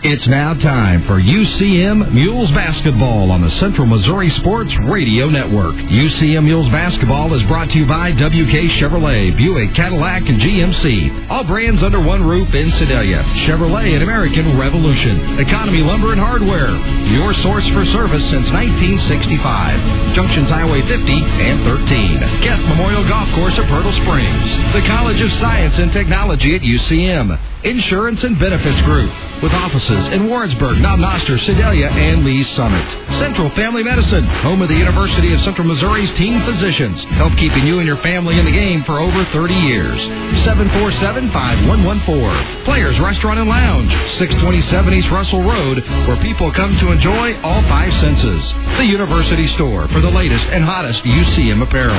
It's now time for UCM Mules Basketball on the Central Missouri Sports Radio Network. UCM Mules Basketball is brought to you by WK Chevrolet, Buick, Cadillac, and GMC. All brands under one roof in Sedalia. Chevrolet and American Revolution. Economy Lumber and Hardware. Your source for service since 1965. Junctions Highway 50 and 13. Keth Memorial Golf Course at Pirtle Springs. The College of Science and Technology at UCM. Insurance and Benefits Group. With offices in Warrensburg, Knob Noster, Sedalia, and Lee's Summit. Central Family Medicine, home of the University of Central Missouri's team physicians. Help keeping you and your family in the game for over 30 years. 747-5114. Players Restaurant and Lounge, 627 East Russell Road, where people come to enjoy all five senses. The University Store for the latest and hottest UCM apparel.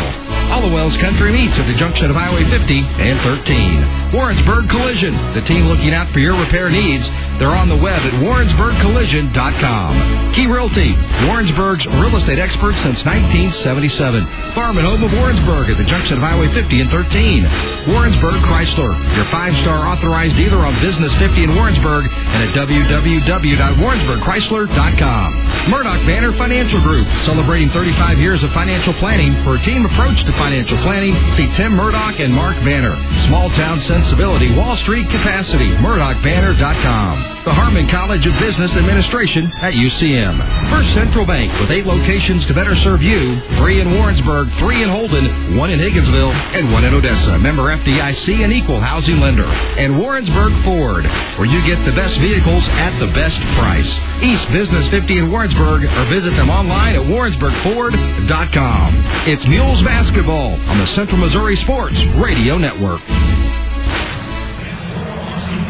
Hollowell's Country Meats at the junction of Highway 50 and 13. Warrensburg Collision, the team looking out for your repair needs. They're on the web at warrensburgcollision.com. Key Realty, Warrensburg's real estate expert since 1977. Farm and home of Warrensburg at the junction of Highway 50 and 13. Warrensburg Chrysler, your five-star authorized dealer on Business 50 in Warrensburg and at www.warrensburgchrysler.com. Murdoch Banner Financial Group, celebrating 35 years of financial planning. For a team approach to financial planning, see Tim Murdoch and Mark Banner. Small town sensibility, Wall Street capacity, murdochbanner.com. The Harmon College of Business Administration at UCM. First Central Bank with eight locations to better serve you. Three in Warrensburg, three in Holden, one in Higginsville, and one in Odessa. Member FDIC and equal housing lender. And Warrensburg Ford, where you get the best vehicles at the best price. East Business 50 in Warrensburg, or visit them online at warrensburgford.com. It's Mules Basketball on the Central Missouri Sports Radio Network.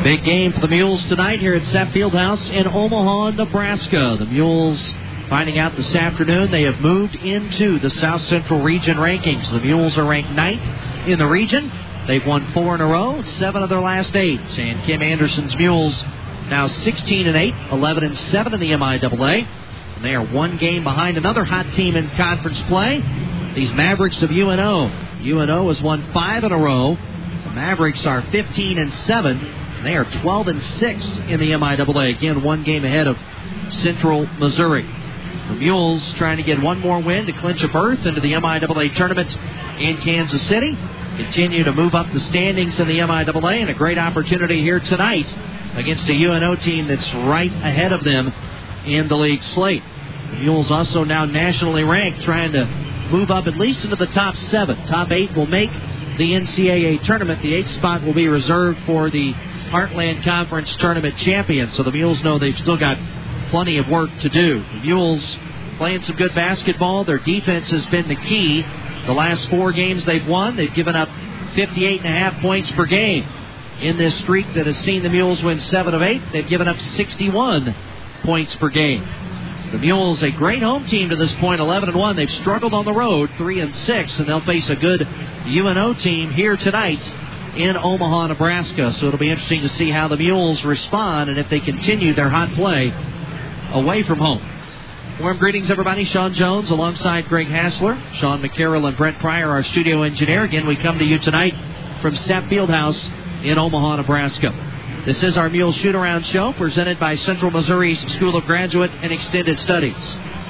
Big game for the Mules tonight here at Sapp Fieldhouse in Omaha, Nebraska. The Mules finding out this afternoon they have moved into the South Central Region rankings. The Mules are ranked ninth in the region. They've won four in a row, seven of their last eight. And Kim Anderson's Mules now 16 and 8, 11 and 7 in the MIAA. And they are one game behind another hot team in conference play. These Mavericks of UNO. UNO has won five in a row. The Mavericks are 15 and 7. They are 12 and 6 in the MIAA. Again, one game ahead of Central Missouri. The Mules trying to get one more win to clinch a berth into the MIAA tournament in Kansas City. Continue to move up the standings in the MIAA, and a great opportunity here tonight against a UNO team that's right ahead of them in the league slate. The Mules also now nationally ranked, trying to move up at least into the top seven. Top eight will make the NCAA tournament. The eighth spot will be reserved for the Heartland Conference tournament champion. So the Mules know they've still got plenty of work to do. The Mules playing some good basketball. Their defense has been the key. The last four games they've won, they've given up 58 and a half points per game. In this streak that has seen the Mules win seven of eight, they've given up 61 points per game. The Mules, a great home team to this point, 11 and 1. They've struggled on the road, 3 and 6, and they'll face a good UNO team here tonight in Omaha, Nebraska. So it'll be interesting to see how the Mules respond and if they continue their hot play away from home. Warm greetings, everybody. Sean Jones alongside Greg Hassler, Sean McCarroll, and Brent Pryor, our studio engineer. Again, we come to you tonight from Sapp Fieldhouse in Omaha, Nebraska. This is our Mule Shoot Around Show presented by Central Missouri's School of Graduate and Extended Studies.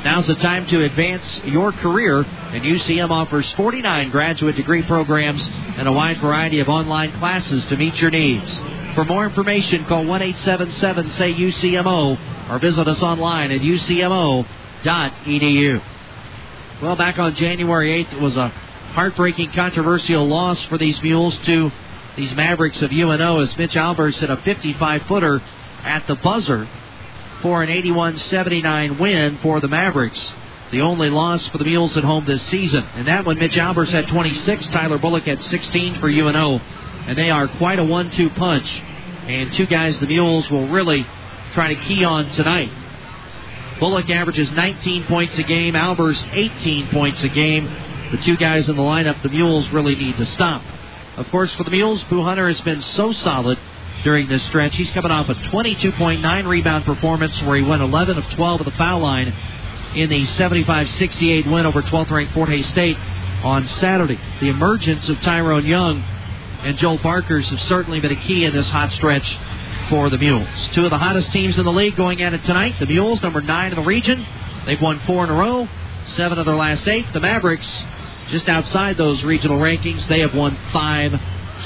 Now's the time to advance your career, and UCM offers 49 graduate degree programs and a wide variety of online classes to meet your needs. For more information, call 1 877 say UCMO or visit us online at ucmo.edu. Well, back on January 8th, it was a heartbreaking, controversial loss for these mules to these Mavericks of UNO as Mitch Albers hit a 55 footer at the buzzer for an 81 79 win for the Mavericks. The only loss for the Mules at home this season. And that one, Mitch Albers had 26, Tyler Bullock had 16 for UNO. And they are quite a one two punch. And two guys the Mules will really try to key on tonight. Bullock averages 19 points a game, Albers 18 points a game. The two guys in the lineup the Mules really need to stop. Of course, for the Mules, Boo Hunter has been so solid during this stretch. He's coming off a 22.9 rebound performance where he went 11 of 12 at the foul line in the 75-68 win over 12th ranked Fort Hays State on Saturday. The emergence of Tyrone Young and Joel Barkers have certainly been a key in this hot stretch for the Mules. Two of the hottest teams in the league going at it tonight. The Mules, number nine in the region. They've won four in a row, seven of their last eight. The Mavericks, just outside those regional rankings, they have won five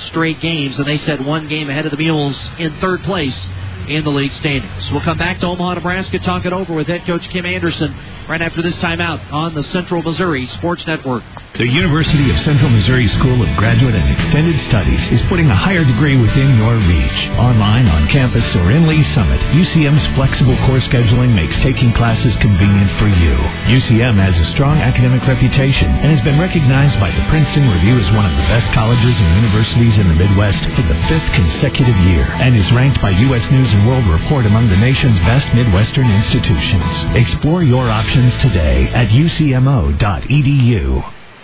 straight games, and they set one game ahead of the Mules in third place in the league standings. We'll come back to Omaha, Nebraska, talk it over with head coach Kim Anderson right after this timeout on the Central Missouri Sports Network. The University of Central Missouri School of Graduate and Extended Studies is putting a higher degree within your reach. Online, on campus, or in Lee Summit, UCM's flexible course scheduling makes taking classes convenient for you. UCM has a strong academic reputation and has been recognized by the Princeton Review as one of the best colleges and universities in the Midwest for the fifth consecutive year and is ranked by U.S. News and World Report among the nation's best Midwestern institutions. Explore your options today at ucmo.edu.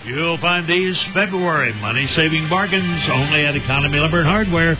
You'll find these February money saving bargains only at Economy Lumber and Hardware.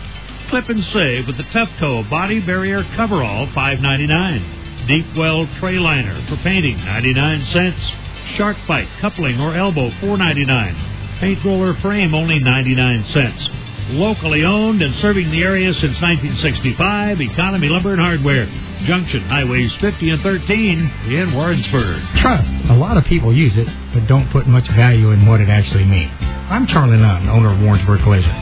Clip and save with the Toe Body Barrier Coverall, $5.99. Deep Well Tray Liner for painting, 99 cents. Shark Bite Coupling or Elbow, $4.99. Paint Roller Frame, only 99 cents. Locally owned and serving the area since 1965, Economy Lumber and Hardware. Junction Highways 50 and 13 in Warrensburg. Trust. A lot of people use it, but don't put much value in what it actually means. I'm Charlie Nunn, owner of Warrensburg Collision.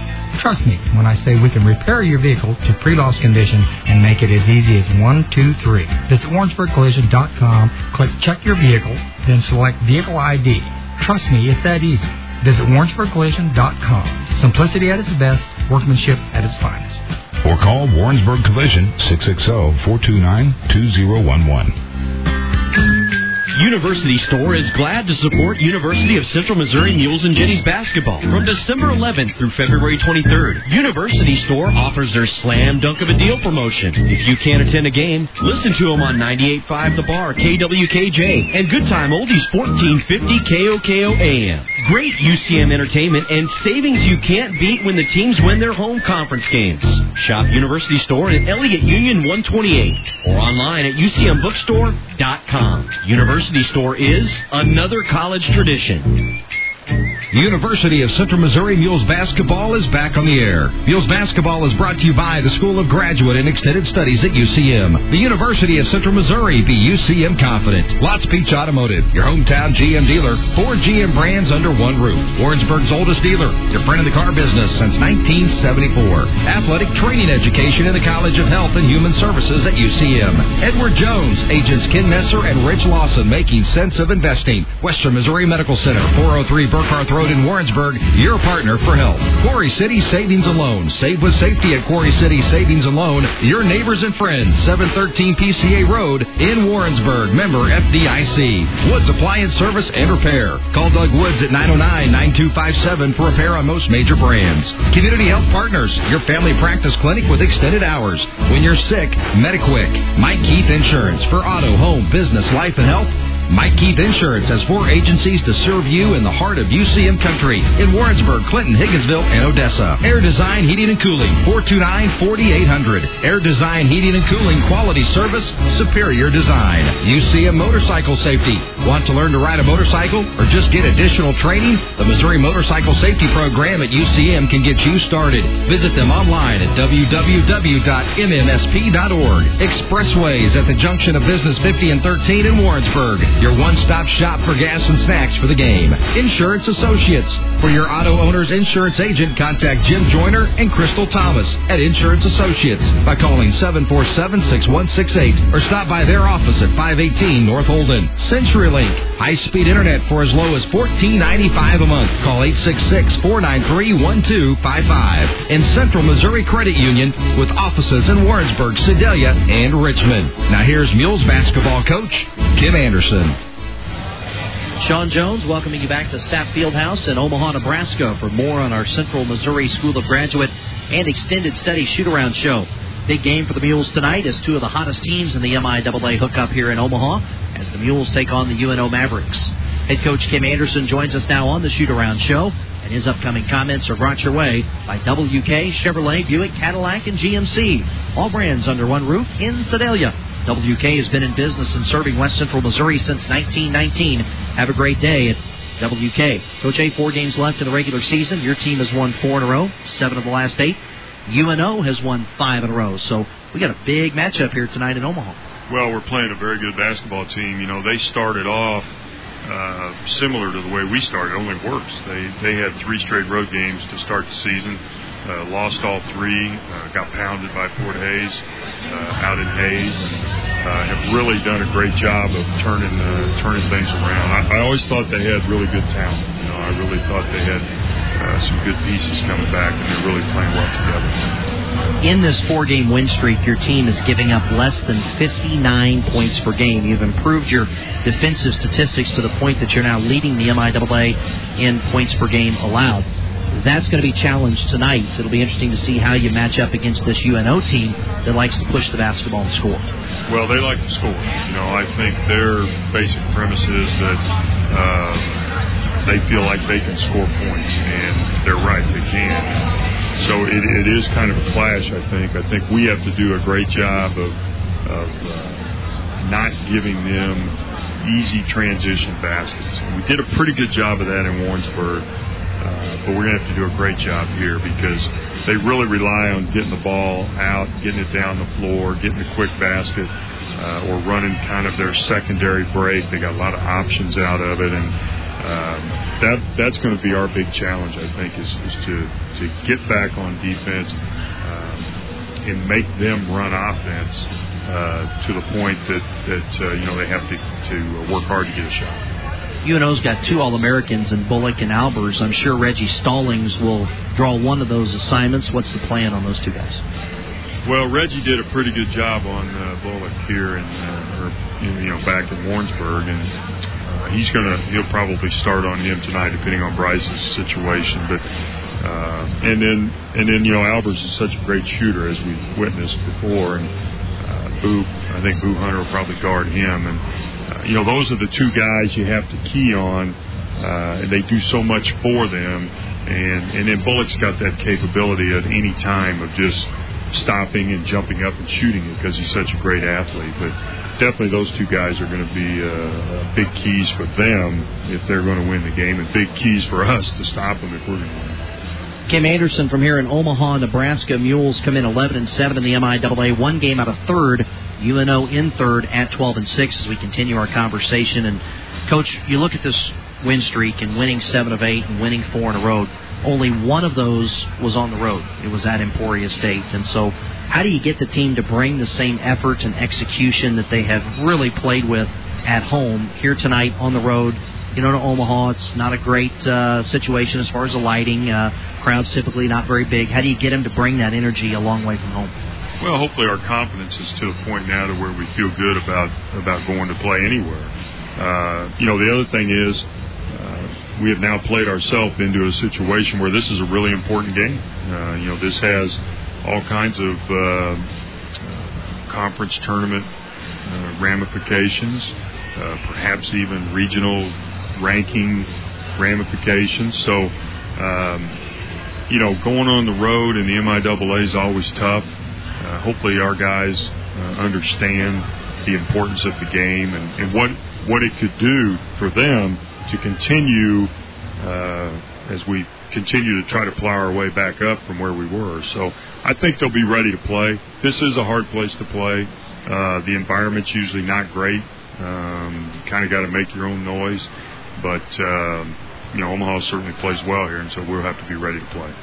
Trust me when I say we can repair your vehicle to pre-loss condition and make it as easy as one, two, three. Visit WarrensburgCollision.com, click Check Your Vehicle, then select Vehicle ID. Trust me, it's that easy. Visit WarrensburgCollision.com. Simplicity at its best, workmanship at its finest. Or call Warrensburg Collision 660-429-2011. University Store is glad to support University of Central Missouri Mules and Jennies basketball from December 11th through February 23rd. University Store offers their slam dunk of a deal promotion. If you can't attend a game, listen to them on 98.5 The Bar, KWKJ, and Good Time Oldies 1450 KOKO AM. Great UCM entertainment and savings you can't beat when the teams win their home conference games. Shop University Store at Elliott Union 128 or online at UCMBookstore.com. University Store is another college tradition. University of Central Missouri Mules basketball is back on the air. Mules basketball is brought to you by the School of Graduate and Extended Studies at UCM. The University of Central Missouri, be UCM confident. Lotspeich Automotive, your hometown GM dealer. Four GM brands under one roof. Warrensburg's oldest dealer, your friend in the car business since 1974. Athletic training education in the College of Health and Human Services at UCM. Edward Jones, agents Ken Messer and Rich Lawson making sense of investing. Western Missouri Medical Center, 403 Burkarth Road in Warrensburg, your partner for health. Quarry City Savings and Loan. Save with safety at Quarry City Savings and Loan. Your neighbors and friends. 713 PCA Road in Warrensburg. Member FDIC. Woods Appliance Service and Repair. Call Doug Woods at 909-9257 for repair on most major brands. Community Health Partners. Your family practice clinic with extended hours. When you're sick, Mediquick. Mike Keith Insurance for auto, home, business, life, and health. Mike Keith Insurance has four agencies to serve you in the heart of UCM country in Warrensburg, Clinton, Higginsville, and Odessa. Air Design Heating and Cooling, 429-4800. Air Design Heating and Cooling, quality service, superior design. UCM Motorcycle Safety. Want to learn to ride a motorcycle or just get additional training? The Missouri Motorcycle Safety Program at UCM can get you started. Visit them online at www.mmsp.org. Expressways at the junction of Business 50 and 13 in Warrensburg your one-stop shop for gas and snacks for the game. Insurance Associates. For your auto owner's insurance agent, contact Jim Joyner and Crystal Thomas at Insurance Associates by calling 747-6168 or stop by their office at 518 North Holden. CenturyLink. High-speed internet for as low as $14.95 a month. Call 866-493-1255. And Central Missouri Credit Union with offices in Warrensburg, Sedalia, and Richmond. Now here's Mules basketball coach Kim Anderson. Sean Jones welcoming you back to Sapp Fieldhouse in Omaha, Nebraska for more on our Central Missouri School of Graduate and Extended Study Shoot-Around Show. Big game for the Mules tonight as two of the hottest teams in the MIAA hookup here in Omaha as the Mules take on the UNO Mavericks. Head coach Kim Anderson joins us now on the Shoot-Around Show, and his upcoming comments are brought your way by WK, Chevrolet, Buick, Cadillac, and GMC. All brands under one roof in Sedalia. WK has been in business and serving West Central Missouri since 1919. Have a great day at WK. Coach A, four games left in the regular season. Your team has won four in a row, seven of the last eight. UNO has won five in a row. So we got a big matchup here tonight in Omaha. Well, we're playing a very good basketball team. You know, they started off uh, similar to the way we started, only worse. They they had three straight road games to start the season. Uh, lost all three, uh, got pounded by Fort Hays uh, out in and uh, have really done a great job of turning turning things around. I, I always thought they had really good talent. You know, I really thought they had some good pieces coming back, and they're really playing well together. In this four game win streak, your team is giving up less than 59 points per game. You've improved your defensive statistics to the point that you're now leading the MIAA in points per game allowed. That's going to be challenged tonight. It'll be interesting to see how you match up against this UNO team that likes to push the basketball and score. Well, they like to score. You know, I think their basic premise is that uh, they feel like they can score points, and they're right, they can. So it, it is kind of a clash, I think. I think we have to do a great job of, of uh, not giving them easy transition baskets. We did a pretty good job of that in Warrensburg, uh, but we're going to have to do a great job here because they really rely on getting the ball out, getting it down the floor, getting a quick basket, uh, or running kind of their secondary break. They got a lot of options out of it, and um, that that's going to be our big challenge, I think, is, is to to get back on defense um, and make them run offense uh, to the point that that uh, you know they have to to work hard to get a shot. UNO's got two All Americans in Bullock and Albers. I'm sure Reggie Stallings will draw one of those assignments. What's the plan on those two guys? Well, Reggie did a pretty good job on uh, Bullock here, in, uh, you know, back in Warrensburg, and he's gonna he'll probably start on him tonight, depending on Bryce's situation. But uh, and then and then you know Albers is such a great shooter as we've witnessed before, and uh, Boo I think Boo Hunter will probably guard him, and uh, you know those are the two guys you have to key on, uh, and they do so much for them. And and then Bullock's got that capability at any time of just stopping and jumping up and shooting it because he's such a great athlete. But definitely those two guys are going to be uh, big keys for them if they're going to win the game, and big keys for us to stop them if we're going to win. Kim Anderson from here in Omaha, Nebraska. Mules come in 11 and 7 in the MIAA, one game out of third. UNO in third at 12 and 6 as we continue our conversation. And coach, you look at this win streak and winning seven of eight and winning four in a row. Only one of those was on the road. It was at Emporia State, and so how do you get the team to bring the same effort and execution that they have really played with at home here tonight on the road? You know, to Omaha, it's not a great uh, situation as far as the lighting. Uh, crowds typically not very big. How do you get them to bring that energy a long way from home? Well, hopefully our confidence is to the point now to where we feel good about about going to play anywhere. Uh, you know, the other thing is uh, we have now played ourselves into a situation where this is a really important game. Uh, you know, this has all kinds of uh, conference tournament uh, ramifications, uh, perhaps even regional ranking ramifications. So, um, you know, going on the road in the MIAA is always tough. Uh, hopefully, our guys uh, understand the importance of the game and, and, what what it could do for them to continue uh, as we continue to try to plow our way back up from where we were. So I think they'll be ready to play. This is a hard place to play. Uh, the environment's usually not great. Um, you kind of got to make your own noise, but uh, you know Omaha certainly plays well here, and so we'll have to be ready to play.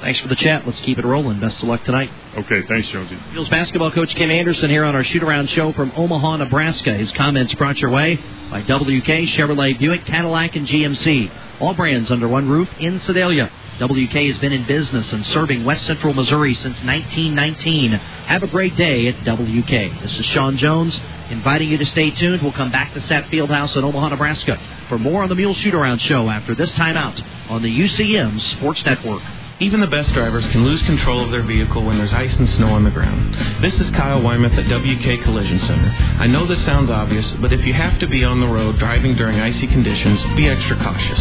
Thanks for the chat. Let's keep it rolling. Best of luck tonight. Okay, thanks, Jonesy. Mules basketball coach Kim Anderson here on our shoot around show from Omaha, Nebraska. His comments brought your way by WK, Chevrolet, Buick, Cadillac, and GMC. All brands under one roof in Sedalia. WK has been in business and serving West Central Missouri since 1919. Have a great day at WK. This is Sean Jones inviting you to stay tuned. We'll come back to Sapp Fieldhouse in Omaha, Nebraska for more on the Mule Shoot Around Show after this timeout on the UCM Sports Network. Even the best drivers can lose control of their vehicle when there's ice and snow on the ground. This is Kyle Wymath at WK Collision Center. I know this sounds obvious, but if you have to be on the road driving during icy conditions, be extra cautious,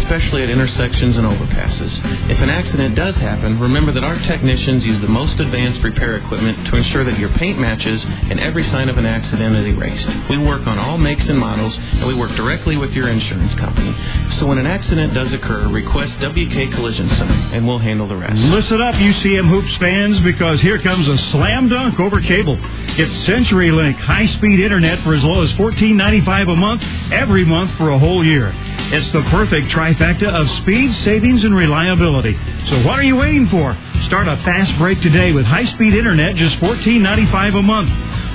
especially at intersections and overpasses. If an accident does happen, remember that our technicians use the most advanced repair equipment to ensure that your paint matches and every sign of an accident is erased. We work on all makes and models, and we work directly with your insurance company. So when an accident does occur, request WK Collision Center, and we'll will handle the rest. Listen up, UCM Hoops fans, because here comes a slam dunk over cable. It's CenturyLink high-speed internet for as low as $14.95 a month, every month for a whole year. It's the perfect trifecta of speed, savings, and reliability. So what are you waiting for? Start a fast break today with high-speed internet, just $14.95 a month.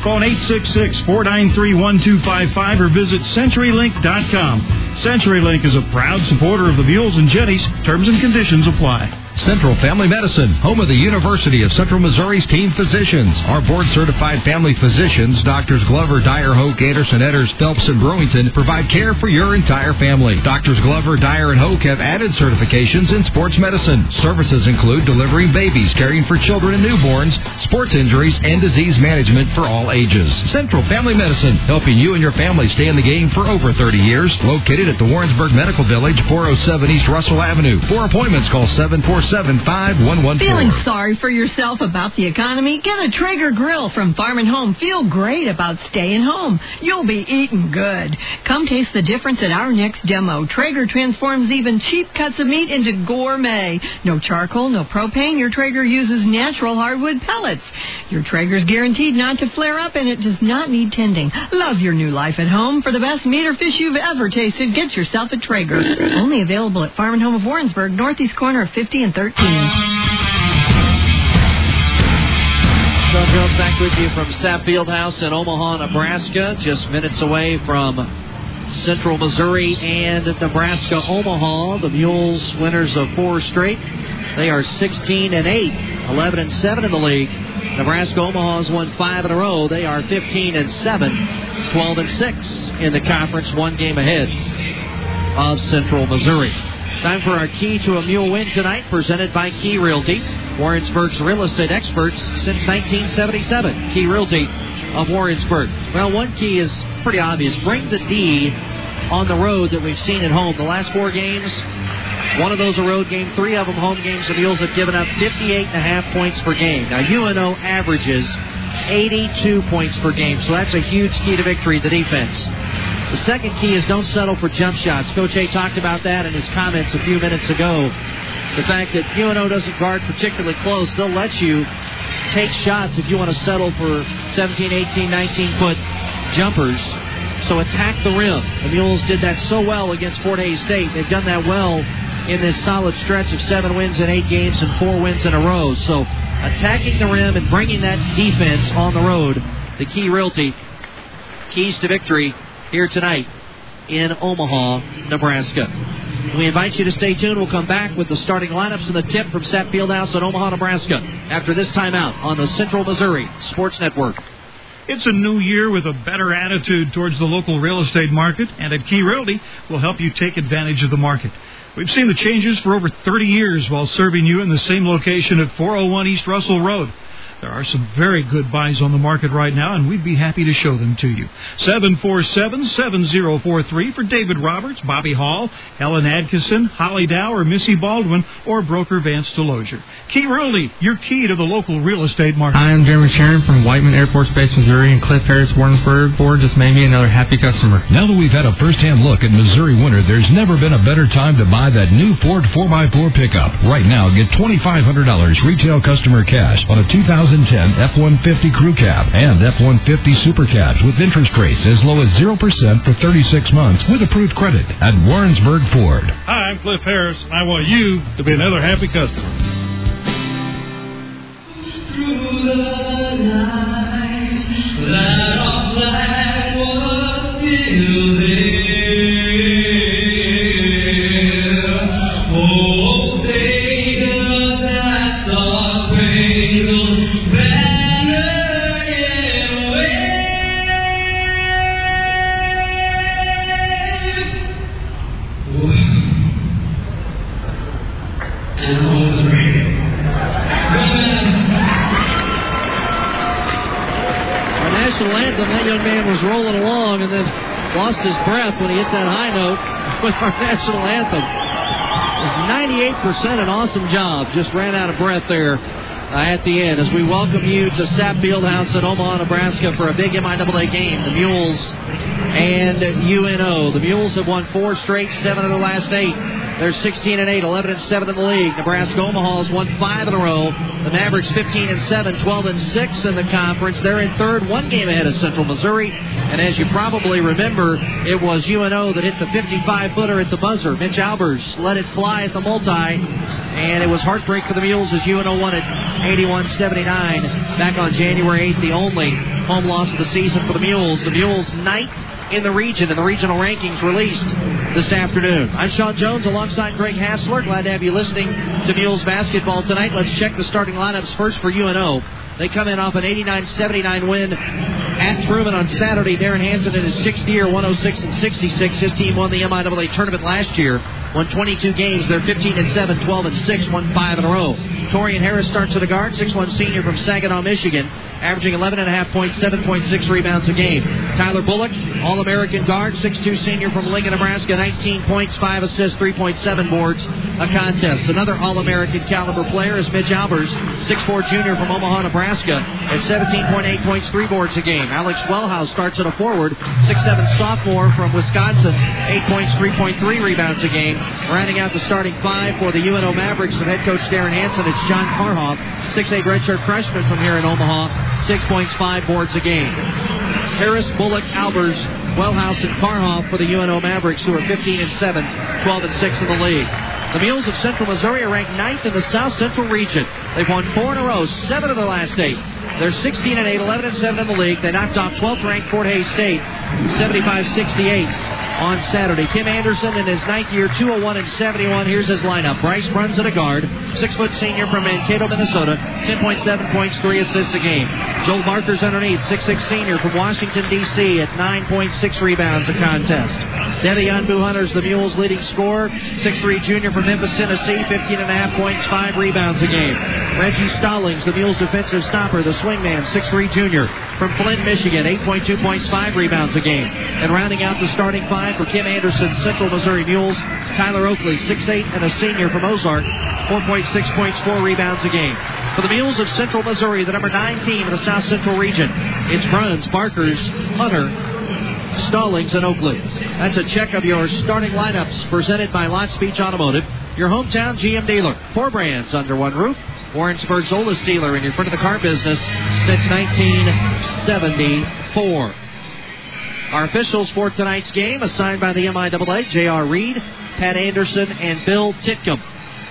Phone 866-493-1255 or visit CenturyLink.com. CenturyLink is a proud supporter of the Mules and Jennies. Terms and conditions apply. Central Family Medicine, home of the University of Central Missouri's team physicians. Our board certified family physicians, Doctors Glover, Dyer, Hoke, Anderson, Edders, Phelps, and Brewington, provide care for your entire family. Doctors Glover, Dyer, and Hoke have added certifications in sports medicine. Services include delivering babies, caring for children and newborns, sports injuries, and disease management for all ages. Central Family Medicine, helping you and your family stay in the game for over 30 years. Located at the Warrensburg Medical Village, 407 East Russell Avenue. For appointments, call 747 Feeling sorry for yourself about the economy? Get a Traeger grill from Farm and Home. Feel great about staying home. You'll be eating good. Come taste the difference at our next demo. Traeger transforms even cheap cuts of meat into gourmet. No charcoal, no propane. Your Traeger uses natural hardwood pellets. Your Traeger's guaranteed not to flare up and it does not need tending. Love your new life at home. For the best meat or fish you've ever tasted, get yourself a Traeger. Only available at Farm and Home of Warrensburg, northeast corner of 50 and 13. Sean Jones back with you from Sapp Fieldhouse in Omaha, Nebraska, just minutes away from Central Missouri and Nebraska Omaha. The Mules winners of four straight. They are 16 and 8, 11 and 7 in the league. Nebraska Omaha's won five in a row. They are 15 and 7, 12 and 6 in the conference, one game ahead of Central Missouri. Time for our key to a mule win tonight, presented by Key Realty, Warrensburg's real estate experts since 1977. Key Realty of Warrensburg. Well, one key is pretty obvious. Bring the D on the road that we've seen at home. The last four games, one of those a road game, three of them home games. The Mules have given up 58 and a half points per game. Now, UNO averages 82 points per game, so that's a huge key to victory, the defense. The second key is don't settle for jump shots. Coach A talked about that in his comments a few minutes ago. The fact that UNO doesn't guard particularly close, they'll let you take shots if you want to settle for 17, 18, 19 foot jumpers. So attack the rim. The Mules did that so well against Fort Hays State. They've done that well in this solid stretch of seven wins in eight games and four wins in a row. So attacking the rim and bringing that defense on the road, the key realty, keys to victory here tonight in Omaha, Nebraska. We invite you to stay tuned. We'll come back with the starting lineups and the tip from Sapp Fieldhouse in Omaha, Nebraska after this timeout on the Central Missouri Sports Network. It's a new year with a better attitude towards the local real estate market, and at Key Realty, we'll help you take advantage of the market. We've seen the changes for over 30 years while serving you in the same location at 401 East Russell Road. There are some very good buys on the market right now, and we'd be happy to show them to you. 747-7043 for David Roberts, Bobby Hall, Helen Adkison, Holly Dow, or Missy Baldwin, or broker Vance Delosier. Key Realty, your key to the local real estate market. Hi, I'm Jeremy Sharon from Whiteman Air Force Base, Missouri, and Cliff Harris, Warrensburg. Ford just made me another happy customer. Now that we've had a first-hand look at Missouri winter, there's never been a better time to buy that new Ford 4x4 pickup. Right now, get $2,500 retail customer cash on a 2010 F-150 Crew Cab and F-150 Super Cabs with interest rates as low as 0% for 36 months with approved credit at Warrensburg Ford. Hi, I'm Cliff Harris, and I want you to be another happy customer. Anthem, that young man was rolling along and then lost his breath when he hit that high note with our national anthem. It was 98% an awesome job. Just ran out of breath there uh, at the end as we welcome you to Sapp Fieldhouse in Omaha, Nebraska for a big MIAA game. The Mules and UNO. The Mules have won four straight, seven of the last eight. They're 16 and 8, 11 and 7 in the league. Nebraska Omaha has won five in a row. The Mavericks 15 and 7, 12 and 6 in the conference. They're in third, one game ahead of Central Missouri. And as you probably remember, it was UNO that hit the 55 footer at the buzzer. Mitch Albers let it fly at the multi, and it was heartbreak for the Mules as UNO won it 81 79 back on January 8th, the only home loss of the season for the Mules. The Mules ninth in the region, and the regional rankings released this afternoon. I'm Sean Jones alongside Greg Hassler. Glad to have you listening to Mules basketball tonight. Let's check the starting lineups first for UNO. They come in off an 89-79 win at Truman on Saturday. Derrin Hansen in his sixth year, 106 and 66. His team won the MIAA tournament last year. Won 22 games. They're 15 and 7, 12 and 6, won five in a row. Torian Harris starts at the guard, 6'1 senior from Saginaw, Michigan, averaging 11.5 points, 7.6 rebounds a game. Tyler Bullock, All American guard, 6'2 senior from Lincoln, Nebraska, 19 points, 5 assists, 3.7 boards a contest. Another All American caliber player is Mitch Albers, 6'4 junior from Omaha, Nebraska, at 17.8 points, 3 boards a game. Alex Wellhouse starts at a forward, 6'7 sophomore from Wisconsin, 8 points, 3.3 rebounds a game. Rounding out the starting five for the UNO Mavericks of head coach Derrin Hansen, it's John Karhoff, 6'8 redshirt freshman from here in Omaha, 6 points, 5 boards a game. Harris, Bullock, Albers, Wellhouse, and Karhoff for the UNO Mavericks, who are 15 and 7, 12 and 6 in the league. The Mules of Central Missouri are ranked ninth in the South Central region. They've won four in a row, seven of their last eight. They're 16 and 8, 11 and 7 in the league. They knocked off 12th ranked Fort Hays State, 75-68 on Saturday. Kim Anderson in his ninth year, 201 and 71. Here's his lineup. Bryce Bruns at a guard, six foot senior from Mankato, Minnesota, 10.7 points, three assists a game. Joel Barkers underneath, 6'6 senior from Washington D.C. at 9.6 rebounds a contest. Devion Hunter's the Mules' leading scorer, 6'3 junior from Memphis, Tennessee, 15.5 points, five rebounds a game. Reggie Stallings, the Mules' defensive stopper, the swingman, 6'3 junior from Flint, Michigan, 8.2 points, five rebounds a game. And rounding out the starting five for Kim Anderson, Central Missouri Mules, Tyler Oakley, 6'8 and a senior from Ozark, 4.6 points, four rebounds a game. For the Mules of Central Missouri, the number nine team in the South Central region, it's Bruns, Barkers, Hunter, Stallings, and Oakley. That's a check of your starting lineups presented by Lotspeich Automotive, your hometown GM dealer. Four brands under one roof. Warrensburg's oldest dealer in your front of the car business since 1974. Our officials for tonight's game, assigned by the MIAA, J.R. Reed, Pat Anderson, and Bill Titcomb.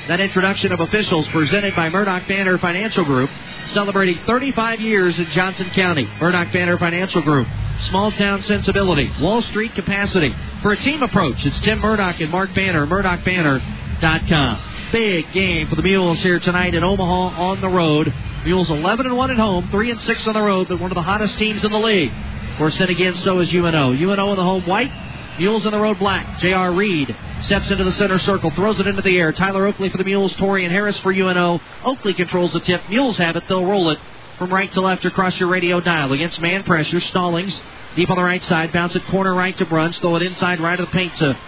That introduction of officials presented by Murdoch Banner Financial Group, celebrating 35 years in Johnson County. Murdoch Banner Financial Group. Small town sensibility, Wall Street capacity. For a team approach, it's Tim Murdoch and Mark Banner, MurdochBanner.com. Big game for the Mules here tonight in Omaha on the road. Mules 11 and 1 at home, 3 and 6 on the road, but one of the hottest teams in the league. Of course, then again, so is UNO. UNO in the home white, Mules in the road black. J.R. Reed steps into the center circle, throws it into the air. Tyler Oakley for the Mules, Torian Harris for UNO. Oakley controls the tip. Mules have it. They'll roll it from right to left across your radio dial. Against man pressure, Stallings deep on the right side. Bounce it corner right to Bruns. Throw it inside right of the paint to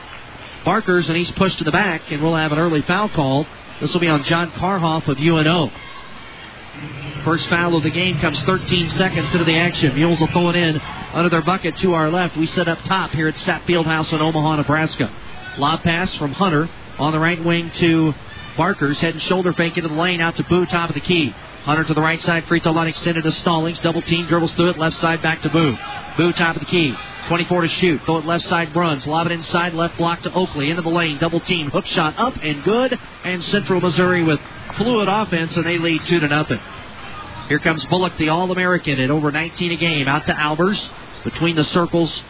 Barkers, and he's pushed to the back, and we'll have an early foul call. This will be on John Karhoff of UNO. First foul of the game comes 13 seconds into the action. Mules will throw it in under their bucket to our left. We set up top here at Sapp Fieldhouse in Omaha, Nebraska. Lob pass from Hunter on the right wing to Barkers. Head and shoulder fake into the lane out to Boo, top of the key. Hunter to the right side, free throw line extended to Stallings. Double team, dribbles through it, left side back to Boo. Boo, top of the key. 24 to shoot. Throw it left side, Bruns. Lob it inside, left block to Oakley. Into the lane, double team. Hook shot up and good. And Central Missouri with fluid offense, and they lead 2 to nothing. Here comes Bullock, the All American, at over 19 a game. Out to Albers. Between the circles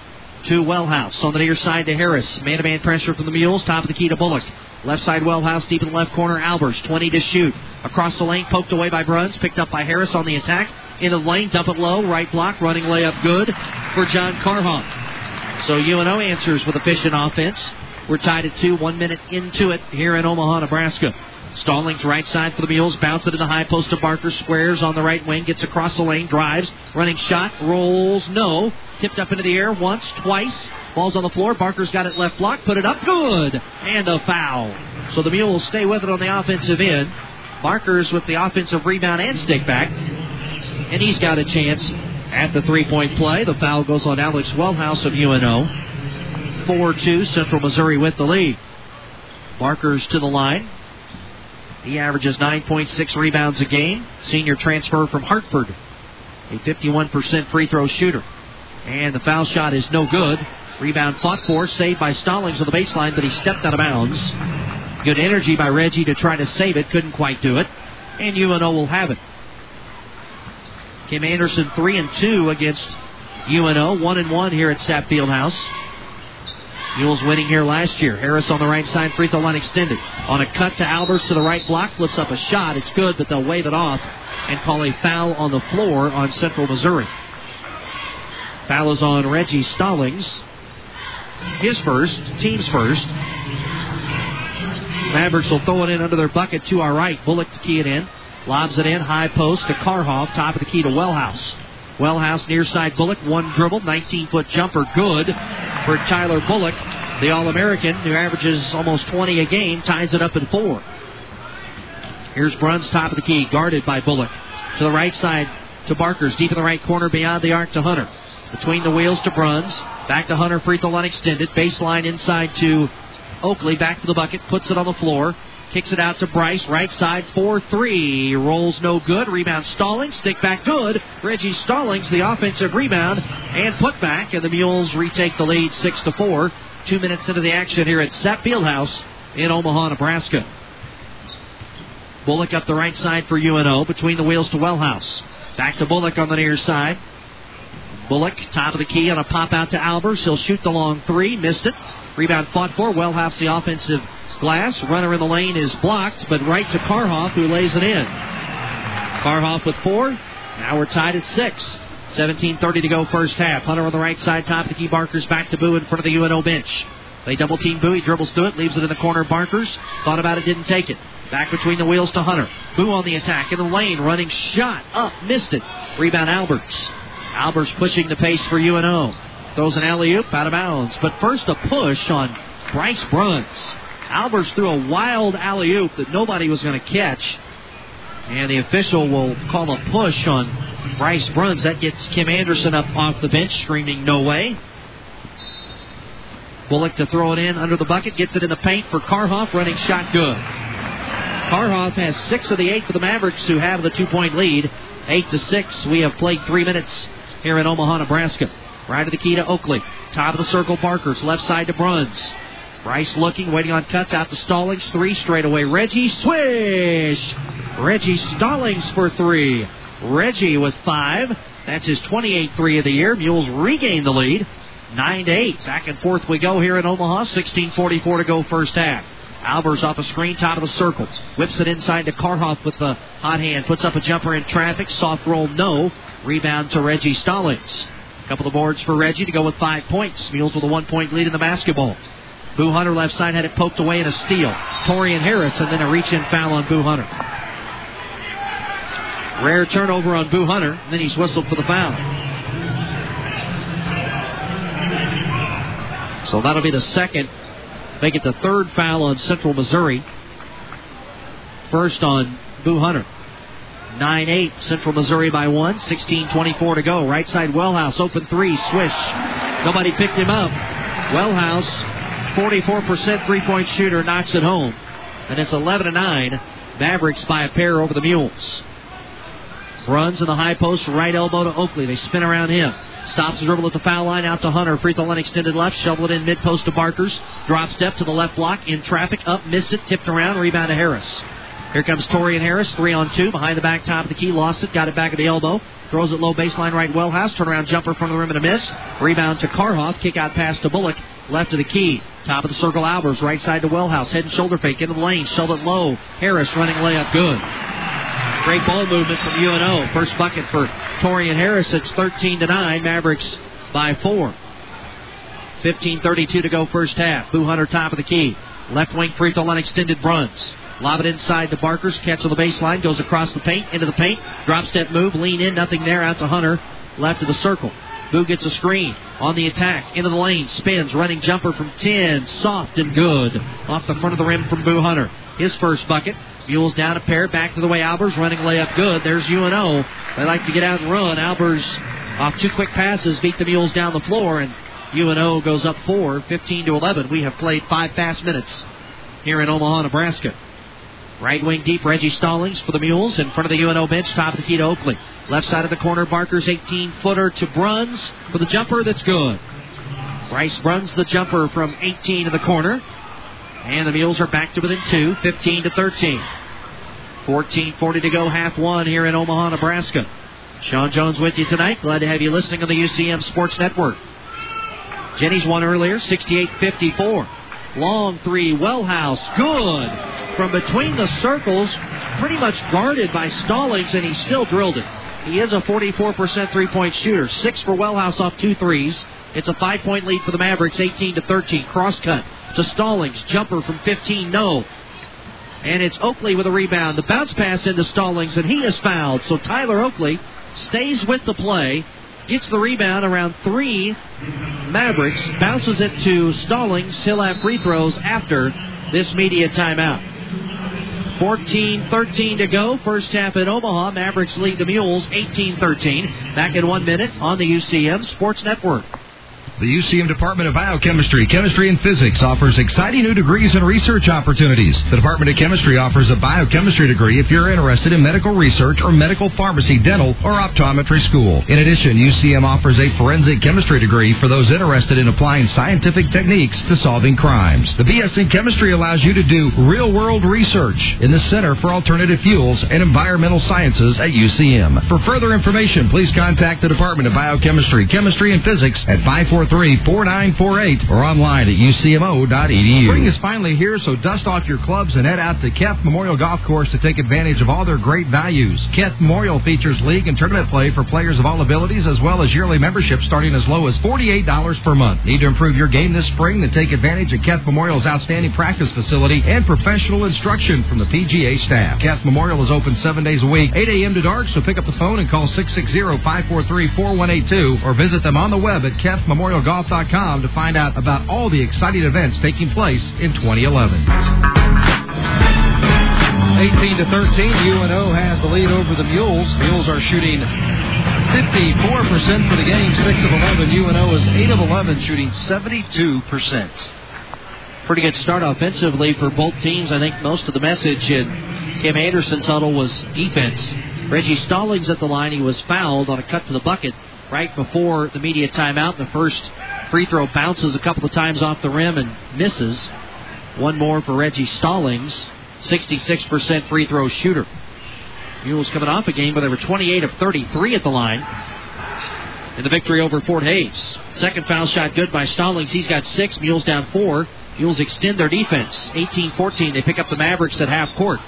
to Wellhouse. On the near side to Harris. Man to man pressure from the Mules. Top of the key to Bullock. Left side Wellhouse, deep in the left corner. Albers, 20 to shoot. Across the lane, poked away by Bruns. Picked up by Harris on the attack. Into the lane, dump it low. Right block, running layup good for John Karhoff. So UNO answers with efficient offense. We're tied at two, one minute into it here in Omaha, Nebraska. Stallings right side for the Mules. Bounce it in the high post to Barker. Squares on the right wing. Gets across the lane. Drives. Running shot. Rolls. No. Tipped up into the air once, twice. Ball's on the floor. Barker's got it left block. Put it up. Good. And a foul. So the Mules stay with it on the offensive end. Barker's with the offensive rebound and stick back. And he's got a chance at the three point play. The foul goes on Alex Wellhouse of UNO. 4 2. Central Missouri with the lead. Barker's to the line. He averages 9.6 rebounds a game. Senior transfer from Hartford. A 51% free throw shooter. And the foul shot is no good. Rebound fought for, saved by Stallings on the baseline, but he stepped out of bounds. Good energy by Reggie to try to save it, couldn't quite do it. And UNO will have it. Kim Anderson three and two against UNO, one and one here at Sapp Fieldhouse. Mules winning here last year. Harris on the right side, free throw line extended. On a cut to Albers to the right block, flips up a shot. It's good, but they'll wave it off and call a foul on the floor on Central Missouri. Foul is on Reggie Stallings. His first, team's first. Mavericks will throw it in under their bucket to our right. Bullock to key it in. Lobs it in, high post to Karhoff, top of the key to Wellhouse. Wellhouse near side Bullock, one dribble, 19 foot jumper, good for Tyler Bullock, the All American, who averages almost 20 a game, ties it up in four. Here's Bruns, top of the key, guarded by Bullock. To the right side to Barkers, deep in the right corner, beyond the arc to Hunter. Between the wheels to Bruns, back to Hunter, free throw line extended, baseline inside to Oakley, back to the bucket, puts it on the floor, Kicks it out to Bryce, right side, 4 3. Rolls no good. Rebound Stallings. Stick back good. Reggie Stallings, the offensive rebound and put back, and the Mules retake the lead 6 to 4. Two minutes into the action here at Sapp Fieldhouse in Omaha, Nebraska. Bullock up the right side for UNO, between the wheels to Wellhouse. Back to Bullock on the near side. Bullock, top of the key on a pop out to Albers. He'll shoot the long three. Missed it. Rebound fought for. Wellhouse, the offensive glass. Runner in the lane is blocked, but right to Karhoff, who lays it in. Karhoff with four. Now we're tied at six. 17.30 to go first half. Hunter on the right side, top to key. Barkers back to Boo in front of the UNO bench. They double team Boo. He dribbles through it, leaves it in the corner. Barkers thought about it, didn't take it. Back between the wheels to Hunter. Boo on the attack in the lane, running shot up, missed it. Rebound Albers. Albers pushing the pace for UNO. Throws an alley oop out of bounds. But first a push on Bryce Bruns. Albers threw a wild alley oop that nobody was going to catch. And the official will call a push on Bryce Bruns. That gets Kim Anderson up off the bench, screaming, No way. Bullock to throw it in under the bucket, gets it in the paint for Karhoff, running shot good. Karhoff has six of the eight for the Mavericks, who have the two point lead. Eight to six. We have played three minutes here in Omaha, Nebraska. Right of the key to Oakley. Top of the circle, Barkers. Left side to Bruns. Bryce looking, waiting on cuts out to Stallings. Three straight away. Reggie swish. Reggie Stallings for three. Reggie with five. That's his 28th three of the year. Mules regain the lead. 9 to 8. Back and forth we go here in Omaha. 16.44 to go first half. Albers off a screen, top of the circle. Whips it inside to Karhoff with the hot hand. Puts up a jumper in traffic. Soft roll, no. Rebound to Reggie Stallings. Couple of boards for Reggie to go with five points. Mules with a one point lead in the basketball. Boo Hunter left side had it poked away in a steal. Torian Harris and then a reach in foul on Boo Hunter. Rare turnover on Boo Hunter, and then he's whistled for the foul. So that'll be the second. Make it the third foul on Central Missouri. First on Boo Hunter. 9 8, Central Missouri by one. 16 24 to go. Right side, Wellhouse, open three, swish. Nobody picked him up. Wellhouse 44% three point shooter knocks it home. And it's 11 to 9. Mavericks by a pair over the Mules. Bruns in the high post, right elbow to Oakley. They spin around him. Stops the dribble at the foul line out to Hunter. Free throw line extended left. Shovel it in mid post to Barkers. Drop step to the left block. In traffic. Up. Missed it. Tipped around. Rebound to Harris. Here comes Torian Harris. Three on two. Behind the back top of the key. Lost it. Got it back at the elbow. Throws it low baseline right. Wellhouse. Turnaround jumper from the rim and a miss. Rebound to Karhoff. Kick out pass to Bullock. Left of the key. Top of the circle. Albers. Right side to Wellhouse. Head and shoulder fake into the lane. Shove it low. Harris running layup. Good. Great ball movement from UNO. First bucket for Torian Harris. It's 13 to 9. Mavericks by four. 15:32 to go first half. Boo Hunter top of the key. Left wing free throw line extended Bruns. Lob it inside to Barkers. Catch on the baseline. Goes across the paint. Into the paint. Drop step move. Lean in. Nothing there. Out to Hunter. Left of the circle. Boo gets a screen. On the attack. Into the lane. Spins. Running jumper from 10. Soft and good. Off the front of the rim from Boo Hunter. His first bucket. Mules down a pair. Back to the way Albers. Running layup good. There's UNO. They like to get out and run. Albers off two quick passes. Beat the Mules down the floor. And UNO goes up four. 15 to 11. We have played five fast minutes here in Omaha, Nebraska. Right wing deep, Reggie Stallings for the Mules in front of the UNO bench, top of the key to Oakley. Left side of the corner, Barker's 18 footer to Bruns for the jumper that's good. Bryce Bruns the jumper from 18 to the corner. And the Mules are back to within two, 15 to 13. 14.40 to go, half one here in Omaha, Nebraska. Sean Jones with you tonight. Glad to have you listening on the UCM Sports Network. Jenny's won earlier, 68-54. Long three, Wellhouse, good. From between the circles, pretty much guarded by Stallings, and he still drilled it. He is a 44% three-point shooter. Six for Wellhouse off two threes. It's a five-point lead for the Mavericks, 18 to 13. Cross cut to Stallings. Jumper from 15, no. And it's Oakley with a rebound. The bounce pass into Stallings, and he is fouled. So Tyler Oakley stays with the play, gets the rebound around three Mavericks, bounces it to Stallings. He'll have free throws after this media timeout. 14-13 to go. First half in Omaha. Mavericks lead the Mules 18-13. Back in one minute on the UCM Sports Network. The UCM Department of Biochemistry, Chemistry, and Physics offers exciting new degrees and research opportunities. The Department of Chemistry offers a biochemistry degree if you're interested in medical research or medical pharmacy, dental, or optometry school. In addition, UCM offers a forensic chemistry degree for those interested in applying scientific techniques to solving crimes. The BS in Chemistry allows you to do real world research in the Center for Alternative Fuels and Environmental Sciences at UCM. For further information, please contact the Department of Biochemistry, Chemistry, and Physics at 543 4948 or online at ucmo.edu. Spring is finally here, so dust off your clubs and head out to Keth Memorial Golf Course to take advantage of all their great values. Keth Memorial features league and tournament play for players of all abilities, as well as yearly membership starting as low as $48 per month. Need to improve your game this spring? Then take advantage of Keth Memorial's outstanding practice facility and professional instruction from the PGA staff. Keth Memorial is open seven days a week, 8 a.m. to dark, so pick up the phone and call 660-543-4182 or visit them on the web at Keth Memorial golf.com to find out about all the exciting events taking place in 2011. 18 to 13, UNO has the lead over the Mules. Mules are shooting 54% for the game, 6 of 11. UNO is 8 of 11, shooting 72%. Pretty good start offensively for both teams. I think most of the message in Kim Anderson's huddle was defense. Reggie Stallings at the line. He was fouled on a cut to the bucket right before the media timeout. The first free throw bounces a couple of times off the rim and misses. One more for Reggie Stallings, 66% free throw shooter. Mules coming off a game where they were 28 of 33 at the line in the victory over Fort Hays. Second foul shot good by Stallings. He's got six. Mules down four. Mules extend their defense. 18-14. They pick up the Mavericks at half court.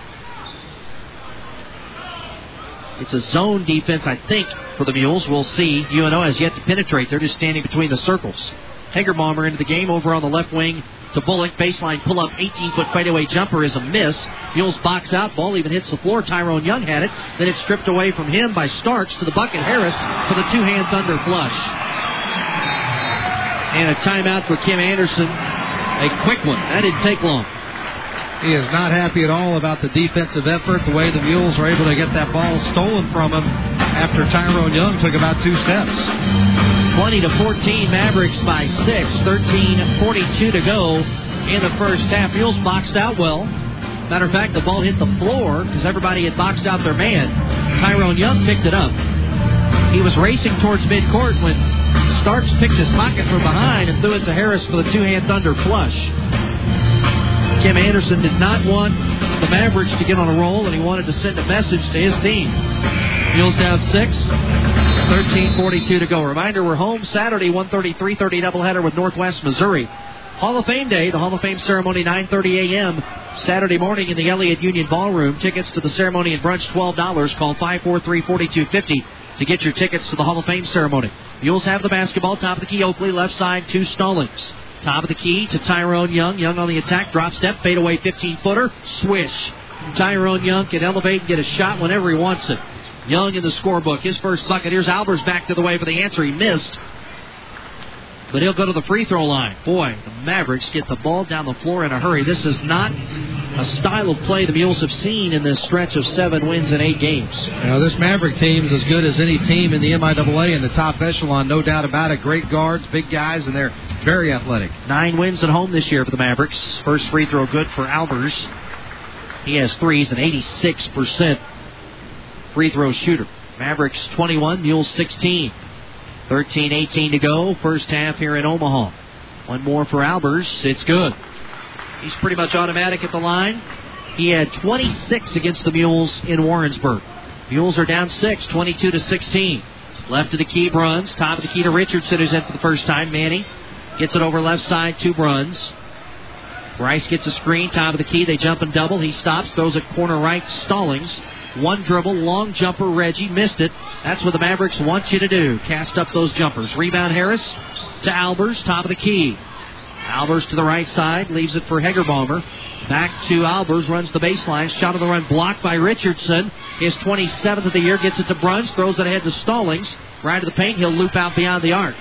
It's a zone defense, I think, for the Mules. We'll see. UNO has yet to penetrate. They're just standing between the circles. Hegerbomber into the game over on the left wing to Bullock. Baseline pull up, 18 foot fadeaway jumper is a miss. Mules box out. Ball even hits the floor. Tyrone Young had it. Then it's stripped away from him by Starks to the bucket. Harris for the two hand thunder flush. And a timeout for Kim Anderson. A quick one. That didn't take long. He is not happy at all about the defensive effort, the way the Mules were able to get that ball stolen from him after Tyrone Young took about two steps. 20 to 14, Mavericks by six. 13 42 to go in the first half. Mules boxed out well. Matter of fact, the ball hit the floor because everybody had boxed out their man. Tyrone Young picked it up. He was racing towards midcourt when Starks picked his pocket from behind and threw it to Harris for the two hand thunder flush. Kim Anderson did not want the Mavericks to get on a roll, and he wanted to send a message to his team. Mules down six. 13:42 to go. Reminder: We're home Saturday, 1:30, 3:30 doubleheader with Northwest Missouri. Hall of Fame Day, the Hall of Fame ceremony, 9:30 a.m. Saturday morning in the Elliott Union Ballroom. Tickets to the ceremony and brunch, $12. Call 543-4250 to get your tickets to the Hall of Fame ceremony. Mules have the basketball, top of the key, Oakley, left side two Stallings. Top of the key to Tyrone Young. Young on the attack. Drop step. Fade away 15 footer. Swish. Tyrone Young can elevate and get a shot whenever he wants it. Young in the scorebook. His first bucket. Here's Albers back to the way for the answer. He missed. But he'll go to the free throw line. Boy, the Mavericks get the ball down the floor in a hurry. This is not a style of play the Mules have seen in this stretch of seven wins in eight games. Know, this Maverick team's as good as any team in the MIAA in the top echelon, no doubt about it. Great guards, big guys, and they're Very athletic. Nine wins at home this year for the Mavericks. First free throw good for Albers. He has threes, an 86% free throw shooter. Mavericks 21, Mules 16. 13 18 to go. First half here in Omaha. One more for Albers. It's good. He's pretty much automatic at the line. He had 26 against the Mules in Warrensburg. Mules are down 6, 22 to 16. Left of the key, Bruns. Top of the key to Richardson, who's in for the first time. Manny gets it over left side to Bruns. Bryce gets a screen, top of the key. They jump and double. He stops, throws it corner right. Stallings. One dribble, long jumper. Reggie missed it. That's what the Mavericks want you to do. Cast up those jumpers. Rebound Harris to Albers, top of the key. Albers to the right side, leaves it for Hegerbomber. Back to Albers, runs the baseline. Shot on the run blocked by Richardson. His 27th of the year gets it to Bruns, throws it ahead to Stallings. Right to the paint, he'll loop out beyond the arc.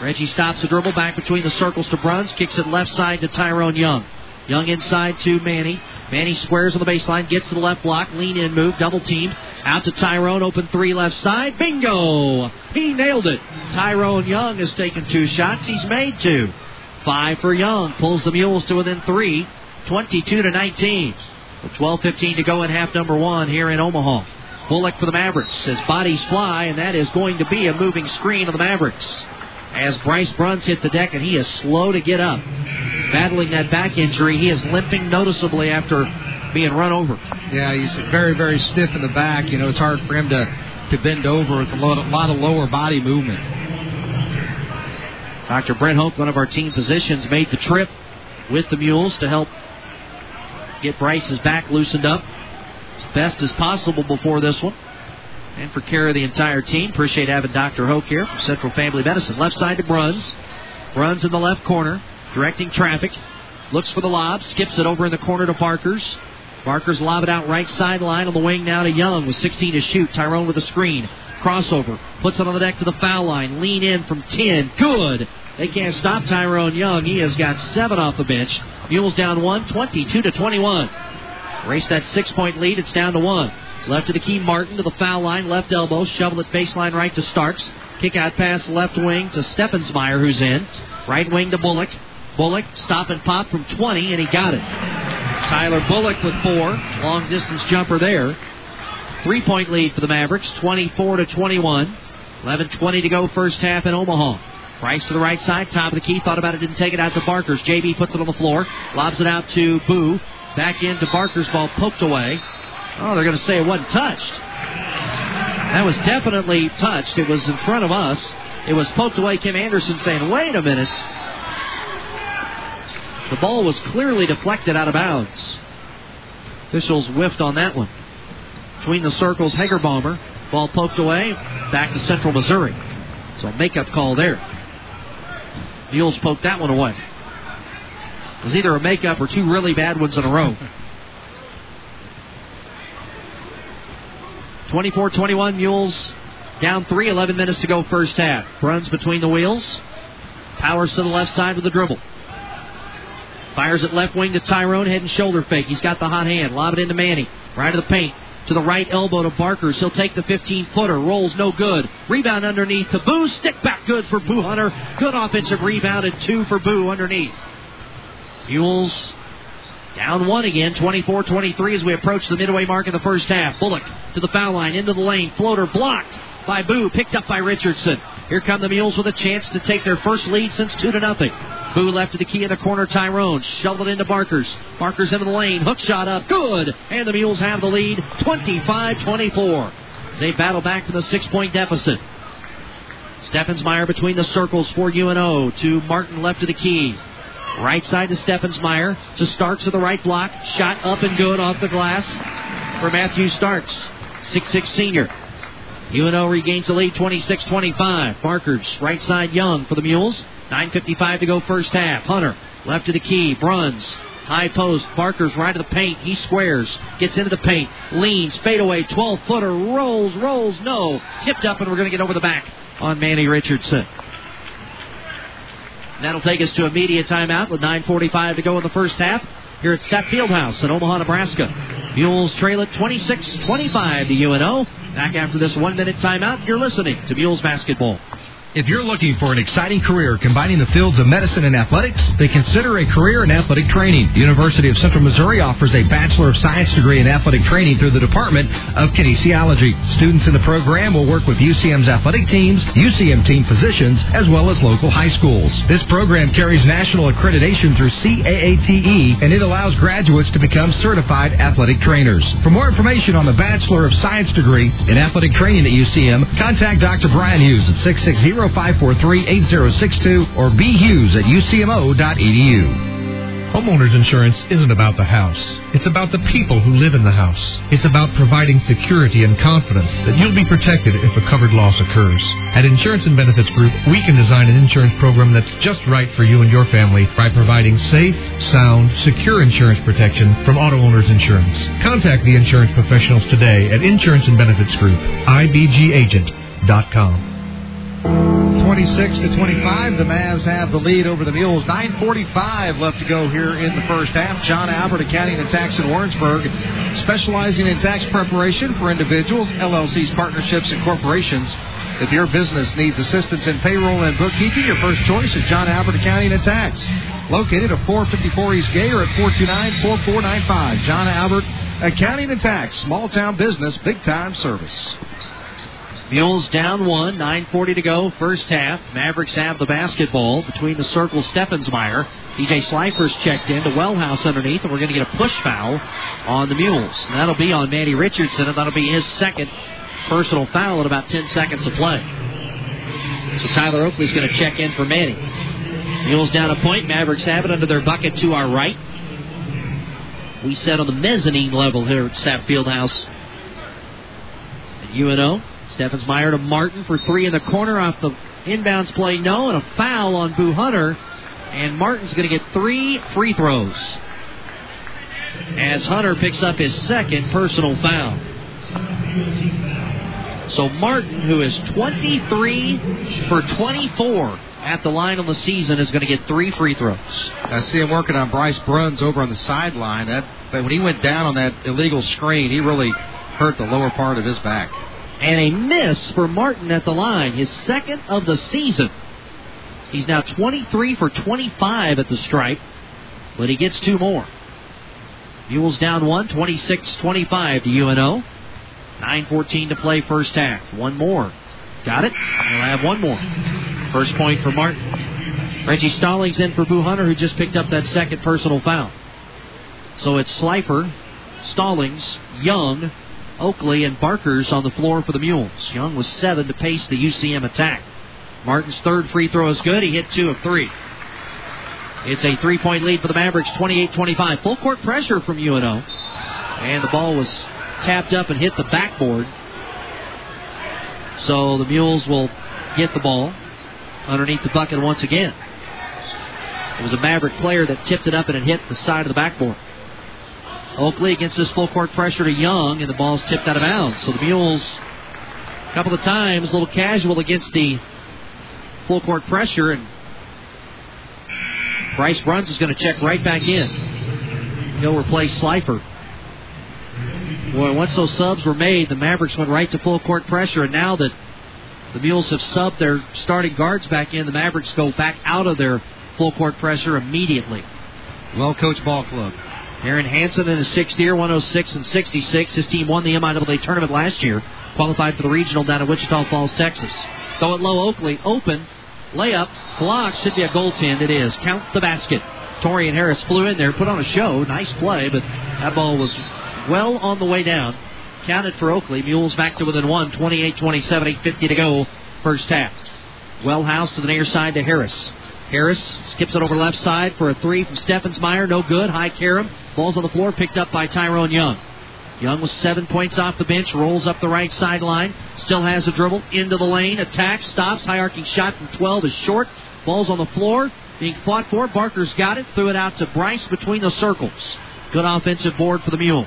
Reggie stops the dribble back between the circles to Bruns, kicks it left side to Tyrone Young. Young inside to Manny. Manny squares on the baseline, gets to the left block, lean in move, double team. Out to Tyrone, open three left side. Bingo! He nailed it. Tyrone Young has taken two shots. He's made two. Five for Young. Pulls the Mules to within three. 22 to 19. With 12.15 to go in half number one here in Omaha. Bullock for the Mavericks says bodies fly, and that is going to be a moving screen of the Mavericks. As Bryce Bruns hit the deck, and he is slow to get up. Battling that back injury, he is limping noticeably after being run over. Yeah, he's very, very stiff in the back. You know, it's hard for him to, to bend over with a lot, a lot of lower body movement. Dr. Brent Hope, one of our team physicians, made the trip with the Mules to help get Bryce's back loosened up as best as possible before this one. And for care of the entire team, appreciate having Dr. Hoke here from Central Family Medicine. Left side to Bruns. Bruns in the left corner, directing traffic. Looks for the lob, skips it over in the corner to Barkers. Barkers lob it out right sideline on the wing now to Young with 16 to shoot. Tyrone with a screen. Crossover. Puts it on the deck to the foul line. Lean in from 10. Good. They can't stop Tyrone Young. He has got seven off the bench. Mules down one, 22 to 21. Race that six point lead. It's down to one. Left to the key, Martin to the foul line. Left elbow. Shovel it baseline right to Starks. Kick out pass left wing to Steffensmeyer, who's in. Right wing to Bullock. Bullock stop and pop from 20, and he got it. Tyler Bullock with four. Long distance jumper there. Three point lead for the Mavericks, 24 to 21. 11 20 to go, first half in Omaha. Price to the right side, top of the key. Thought about it, didn't take it out to Barkers. JB puts it on the floor, lobs it out to Boo. Back into Barker's ball, poked away. Oh, they're going to say it wasn't touched. That was definitely touched. It was in front of us. It was poked away. Kim Anderson saying, wait a minute. The ball was clearly deflected out of bounds. Officials whiffed on that one. Between the circles, Hagerbomber. Ball poked away. Back to Central Missouri. So a makeup call there. Mules poked that one away. It was either a makeup or two really bad ones in a row. 24 21, Mules down 3, 11 minutes to go, first half. Bruns between the wheels. Towers to the left side with the dribble. Fires it left wing to Tyrone, head and shoulder fake. He's got the hot hand. Lob it into Manny. Right of the paint. To the right elbow to Barkers. He'll take the 15 footer. Rolls no good. Rebound underneath to Boo. Stick back good for Boo Hunter. Good offensive rebound and two for Boo underneath. Mules down one again, 24 23 as we approach the midway mark in the first half. Bullock to the foul line, into the lane. Floater blocked by Boo, picked up by Richardson. Here come the Mules with a chance to take their first lead since 2 to nothing. Boo left to the key in the corner, Tyrone. Shoveled into Barkers. Barkers into the lane. Hook shot up. Good. And the Mules have the lead 25 24. As they battle back from the six point deficit. Steffensmeyer between the circles for UNO to Martin left of the key. Right side to Steffensmeyer to Starks to the right block. Shot up and good off the glass for Matthew Starks. 6'6 senior. UNO regains the lead 26 25. Barkers, right side Young for the Mules. 9.55 to go first half. Hunter, left to the key. Bruns, high post. Barker's right of the paint. He squares, gets into the paint, leans, fade away, 12 footer, rolls, rolls, no. Tipped up, and we're going to get over the back on Manny Richardson. That'll take us to a media timeout with 9.45 to go in the first half here at Sapp Fieldhouse in Omaha, Nebraska. Mules trail it 26 25 to UNO. Back after this one minute timeout, you're listening to Mules Basketball. If you're looking for an exciting career combining the fields of medicine and athletics, then consider a career in athletic training. The University of Central Missouri offers a Bachelor of Science degree in athletic training through the Department of Kinesiology. Students in the program will work with UCM's athletic teams, UCM team physicians, as well as local high schools. This program carries national accreditation through CAATE, and it allows graduates to become certified athletic trainers. For more information on the Bachelor of Science degree in athletic training at UCM, contact Dr. Brian Hughes at 660 543 8062 or bhughes at ucmo.edu. Homeowners insurance isn't about the house. It's about the people who live in the house. It's about providing security and confidence that you'll be protected if a covered loss occurs. At Insurance and Benefits Group, we can design an insurance program that's just right for you and your family by providing safe, sound, secure insurance protection from auto owners insurance. Contact the insurance professionals today at Insurance and Benefits Group, ibgagent.com. 26 to 25. The Mavs have the lead over the Mules. 9:45 left to go here in the first half. John Albert, accounting and tax in Warrensburg, specializing in tax preparation for individuals, LLCs, partnerships, and corporations. If your business needs assistance in payroll and bookkeeping, your first choice is John Albert Accounting and Tax. Located at 454 East Gay or at 429-4495. John Albert Accounting and Tax. Small town business, big time service. Mules down one, 9.40 to go, first half. Mavericks have the basketball between the circles, Steffensmeyer. DJ Slifer's checked in to Wellhouse underneath, and we're going to get a push foul on the Mules. And that'll be on Manny Richardson, and that'll be his second personal foul at about 10 seconds of play. So Tyler Oakley's going to check in for Manny. Mules down a point. Mavericks have it under their bucket to our right. We set on the mezzanine level here at Sapp Fieldhouse at UNO. Steffensmeyer to Martin for three in the corner off the inbounds play. No, and a foul on Boo Hunter. And Martin's going to get three free throws. As Hunter picks up his second personal foul. So Martin, who is 23 for 24 at the line on the season, is going to get three free throws. I see him working on Bryce Bruns over on the sideline. That, but when he went down on that illegal screen, he really hurt the lower part of his back. And a miss for Martin at the line, his second of the season. He's now 23 for 25 at the stripe, but he gets two more. Mules down one, 26 25 to UNO. 9.14 to play first half. One more. Got it? We'll have one more. First point for Martin. Reggie Stallings in for Boo Hunter, who just picked up that second personal foul. So it's Slifer, Stallings, Young, Oakley, and Barkers on the floor for the Mules. Young was seven to pace the UCM attack. Martin's third free throw is good. He hit two of three. It's a three point lead for the Mavericks, 28 25. Full court pressure from UNO. And the ball was tapped up and hit the backboard. So the Mules will get the ball underneath the bucket once again. It was a Maverick player that tipped it up and it hit the side of the backboard. Oakley against this full court pressure to Young, and the ball's tipped out of bounds. So the Mules, a couple of times, a little casual against the full court pressure, and Bryce Bruns is going to check right back in. He'll replace Slifer. Boy, once those subs were made, the Mavericks went right to full court pressure, and now that the Mules have subbed their starting guards back in, the Mavericks go back out of their full court pressure immediately. Well Coach ball club. Derrin Hansen in his sixth year, 106 and 66. His team won the MIAA tournament last year, qualified for the regional down in Wichita Falls, Texas. Throw it low, Oakley, open, layup, block, should be a goaltend. It is. Count the basket. Torian Harris flew in there, put on a show. Nice play, but that ball was well on the way down. Counted for Oakley. Mules back to within one, 28 27, 8.50 to go, first half. Wellhouse to the near side to Harris. Harris skips it over left side for a three from Steffensmeyer. No good. High Karam. Ball's on the floor, picked up by Tyrone Young. Young with seven points off the bench, rolls up the right sideline, still has a dribble into the lane, attacks, stops, high arcing shot from 12 is short. Ball's on the floor, being fought for. Barker's got it, threw it out to Bryce between the circles. Good offensive board for the Mules.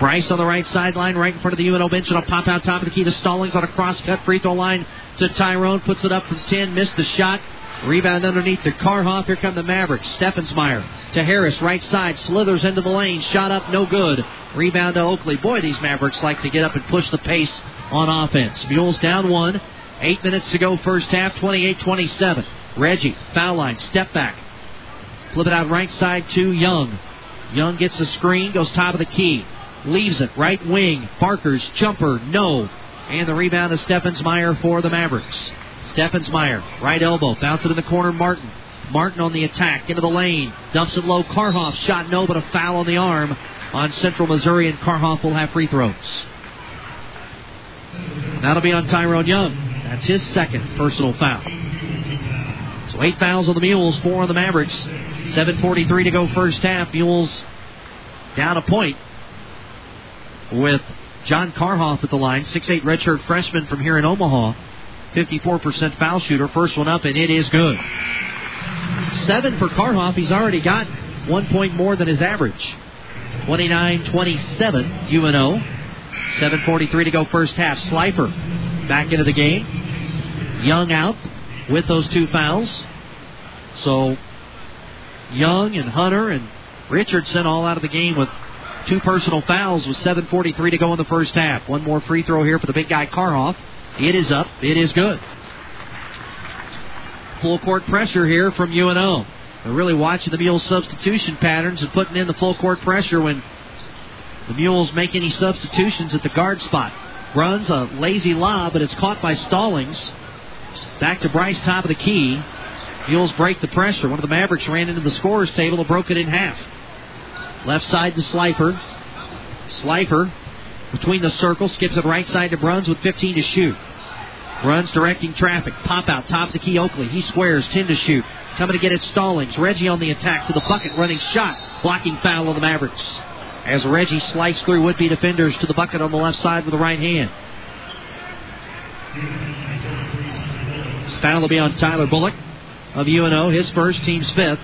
Bryce on the right sideline, right in front of the UNO bench, and a pop out top of the key to Stallings on a cross cut free throw line to Tyrone. Puts it up from 10, missed the shot. Rebound underneath to Karhoff. Here come the Mavericks. Steffensmeyer to Harris, right side, slithers into the lane. Shot up, no good. Rebound to Oakley. Boy, these Mavericks like to get up and push the pace on offense. Mules down one. Eight minutes to go, first half, 28 27. Reggie, foul line, step back. Flip it out right side to Young. Young gets a screen, goes top of the key. Leaves it, right wing. Barker's jumper, no. And the rebound is Steffensmeyer for the Mavericks. Steffensmeyer, right elbow, bounce it in the corner, Martin. Martin on the attack, into the lane. Dumps it low, Karhoff, shot no, but a foul on the arm on Central Missouri, and Karhoff will have free throws. That'll be on Tyrone Young. That's his second personal foul. So eight fouls on the Mules, four on the Mavericks. 7.43 to go first half. Mules down a point with John Karhoff at the line, 6'8 redshirt freshman from here in Omaha. 54% foul shooter. First one up, and it is good. Seven for Karhoff. He's already got one point more than his average. 29 27 UNO. 7.43 to go first half. Slifer back into the game. Young out with those two fouls. So Young and Hunter and Richardson all out of the game with two personal fouls with 7.43 to go in the first half. One more free throw here for the big guy Karhoff. It is up. It is good. Full court pressure here from UNO. They're really watching the Mules substitution patterns and putting in the full court pressure when the Mules make any substitutions at the guard spot. Bruns a lazy lob, but it's caught by Stallings. Back to Bryce, top of the key. Mules break the pressure. One of the Mavericks ran into the scorer's table and broke it in half. Left side to Slifer. Slifer between the circles, skips it right side to Bruns with 15 to shoot. Bruns directing traffic. Pop out, top of the key, Oakley. He squares, 10 to shoot. Coming to get it, Stallings. Reggie on the attack to the bucket, running shot. Blocking foul on the Mavericks. As Reggie sliced through would be defenders to the bucket on the left side with the right hand. Foul will be on Tyler Bullock of UNO, his first, team's fifth.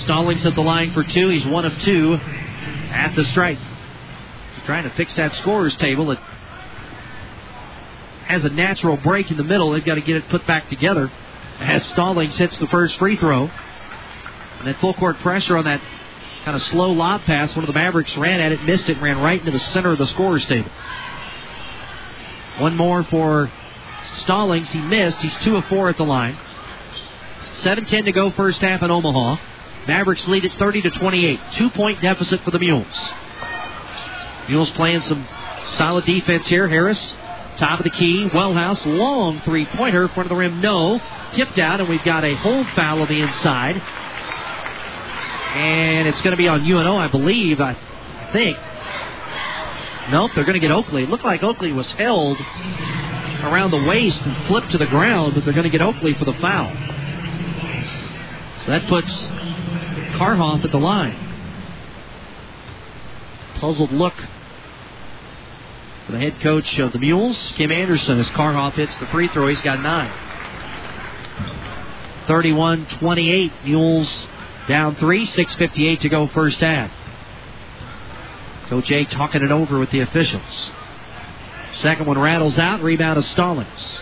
Stallings at the line for two. He's one of two at the strike. Trying to fix that scorer's table. It has a natural break in the middle. They've got to get it put back together as Stallings hits the first free throw. And then full court pressure on that kind of slow lob pass. One of the Mavericks ran at it, missed it, ran right into the center of the scorer's table. One more for Stallings. He missed. He's two of four at the line. 7-10 to go first half in Omaha. Mavericks lead at 30 to 28. Two point deficit for the Mules. Mules playing some solid defense here. Harris, top of the key. Wellhouse, long three pointer, front of the rim, no. Tipped out, and we've got a hold foul on the inside. And it's going to be on UNO, I believe. I think. Nope, they're going to get Oakley. It looked like Oakley was held around the waist and flipped to the ground, but they're going to get Oakley for the foul. So that puts Karhoff at the line. Puzzled look for the head coach of the Mules, Kim Anderson, as Karhoff hits the free throw. He's got nine. 31 28. Mules down three, 6.58 to go first half. Coach A talking it over with the officials. Second one rattles out, rebound of Stallings.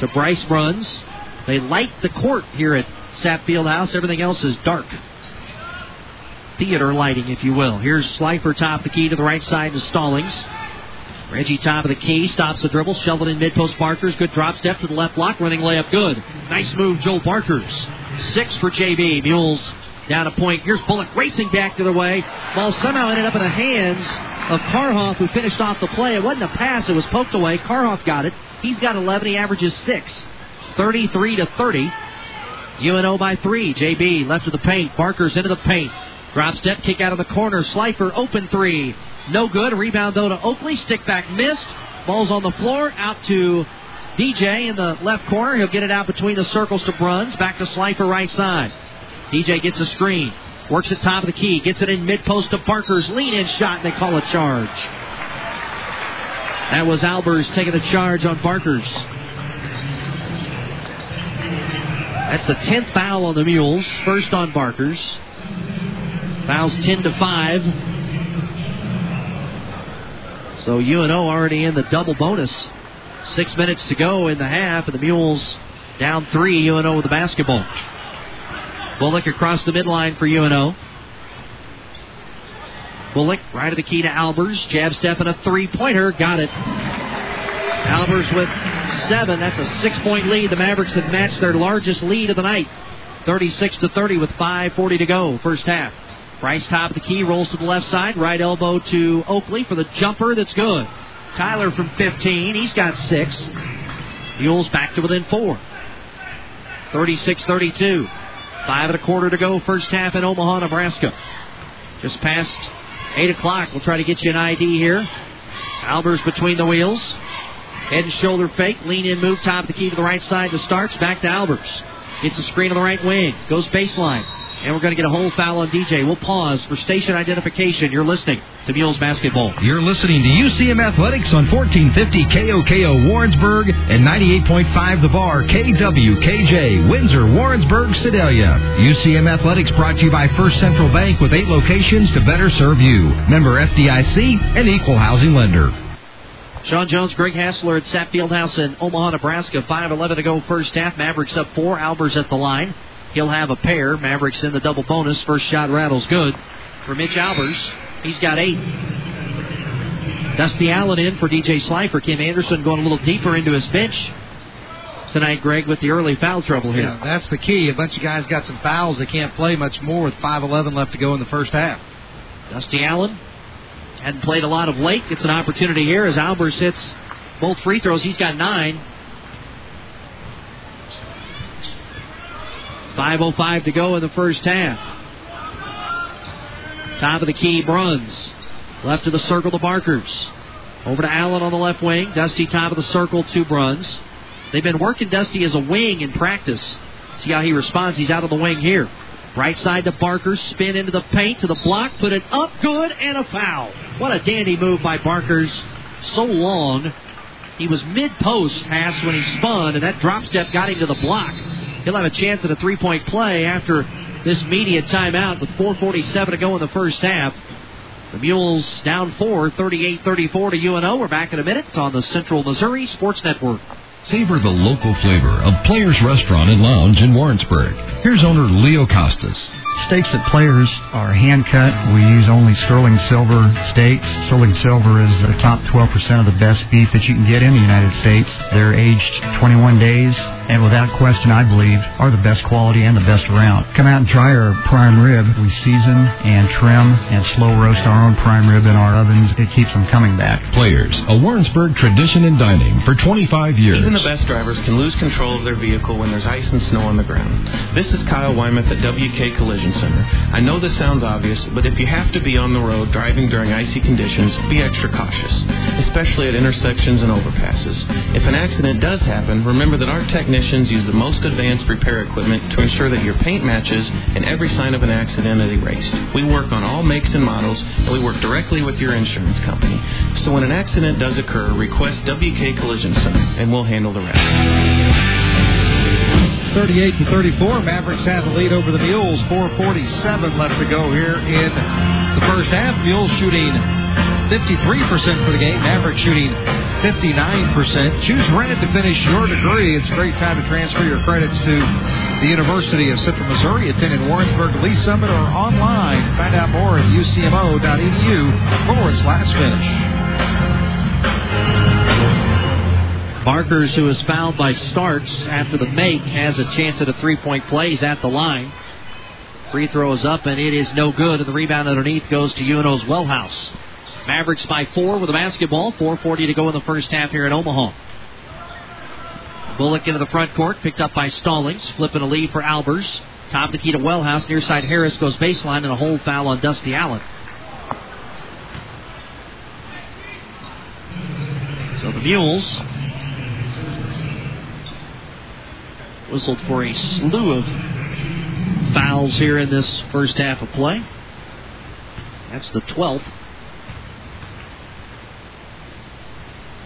To Bryce Bruns. They light the court here at Sapp Fieldhouse. Everything else is dark. Theater lighting, if you will. Here's Slifer top the key to the right side to Stallings. Reggie top of the key, stops the dribble, shoveled in mid post Barkers. Good drop step to the left block, running layup good. Nice move, Joel Barkers. Six for JB. Mules down a point. Here's Bullock racing back to the way. Ball somehow ended up in the hands of Karhoff, who finished off the play. It wasn't a pass, it was poked away. Karhoff got it. He's got 11. He averages six. 33 to 30. UNO by three. JB left of the paint. Barker's into the paint. Drop step, kick out of the corner. Slifer, open three. No good. Rebound though to Oakley. Stick back missed. Ball's on the floor. Out to DJ in the left corner. He'll get it out between the circles to Bruns. Back to Slifer right side. DJ gets a screen. Works at top of the key. Gets it in mid post to Barker's lean in shot. And they call a charge. That was Albers taking the charge on Barker's. That's the 10th foul on the Mules. First on Barker's. Fouls 10 to 5. So UNO already in the double bonus. Six minutes to go in the half, and the Mules down three. UNO with the basketball. Bullock across the midline for UNO. Bullock right of the key to Albers. Jab step and a three pointer. Got it. Albers with seven. That's a six-point lead. The Mavericks have matched their largest lead of the night, 36 to 30, with 5:40 to go, first half. Bryce top of the key rolls to the left side, right elbow to Oakley for the jumper. That's good. Tyler from 15. He's got six. Mules back to within four. 36-32. Five and a quarter to go, first half in Omaha, Nebraska. Just past 8 o'clock. We'll try to get you an ID here. Albers between the wheels. Head and shoulder fake. Lean in move. Top the key to the right side to Starks. Back to Albers. Gets a screen on the right wing. Goes baseline. And we're going to get a whole foul on DJ. We'll pause for station identification. You're listening to Mules Basketball. You're listening to UCM Athletics on 1450 KOKO Warrensburg and 98.5 The Bar KWKJ Windsor Warrensburg Sedalia. UCM Athletics brought to you by First Central Bank with eight locations to better serve you. Member FDIC and equal housing lender. Sean Jones, Greg Hassler at Sapp Fieldhouse in Omaha, Nebraska. 5-11 to go first half. Mavericks up four. Albers at the line. He'll have a pair. Mavericks in the double bonus. First shot rattles good for Mitch Albers. He's got eight. Dusty Allen in for DJ Slifer. Kim Anderson going a little deeper into his bench tonight, Greg, with the early foul trouble here. Yeah, that's the key. A bunch of guys got some fouls. They can't play much more with 5:11 left to go in the first half. Dusty Allen hadn't played a lot of late. Gets an opportunity here as Albers hits both free throws. He's got nine. 5.05 to go in the first half. Top of the key, Bruns. Left of the circle to Barkers. Over to Allen on the left wing. Dusty top of the circle to Bruns. They've been working Dusty as a wing in practice. See how he responds. He's out of the wing here. Right side to Barker. Spin into the paint to the block. Put it up good and a foul. What a dandy move by Barkers. So long. He was mid post pass when he spun, and that drop step got him to the block. He'll have a chance at a three point play after this media timeout with 4.47 to go in the first half. The Mules down four, 38 34 to UNO. We're back in a minute on the Central Missouri Sports Network. Savor the local flavor of Players Restaurant and Lounge in Warrensburg. Here's owner Leo Costas. Steaks at Players are hand cut. We use only sterling silver steaks. Sterling silver is the top 12% of the best beef that you can get in the United States. They're aged 21 days and without question, I believe, are the best quality and the best around. Come out and try our prime rib. We season and trim and slow roast our own prime rib in our ovens. It keeps them coming back. Players, a Warrensburg tradition in dining for 25 years. Even the best drivers can lose control of their vehicle when there's ice and snow on the ground. This is Kyle Wymath at WK Collision Center. I know this sounds obvious, but if you have to be on the road driving during icy conditions, be extra cautious, especially at intersections and overpasses. If an accident does happen, remember that our technicians use the most advanced repair equipment to ensure that your paint matches and every sign of an accident is erased. We work on all makes and models, and we work directly with your insurance company. So when an accident does occur, request WK Collision Center, and we'll handle the rest. 38 to 34. Mavericks have the lead over the Mules. 4:47 left to go here in the first half. Mules shooting 53% for the game. Maverick shooting 59%. Choose Red to finish your degree. It's a great time to transfer your credits to the University of Central Missouri. Attend in Warrensburg, Lee Summit, or online. Find out more at ucmo.edu forward slash finish. Barkers, who is fouled by Starks after the make, has a chance at a three point play. He's at the line. Free throw is up, and it is no good. And the rebound underneath goes to UNO's Wellhouse. Mavericks by four with the basketball. 4.40 to go in the first half here in Omaha. Bullock into the front court, picked up by Stallings, flipping a lead for Albers. Top the key to Wellhouse. Near side Harris goes baseline, and a hold foul on Dusty Allen. So the Mules whistled for a slew of fouls here in this first half of play. That's the 12th.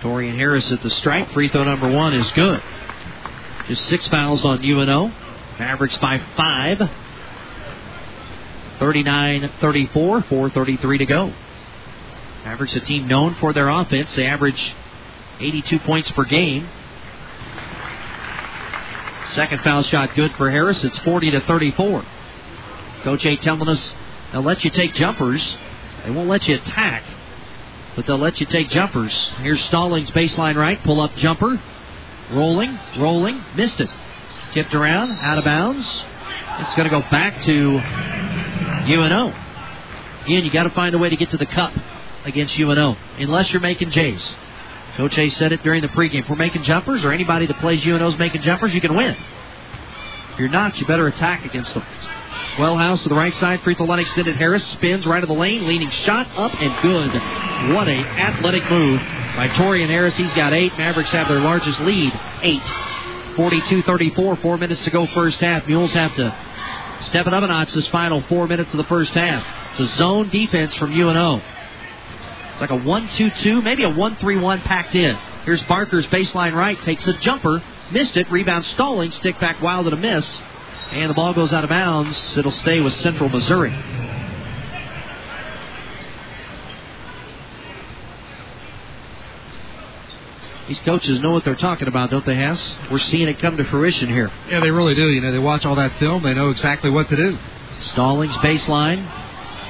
Torian Harris at the strike. Free throw number one is good. Just six fouls on UNO. Mavericks by five. 39 34, 4.33 to go. Mavericks, a team known for their offense. They average 82 points per game. Second foul shot good for Harris. It's 40 to 34. Coach A telling us they'll let you take jumpers. They won't let you attack. But they'll let you take jumpers. Here's Stallings baseline right, pull up jumper, rolling, rolling, missed it. Tipped around, out of bounds. It's going to go back to UNO. Again, you got to find a way to get to the cup against UNO, unless you're making Jays. Coach A said it during the pregame. If we're making jumpers, or anybody that plays UNO's making jumpers, you can win. If you're not, you better attack against them. Wellhouse to the right side, free throw line extended. Harris spins right of the lane, leaning shot up and good. What a athletic move by Torian Harris. He's got eight. Mavericks have their largest lead, eight. 42-34, four minutes to go first half. Mules have to step it up a notch this final four minutes of the first half. It's a zone defense from UNO. It's like a 1-2-2, maybe a 1-3-1 packed in. Here's Barker's baseline right, takes a jumper, missed it, rebound stalling, stick back wild and a miss. And the ball goes out of bounds. It'll stay with Central Missouri. These coaches know what they're talking about, don't they, Hass? We're seeing it come to fruition here. Yeah, they really do. You know, they watch all that film, they know exactly what to do. Stallings baseline.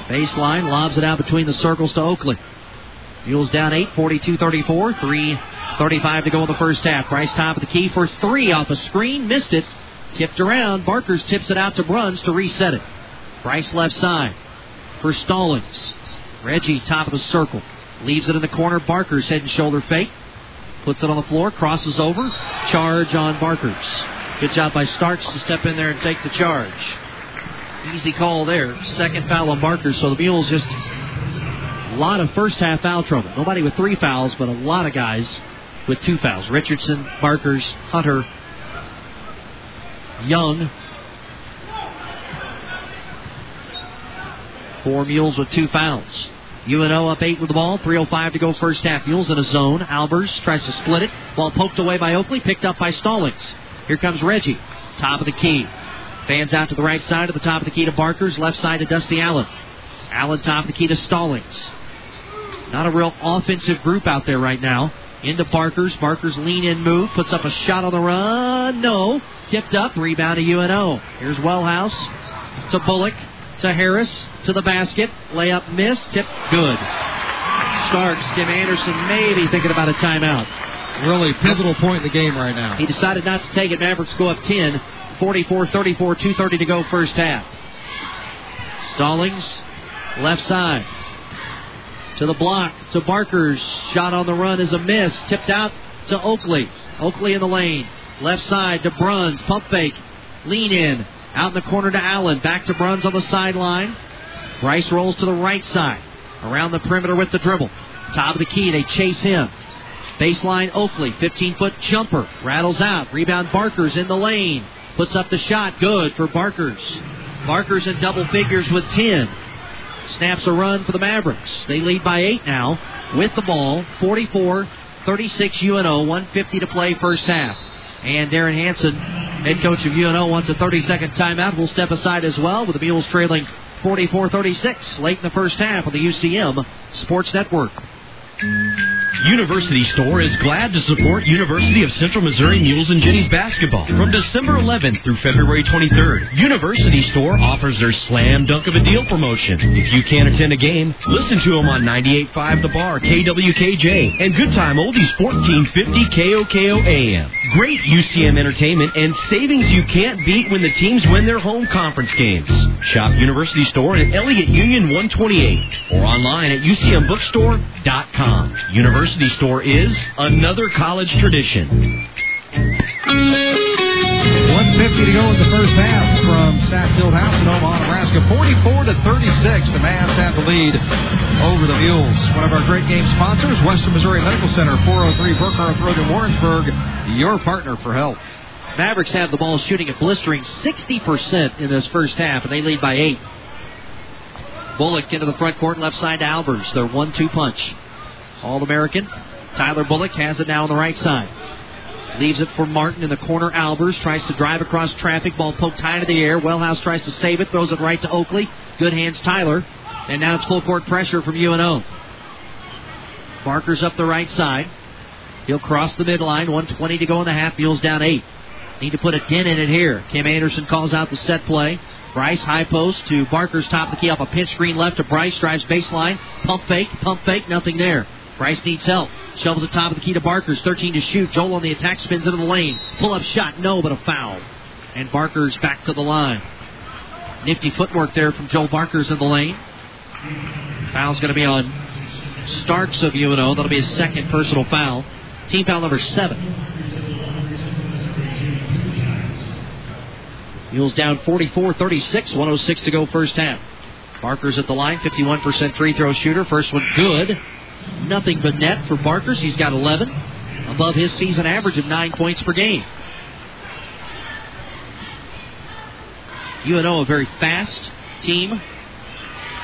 Baseline lobs it out between the circles to Oakley. Mules down 8, 42 34. 3 35 to go in the first half. Bryce top of the key for three off a screen. Missed it. Tipped around. Barkers tips it out to Bruns to reset it. Bryce left side for Stallings. Reggie top of the circle. Leaves it in the corner. Barker's head and shoulder fake. Puts it on the floor. Crosses over. Charge on Barkers. Good job by Starks to step in there and take the charge. Easy call there. Second foul on Barkers. So the Mules just a lot of first half foul trouble. Nobody with three fouls, but a lot of guys with two fouls. Richardson, Barkers, Hunter, Young. Four Mules with two fouls. UNO up eight with the ball. 3.05 to go first half. Mules in a zone. Albers tries to split it. Ball poked away by Oakley. Picked up by Stallings. Here comes Reggie. Top of the key. Fans out to the right side of the top of the key to Barkers. Left side to Dusty Allen. Allen top of the key to Stallings. Not a real offensive group out there right now. Into Barkers. Barkers lean in move. Puts up a shot on the run. No. Tipped up. Rebound to UNO. Here's Wellhouse to Bullock to Harris to the basket. Layup missed. Tip good. Starks, Kim Anderson maybe thinking about a timeout. Really pivotal point in the game right now. He decided not to take it. Mavericks go up 10. 44 34, 2.30 to go first half. Stallings, left side. To the block, to Barker's. Shot on the run is a miss. Tipped out to Oakley. Oakley in the lane. Left side to Bruns. Pump fake. Lean in. Out in the corner to Allen. Back to Bruns on the sideline. Bryce rolls to the right side. Around the perimeter with the dribble. Top of the key. They chase him. Baseline Oakley. 15 foot jumper. Rattles out. Rebound Barker's in the lane. Puts up the shot. Good for Barker's. Barker's in double figures with 10. Snaps a run for the Mavericks. They lead by 8 now with the ball. 44 36 UNO. 150 to play first half. And Derrin Hansen, head coach of UNO, wants a 30 second timeout. We'll step aside as well with the Mules trailing 44 36 late in the first half on the UCM Sports Network. University Store is glad to support University of Central Missouri Mules and Jennies basketball. From December 11th through February 23rd, University Store offers their slam dunk of a deal promotion. If you can't attend a game, listen to them on 98.5 The Bar, KWKJ, and Good Time Oldies 1450 KOKO AM. Great UCM entertainment and savings you can't beat when the teams win their home conference games. Shop University Store at Elliott Union 128 or online at UCMBookstore.com. University Store is another college tradition. 150 to go in the first half from Sapp Fieldhouse in Omaha, Nebraska. 44 to 36. The Mavs have the lead over the Mules. One of our great game sponsors, Western Missouri Medical Center, 403 Burkarth Road in Warrensburg. Your partner for help. Mavericks have the ball shooting a blistering 60% in this first half, and they lead by eight. Bullock into the front court, left side to Albers. Their one-two punch. All American. Tyler Bullock has it now on the right side. Leaves it for Martin in the corner. Albers tries to drive across traffic. Ball poked high into the air. Wellhouse tries to save it. Throws it right to Oakley. Good hands, Tyler. And now it's full court pressure from UNO. Barker's up the right side. He'll cross the midline. 120 to go in the half. Mules down eight. Need to put a dent in it here. Kim Anderson calls out the set play. Bryce high post to Barker's top of the key off a pinch screen left to Bryce. Drives baseline. Pump fake. Pump fake. Nothing there. Bryce needs help. Shovels it top of the key to Barkers. 13 to shoot. Joel on the attack spins into the lane. Pull up shot. No, but a foul. And Barkers back to the line. Nifty footwork there from Joel Barkers in the lane. Foul's going to be on Starks of UNO. That'll be his second personal foul. Team foul number seven. Mules down 44 36, 106 to go first half. Barker's at the line, 51% free throw shooter. First one good. Nothing but net for Barkers. He's got 11, above his season average of 9 points per game. UNO, a very fast team,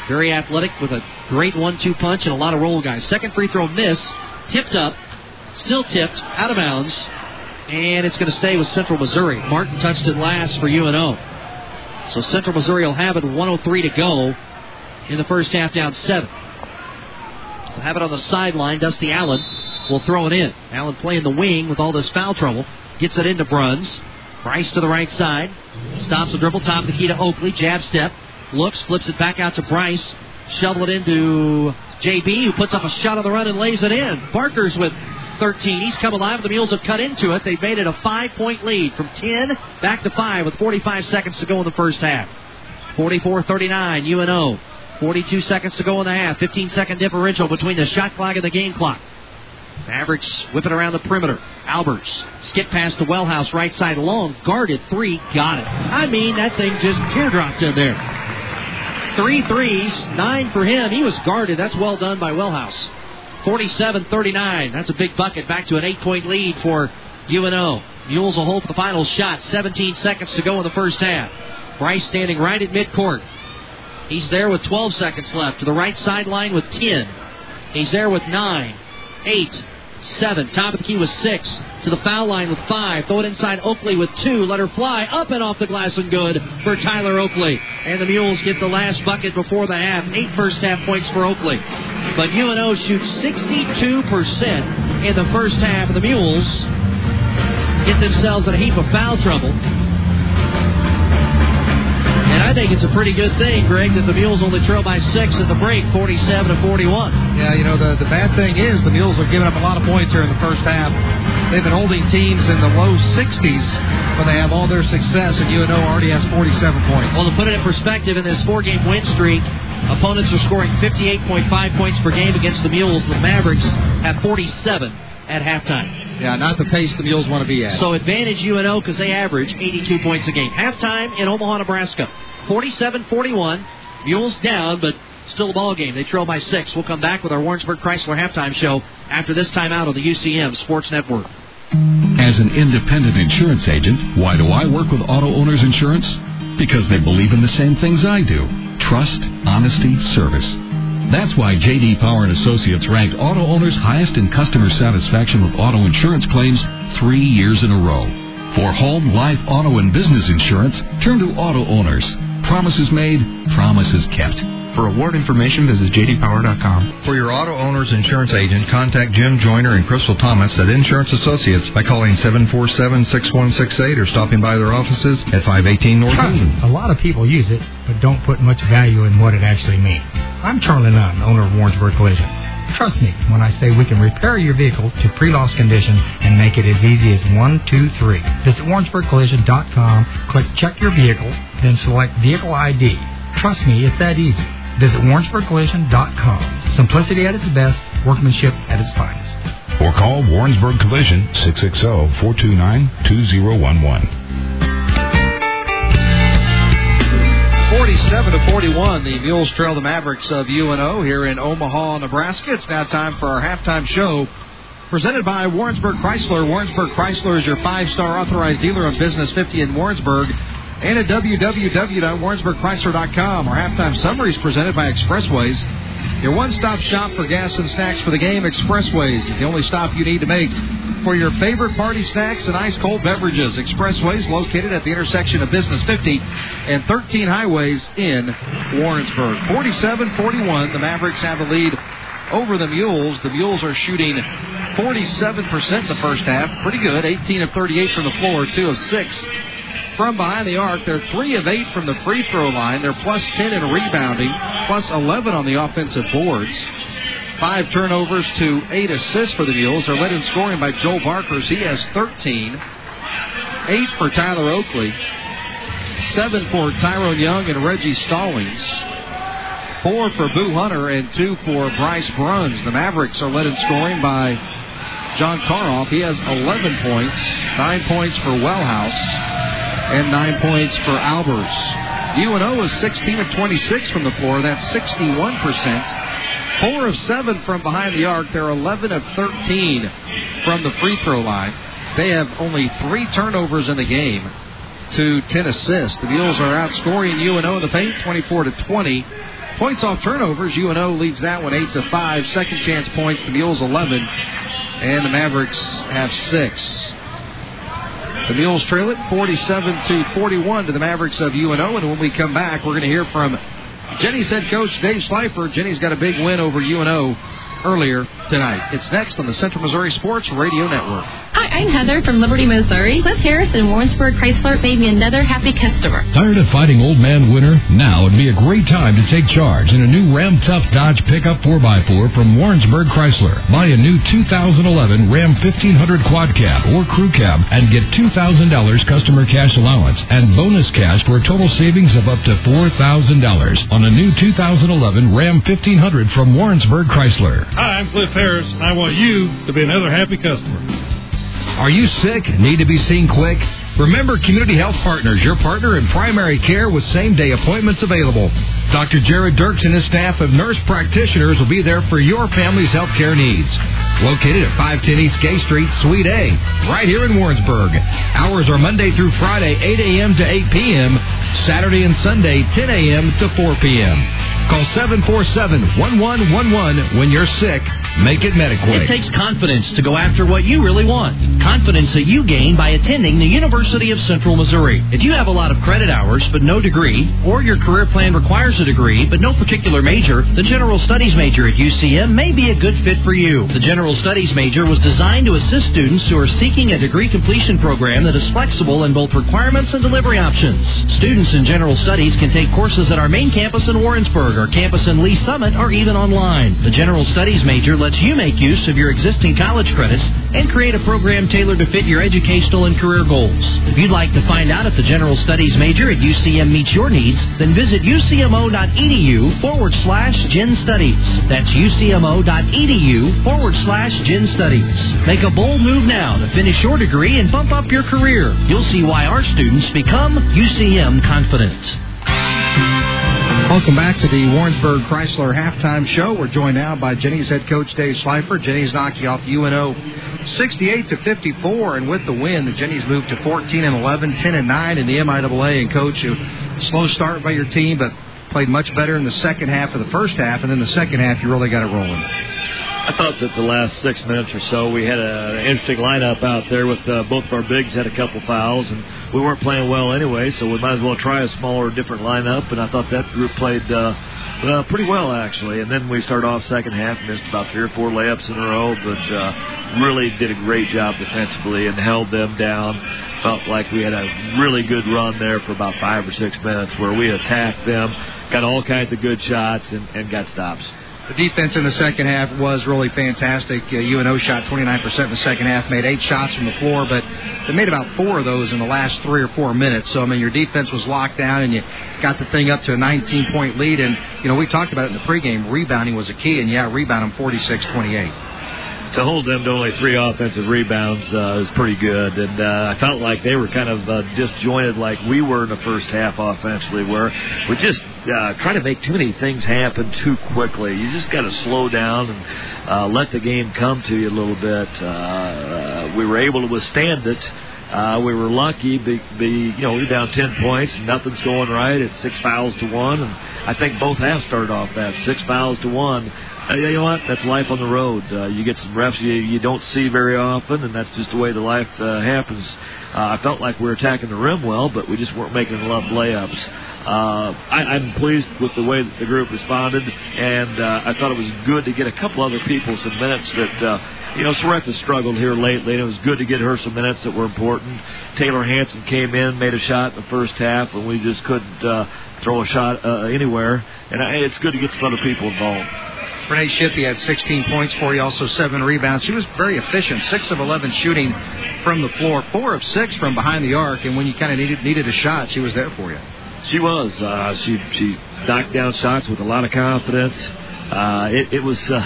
very athletic with a great one two punch and a lot of roll guys. Second free throw miss, tipped up, still tipped, out of bounds, and it's going to stay with Central Missouri. Martin touched it last for UNO. So Central Missouri will have it 103 to go in the first half, down seven. We'll have it on the sideline. Dusty Allen will throw it in. Allen playing the wing with all this foul trouble. Gets it into Bruns. Bryce to the right side. Stops the dribble, top of the key to Oakley. Jab step. Looks, flips it back out to Bryce. Shovel it into JB, who puts up a shot on the run and lays it in. Barkers with 13. He's come alive. The Mules have cut into it. They've made it a five point lead from 10 back to 5 with 45 seconds to go in the first half. 44 39, UNO. 42 seconds to go in the half. 15 second differential between the shot clock and the game clock. Mavericks whipping around the perimeter. Albers skip past the Wellhouse right side long. Guarded three. Got it. I mean, that thing just teardropped in there. Three threes. Nine for him. He was guarded. That's well done by Wellhouse. 47 39. That's a big bucket. Back to an eight point lead for UNO. Mules will hold for the final shot. 17 seconds to go in the first half. Bryce standing right at midcourt. He's there with 12 seconds left. To the right sideline with 10. He's there with 9, 8, 7. Top of the key with 6. To the foul line with 5. Throw it inside Oakley with 2. Let her fly. Up and off the glass and good for Tyler Oakley. And the Mules get the last bucket before the half. Eight first half points for Oakley. But UNO shoots 62% in the first half. And the Mules get themselves in a heap of foul trouble. I think it's a pretty good thing, Greg, that the Mules only trail by six at the break, 47 to 41. Yeah, you know, the, the bad thing is the Mules are giving up a lot of points here in the first half. They've been holding teams in the low 60s when they have all their success, and UNO already has 47 points. Well, to put it in perspective, in this four game win streak, opponents are scoring 58.5 points per game against the Mules. The Mavericks have 47 at halftime. Yeah, not the pace the Mules want to be at. So advantage UNO because they average 82 points a game. Halftime in Omaha, Nebraska. 47-41. Mules down, but still a ball game. They trail by six. We'll come back with our Warrensburg Chrysler halftime show after this timeout on the UCM Sports Network. As an independent insurance agent, why do I work with Auto Owners Insurance? Because they believe in the same things I do. Trust, honesty, service. That's why JD Power and Associates ranked auto owners highest in customer satisfaction with auto insurance claims 3 years in a row. For home, life, auto and business insurance, turn to Auto Owners. Promises made, promises kept. For award information, visit jdpower.com. For your auto owner's insurance agent, contact Jim Joyner and Crystal Thomas at Insurance Associates by calling 747-6168 or stopping by their offices at 518 North Trust a lot of people use it, but don't put much value in what it actually means. I'm Charlie Nunn, owner of Warrensburg Collision. Trust me when I say we can repair your vehicle to pre-loss condition and make it as easy as one, two, three. Visit WarrensburgCollision.com, click Check Your Vehicle, then select Vehicle ID. Trust me, it's that easy. Visit WarrensburgCollision.com. Simplicity at its best, workmanship at its finest. Or call Warrensburg Collision oh, 660-429-2011. 47 to 41, the Mules trail the Mavericks of UNO here in Omaha, Nebraska. It's now time for our halftime show. Presented by Warrensburg Chrysler. Warrensburg Chrysler is your five-star authorized dealer on Business 50 in Warrensburg and at www.warrensburgchrysler.com. Our halftime summary is presented by Expressways. Your one-stop shop for gas and snacks for the game, Expressways. is The only stop you need to make for your favorite party snacks and ice-cold beverages. Expressways located at the intersection of Business 50 and 13 highways in Warrensburg. 47-41, the Mavericks have the lead over the Mules. The Mules are shooting 47% in the first half. Pretty good. 18 of 38 from the floor, 2 of 6 from behind the arc. They're 3 of 8 from the free throw line. They're plus 10 in rebounding, plus 11 on the offensive boards. Five turnovers to eight assists for the Mules. They're led in scoring by Joel Barkers. He has 13. Eight for Tyler Oakley. Seven for Tyrone Young and Reggie Stallings. Four for Boo Hunter and two for Bryce Bruns. The Mavericks are led in scoring by John Karhoff. He has 11 points. Nine points for Wellhouse and nine points for Albers. UNO is 16 of 26 from the floor. That's 61%. Four of seven from behind the arc. They're 11 of 13 from the free throw line. They have only three turnovers in the game to 10 assists. The Mules are outscoring UNO in the paint 24 to 20. Points off turnovers, UNO leads that one 8 to 5. Second chance points, the Mules 11. And the Mavericks have six. The Mules trail it 47 to 41 to the Mavericks of UNO. And when we come back, we're going to hear from Jenny's head coach, Dave Slifer. Jenny's got a big win over UNO earlier tonight. It's next on the Central Missouri Sports Radio Network. Hi, I'm Heather from Liberty, Missouri. Cliff Harris and Warrensburg Chrysler made me another happy customer. Tired of fighting old man winter? Now would be a great time to take charge in a new Ram Tough Dodge pickup 4x4 from Warrensburg Chrysler. Buy a new 2011 Ram 1500 Quad Cab or Crew Cab and get $2,000 customer cash allowance and bonus cash for a total savings of up to $4,000 on a new 2011 Ram 1500 from Warrensburg Chrysler. Hi, I'm Cliff Harris, and I want you to be another happy customer. Are you sick? Need to be seen quick? Remember Community Health Partners, your partner in primary care with same day appointments available. Dr. Jared Dirks and his staff of nurse practitioners will be there for your family's health care needs. Located at 510 East Gay Street, Suite A, right here in Warrensburg. Hours are Monday through Friday, 8 a.m. to 8 p.m., Saturday and Sunday, 10 a.m. to 4 p.m. Call 747-1111 when you're sick. Make it Mediquick. It takes confidence to go after what you really want. Confidence that you gain by attending the University of Central Missouri. If you have a lot of credit hours but no degree, or your career plan requires a degree but no particular major, the General Studies major at UCM may be a good fit for you. The General Studies major was designed to assist students who are seeking a degree completion program that is flexible in both requirements and delivery options. Students in General Studies can take courses at our main campus in Warrensburg, our campus in Lee Summit, or even online. The General Studies major lets you make use of your existing college credits and create a program tailored to fit your educational and career goals. If you'd like to find out if the General Studies major at UCM meets your needs, then visit ucmo.edu forward slash gen studies. That's ucmo.edu forward slash gen studies. Make a bold move now to finish your degree and bump up your career. You'll see why our students become UCM confident. Welcome back to the Warrensburg Chrysler halftime show. We're joined now by Jenny's head coach Dave Slifer. Jenny's knocking off UNO 68 to 54, and with the win, the Jennies moved to 14 and 11, 10 and 9 in the MIAA. And coach, a slow start by your team, but played much better in the second half of the first half, and then the second half you really got it rolling. I thought that the last six minutes or so we had an interesting lineup out there with uh, both of our bigs had a couple fouls and we weren't playing well anyway, so we might as well try a smaller, different lineup. And I thought that group played uh, uh, pretty well actually. And then we started off second half, missed about three or four layups in a row, but uh, really did a great job defensively and held them down. Felt like we had a really good run there for about five or six minutes where we attacked them, got all kinds of good shots, and, and got stops. The defense in the second half was really fantastic. Uh, UNO shot 29% in the second half, made eight shots from the floor, but they made about four of those in the last three or four minutes. So, I mean, your defense was locked down and you got the thing up to a 19 point lead. And, you know, we talked about it in the pregame. Rebounding was a key, and yeah, rebound them 46 28 to hold them to only three offensive rebounds uh, is pretty good. And uh, I felt like they were kind of uh, disjointed, like we were in the first half offensively, where we just uh, try to make too many things happen too quickly. You just got to slow down and uh, let the game come to you a little bit. Uh, uh, we were able to withstand it. Uh, we were lucky, be, be, you know, we were down 10 points, and nothing's going right. It's six fouls to one, and I think both halves started off that six fouls to one. Uh, you know what? That's life on the road. Uh, you get some refs you, you don't see very often, and that's just the way the life uh, happens. Uh, I felt like we were attacking the rim well, but we just weren't making enough layups. Uh, I, I'm pleased with the way that the group responded, and uh, I thought it was good to get a couple other people some minutes that, uh, you know, Soretta struggled here lately, and it was good to get her some minutes that were important. Taylor Hanson came in, made a shot in the first half, and we just couldn't uh, throw a shot uh, anywhere. And I, it's good to get some other people involved. Renee Shippey had 16 points for you, also seven rebounds. She was very efficient, six of 11 shooting from the floor, four of six from behind the arc, and when you kind of needed needed a shot, she was there for you. She was. Uh, she she knocked down shots with a lot of confidence. Uh, it, it was. Uh,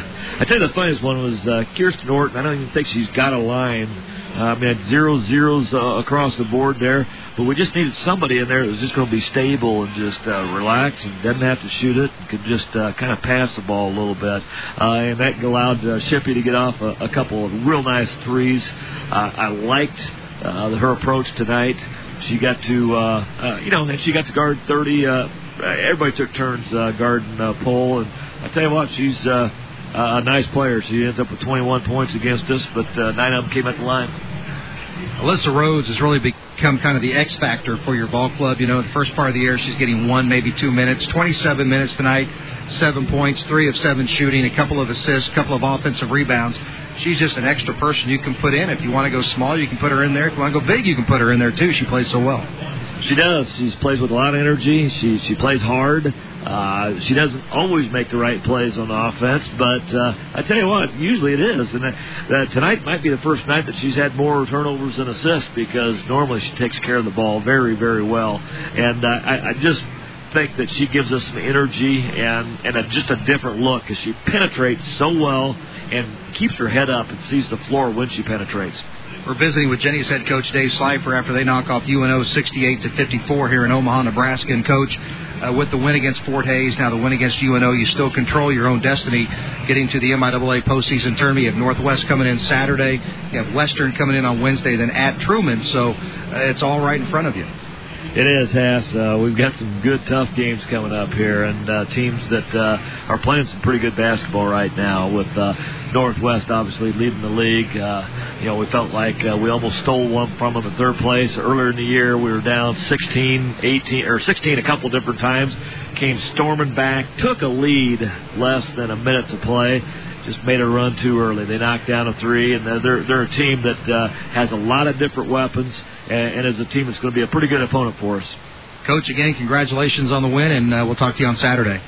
I tell you, the funniest one was uh, Kirsten Orton. I don't even think she's got a line. Uh, I mean, had zero zeros uh, across the board there, but we just needed somebody in there that was just going to be stable and just uh, relax and doesn't have to shoot it and could just uh, kind of pass the ball a little bit. Uh, and that allowed uh, Shippey to get off a, a couple of real nice threes. Uh, I liked uh, her approach tonight. She got to, uh, uh, you know, and she got to guard 30. Uh, everybody took turns uh, guarding uh, Pole, and I tell you what, she's uh, a nice player. She ends up with 21 points against us, but uh, nine of them came at the line. Alyssa Rhodes has really become kind of the X factor for your ball club. You know, the first part of the year, she's getting one, maybe two minutes. 27 minutes tonight, seven points, three of seven shooting, a couple of assists, a couple of offensive rebounds. She's just an extra person you can put in. If you want to go small, you can put her in there. If you want to go big, you can put her in there too. She plays so well. She does. She plays with a lot of energy. She she plays hard. Uh, she doesn't always make the right plays on the offense, but uh, I tell you what, usually it is. And that tonight might be the first night that she's had more turnovers than assists because normally she takes care of the ball very very well. And uh, I, I just think that she gives us some energy and and a, just a different look because she penetrates so well and keeps her head up and sees the floor when she penetrates. We're visiting with Jenny's head coach Dave Slifer after they knock off UNO 68 to 54 here in Omaha, Nebraska. And coach, uh, with the win against Fort Hays, now the win against UNO, you still control your own destiny, getting to the MIAA postseason tournament. You have Northwest coming in Saturday, you have Western coming in on Wednesday, then at Truman. So uh, it's all right in front of you. It is, Hass. Uh, we've got some good, tough games coming up here, and uh, teams that uh, are playing some pretty good basketball right now. With uh, Northwest obviously leading the league, uh, you know we felt like uh, we almost stole one from them in third place earlier in the year. We were down 16, 18, or 16 a couple different times. Came storming back, took a lead less than a minute to play just made a run too early. They knocked down a three, and they're they're a team that uh, has a lot of different weapons, and, and is a team that's going to be a pretty good opponent for us. Coach, again, congratulations on the win, and uh, we'll talk to you on Saturday.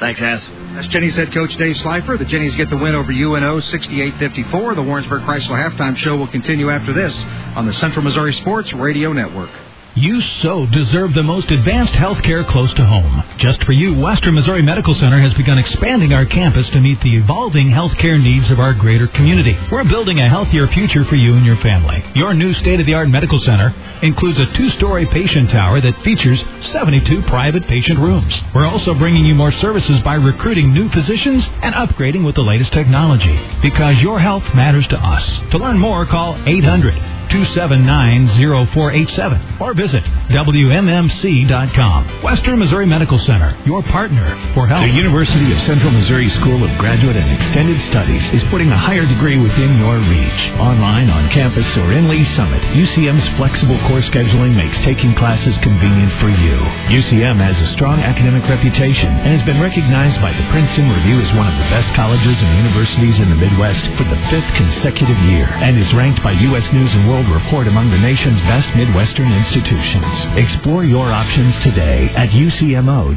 Thanks, Hass. That's Jenny's head coach Dave Slifer. The Jennies get the win over UNO 68-54. The Warrensburg Chrysler halftime show will continue after this on the Central Missouri Sports Radio Network. You so deserve the most advanced health care close to home. Just for you, Western Missouri Medical Center has begun expanding our campus to meet the evolving health care needs of our greater community. We're building a healthier future for you and your family. Your new state-of-the-art medical center includes a two-story patient tower that features 72 private patient rooms. We're also bringing you more services by recruiting new physicians and upgrading with the latest technology. Because your health matters to us. To learn more, call 800 279-0487 or visit WMMC.com. Western Missouri Medical Center, your partner for health. The University of Central Missouri School of Graduate and Extended Studies is putting a higher degree within your reach. Online, on campus, or in Lee Summit, UCM's flexible course scheduling makes taking classes convenient for you. UCM has a strong academic reputation and has been recognized by the Princeton Review as one of the best colleges and universities in the Midwest for the fifth consecutive year and is ranked by U.S. News and World Report among the nation's best Midwestern institutions. Explore your options today at ucmo.edu.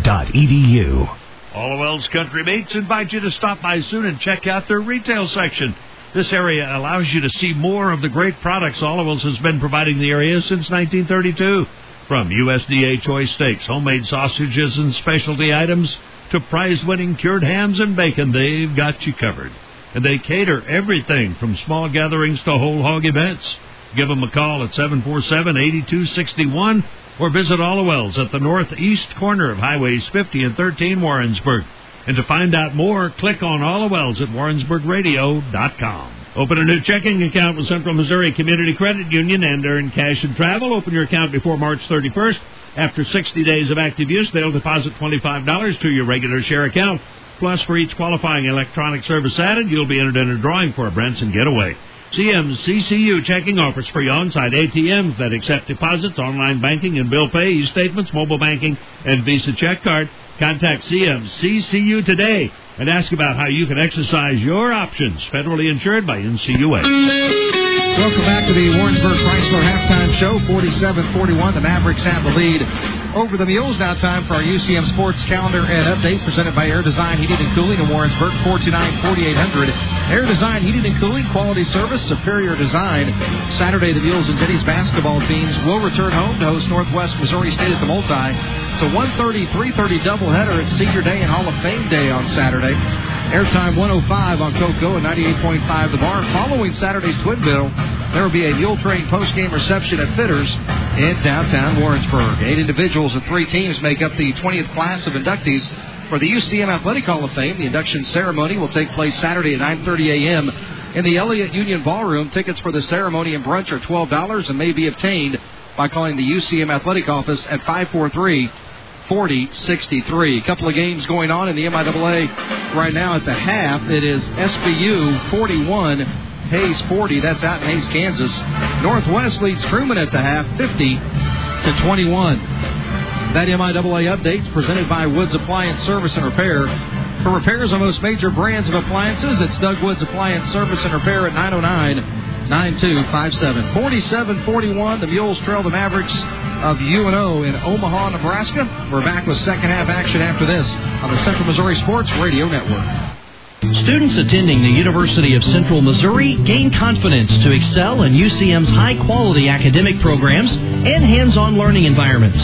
Allwell's Country Meats invite you to stop by soon and check out their retail section. This area allows you to see more of the great products Allwell's has been providing the area since 1932. From USDA choice steaks, homemade sausages, and specialty items to prize winning cured hams and bacon, they've got you covered. And they cater everything from small gatherings to whole hog events. Give them a call at 747 8261 or visit Allwell's at the northeast corner of Highways 50 and 13 Warrensburg. And to find out more, click on Allwell's at warrensburgradio.com. Open a new checking account with Central Missouri Community Credit Union and earn cash and travel. Open your account before March 31st. After 60 days of active use, they'll deposit $25 to your regular share account. Plus, for each qualifying electronic service added, you'll be entered in a drawing for a Branson getaway. CMCCU checking offers free on-site ATMs that accept deposits, online banking and bill pay, e-statements, mobile banking, and Visa check card. Contact CMCCU today and ask about how you can exercise your options. Federally insured by NCUA. Welcome back to the Warrensburg Chrysler halftime show. 47-41. The Mavericks have the lead over the Mules. Now time for our UCM Sports Calendar and Update presented by Air Design Heating and Cooling in Warrensburg, 429-4800. Air Design Heating and Cooling, quality service, superior design. Saturday, the Mules and Jenny's basketball teams will return home to host Northwest Missouri State at the Multi. It's a 130, 330 doubleheader at Senior Day and Hall of Fame Day on Saturday. Airtime 105 on Coco and 98.5 The Bar. Following Saturday's Twin Bill, there will be a Mule Train post-game reception at Fitters in downtown Warrensburg. Eight individuals and three teams make up the 20th class of inductees for the UCM Athletic Hall of Fame. The induction ceremony will take place Saturday at 9:30 a.m. in the Elliott Union Ballroom. Tickets for the ceremony and brunch are $12 and may be obtained by calling the UCM Athletic Office at 543 4063. A couple of games going on in the MIAA right now at the half. It is SBU 41, Hays 40. That's out in Hays, Kansas. Northwest leads Truman at the half 50 to 21. That MIAA update is presented by Woods Appliance Service and Repair. For repairs on most major brands of appliances, it's Doug Woods Appliance Service and Repair at 909 9257. 47 41, the Mules trail the Mavericks of UNO in Omaha, Nebraska. We're back with second half action after this on the Central Missouri Sports Radio Network. Students attending the University of Central Missouri gain confidence to excel in UCM's high quality academic programs and hands on learning environments.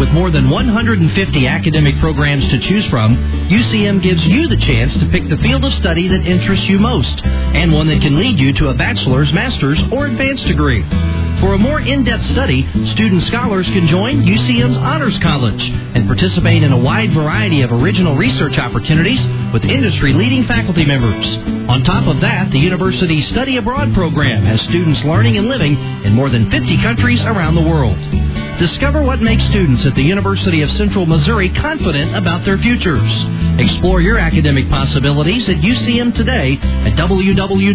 With more than 150 academic programs to choose from, UCM gives you the chance to pick the field of study that interests you most and one that can lead you to a bachelor's, master's, or advanced degree. For a more in-depth study, student scholars can join UCM's Honors College and participate in a wide variety of original research opportunities with industry-leading faculty members. On top of that, the university's Study Abroad program has students learning and living in more than 50 countries around the world. Discover what makes students at the University of Central Missouri confident about their futures. Explore your academic possibilities at UCM today at www.ucmo.edu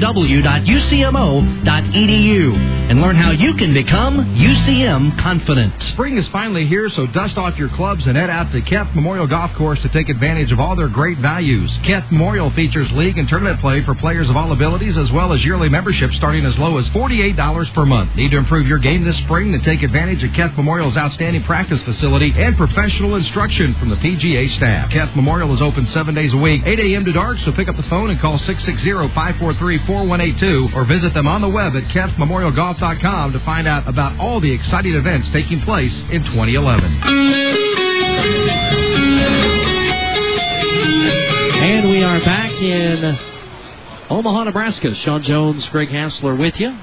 and learn how you can become UCM confident. Spring is finally here, so dust off your clubs and head out to Keth Memorial Golf Course to take advantage of all their great values. Keth Memorial features league and tournament play for players of all abilities, as well as yearly membership starting as low as $48 per month. Need to improve your game this spring? Then take advantage of Keth Memorial's outstanding practice facility and professional instruction from the PGA staff. Keth Memorial is open seven days a week, 8 a.m. to dark, so pick up the phone and call 660-543-4182 or visit them on the web at KethMemorialGolf.com to find out about all the exciting events taking place in 2011. And we are back in Omaha, Nebraska. Sean Jones, Greg Hassler with you.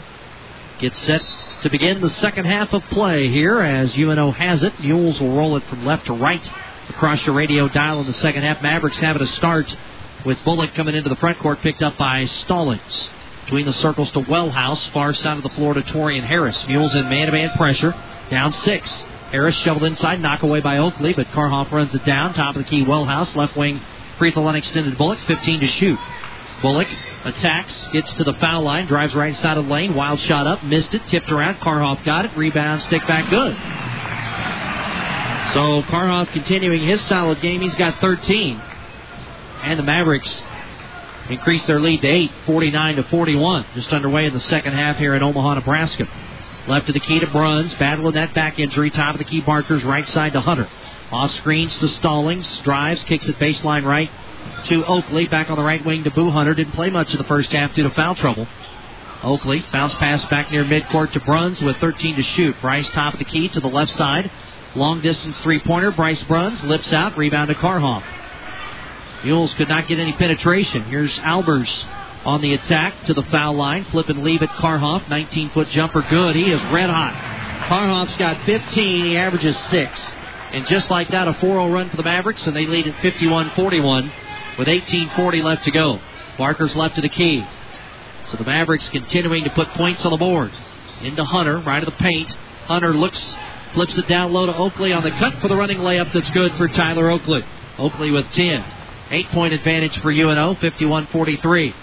Get set to begin the second half of play here as UNO has it. Mules will roll it from left to right across your radio dial in the second half. Mavericks have it a start with Bullock coming into the front court, picked up by Stallings. Between the circles to Wellhouse, far side of the floor to Torian Harris. Mules in man-to-man pressure, down six. Harris shoveled inside, knock away by Oakley, but Karhoff runs it down. Top of the key, Wellhouse, left wing, free throw line extended Bullock, 15 to shoot. Bullock attacks, gets to the foul line, drives right side of the lane, wild shot up, missed it, tipped around, Karhoff got it, rebound, stick back good. So Karhoff continuing his solid game, he's got 13. And the Mavericks increase their lead to 8, 49 to 41. Just underway in the second half here in Omaha, Nebraska. Left of the key to Bruns, battling that back injury. Top of the key, Barkers right side to Hunter. Off screens to Stallings, drives, kicks it baseline right to Oakley. Back on the right wing to Boo Hunter. Didn't play much in the first half due to foul trouble. Oakley bounce pass back near midcourt to Bruns with 13 to shoot. Bryce top of the key to the left side. Long distance three pointer. Bryce Bruns lips out. Rebound to Karhoff. Mules could not get any penetration. Here's Albers on the attack to the foul line. Flip and leave it. Karhoff. 19 foot jumper. Good. He is red hot. Karhoff's got 15. He averages six. And just like that, a 4 0 run for the Mavericks, and they lead at 51 41 with 18.40 left to go. Barkers left to the key. So the Mavericks continuing to put points on the board. Into Hunter, right of the paint. Hunter looks, flips it down low to Oakley on the cut for the running layup that's good for Tyler Oakley. Oakley with 10. Eight point advantage for UNO, 51 43.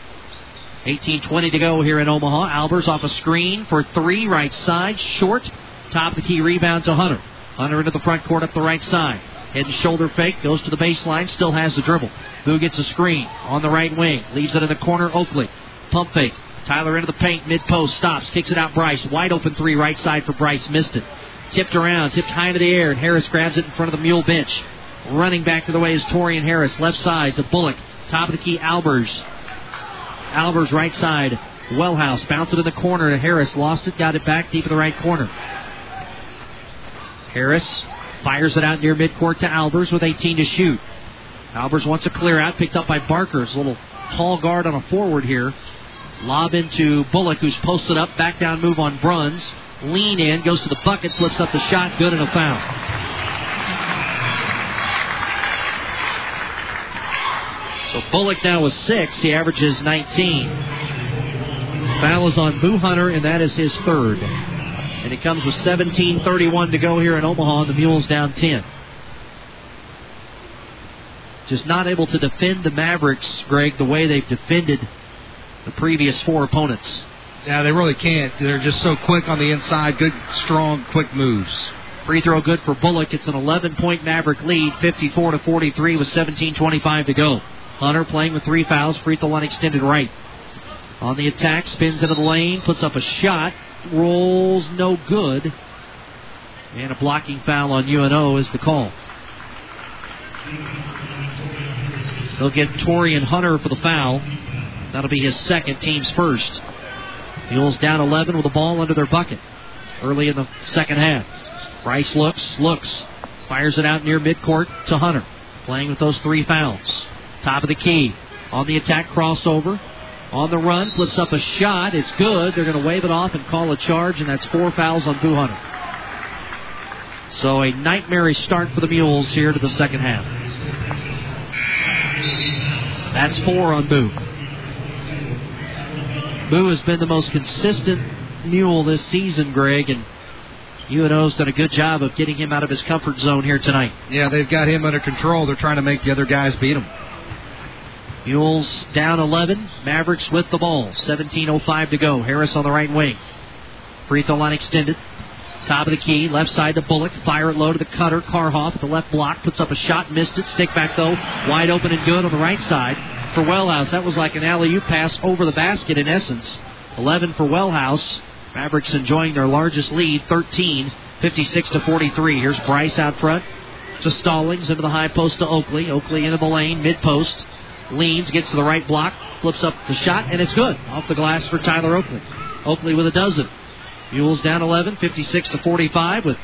18.20 to go here in Omaha. Albers off a screen for three, right side, short. Top of the key rebound to Hunter. Hunter into the front court up the right side. Head and shoulder fake, goes to the baseline, still has the dribble. Boo gets a screen on the right wing, leaves it in the corner. Oakley. Pump fake. Tyler into the paint, mid post, stops, kicks it out. Bryce, wide open three, right side for Bryce, missed it. Tipped around, tipped high into the air, and Harris grabs it in front of the mule bench. Running back to the way is Torian Harris. Left side to Bullock. Top of the key, Albers. Albers right side. Wellhouse bounced it in the corner to Harris. Lost it, got it back deep in the right corner. Harris fires it out near midcourt to Albers with 18 to shoot. Albers wants a clear out, picked up by Barkers little tall guard on a forward here. Lob into Bullock, who's posted up. Back down move on Bruns. Lean in, goes to the bucket, flips up the shot, good and a foul. So Bullock now with six. He averages 19. Foul is on Boo Hunter, and that is his third. And it comes with 17:31 to go here in Omaha. And the Mules down 10. Just not able to defend the Mavericks, Greg, the way they've defended the previous four opponents. Yeah, they really can't. They're just so quick on the inside. Good, strong, quick moves. Free throw good for Bullock. It's an 11 point Maverick lead, 54 to 43 with 17:25 to go. Hunter playing with three fouls. Free throw line extended right. On the attack, spins into the lane, puts up a shot, rolls no good. And a blocking foul on UNO is the call. They'll get Torian Hunter for the foul. That'll be his second, team's first. Mules down 11 with the ball under their bucket early in the second half. Bryce looks, looks, fires it out near midcourt to Hunter, playing with those three fouls. Top of the key. On the attack crossover. On the run, flips up a shot. It's good. They're going to wave it off and call a charge, and that's four fouls on Boo Hunter. So a nightmarish start for the Mules here to the second half. That's four on Boo. Boo has been the most consistent mule this season, Greg, and UNO's done a good job of getting him out of his comfort zone here tonight. Yeah, they've got him under control. They're trying to make the other guys beat him. Mules down 11. Mavericks with the ball. 17.05 to go. Harris on the right wing. Free throw line extended. Top of the key. Left side to Bullock. Fire it low to the cutter. Karhoff at the left block. Puts up a shot. Missed it. Stick back though. Wide open and good on the right side for Wellhouse. That was like an alley oop pass over the basket in essence. 11 for Wellhouse. Mavericks enjoying their largest lead. 13. 56 to 43. Here's Bryce out front to Stallings into the high post to Oakley. Oakley into the lane. Mid post leans, gets to the right block, flips up the shot, and it's good. Off the glass for Tyler Oakley. Oakley with a dozen. Mules down 11, 56 to 45, with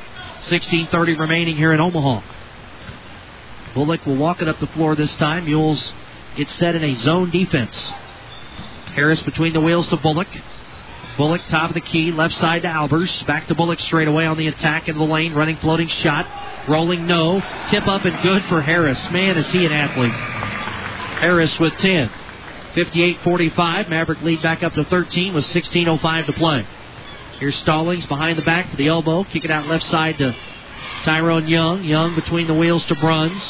16:30 remaining here in Omaha. Bullock will walk it up the floor this time. Mules get set in a zone defense. Harris between the wheels to Bullock. Bullock top of the key, left side to Albers. Back to Bullock straight away on the attack in the lane, running floating shot. Rolling no. Tip up and good for Harris. Man, is he an athlete. Harris with 10. 58-45. Maverick lead back up to 13 with 16.05 to play. Here's Stallings behind the back to the elbow. Kick it out left side to Tyrone Young. Young between the wheels to Bruns.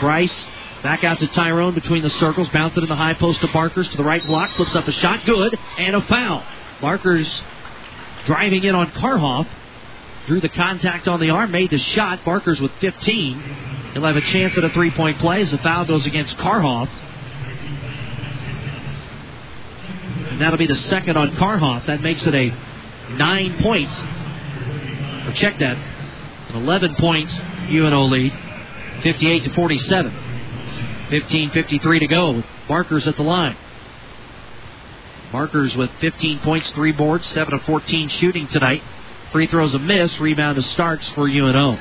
Bryce back out to Tyrone between the circles. Bounce it in the high post to Barkers to the right block. Flips up a shot. Good. And a foul. Barkers driving in on Karhoff. Drew the contact on the arm. Made the shot. Barkers with 15. He'll have a chance at a three point play as the foul goes against Karhoff. And that'll be the second on Karhoff. That makes it a nine points. Or check that. An 11 point UNO lead. 58 to 47. 15.53 to go. Barkers at the line. Barkers with 15 points, three boards, 7 of 14 shooting tonight. Free throws a miss. Rebound to Starks for UNO.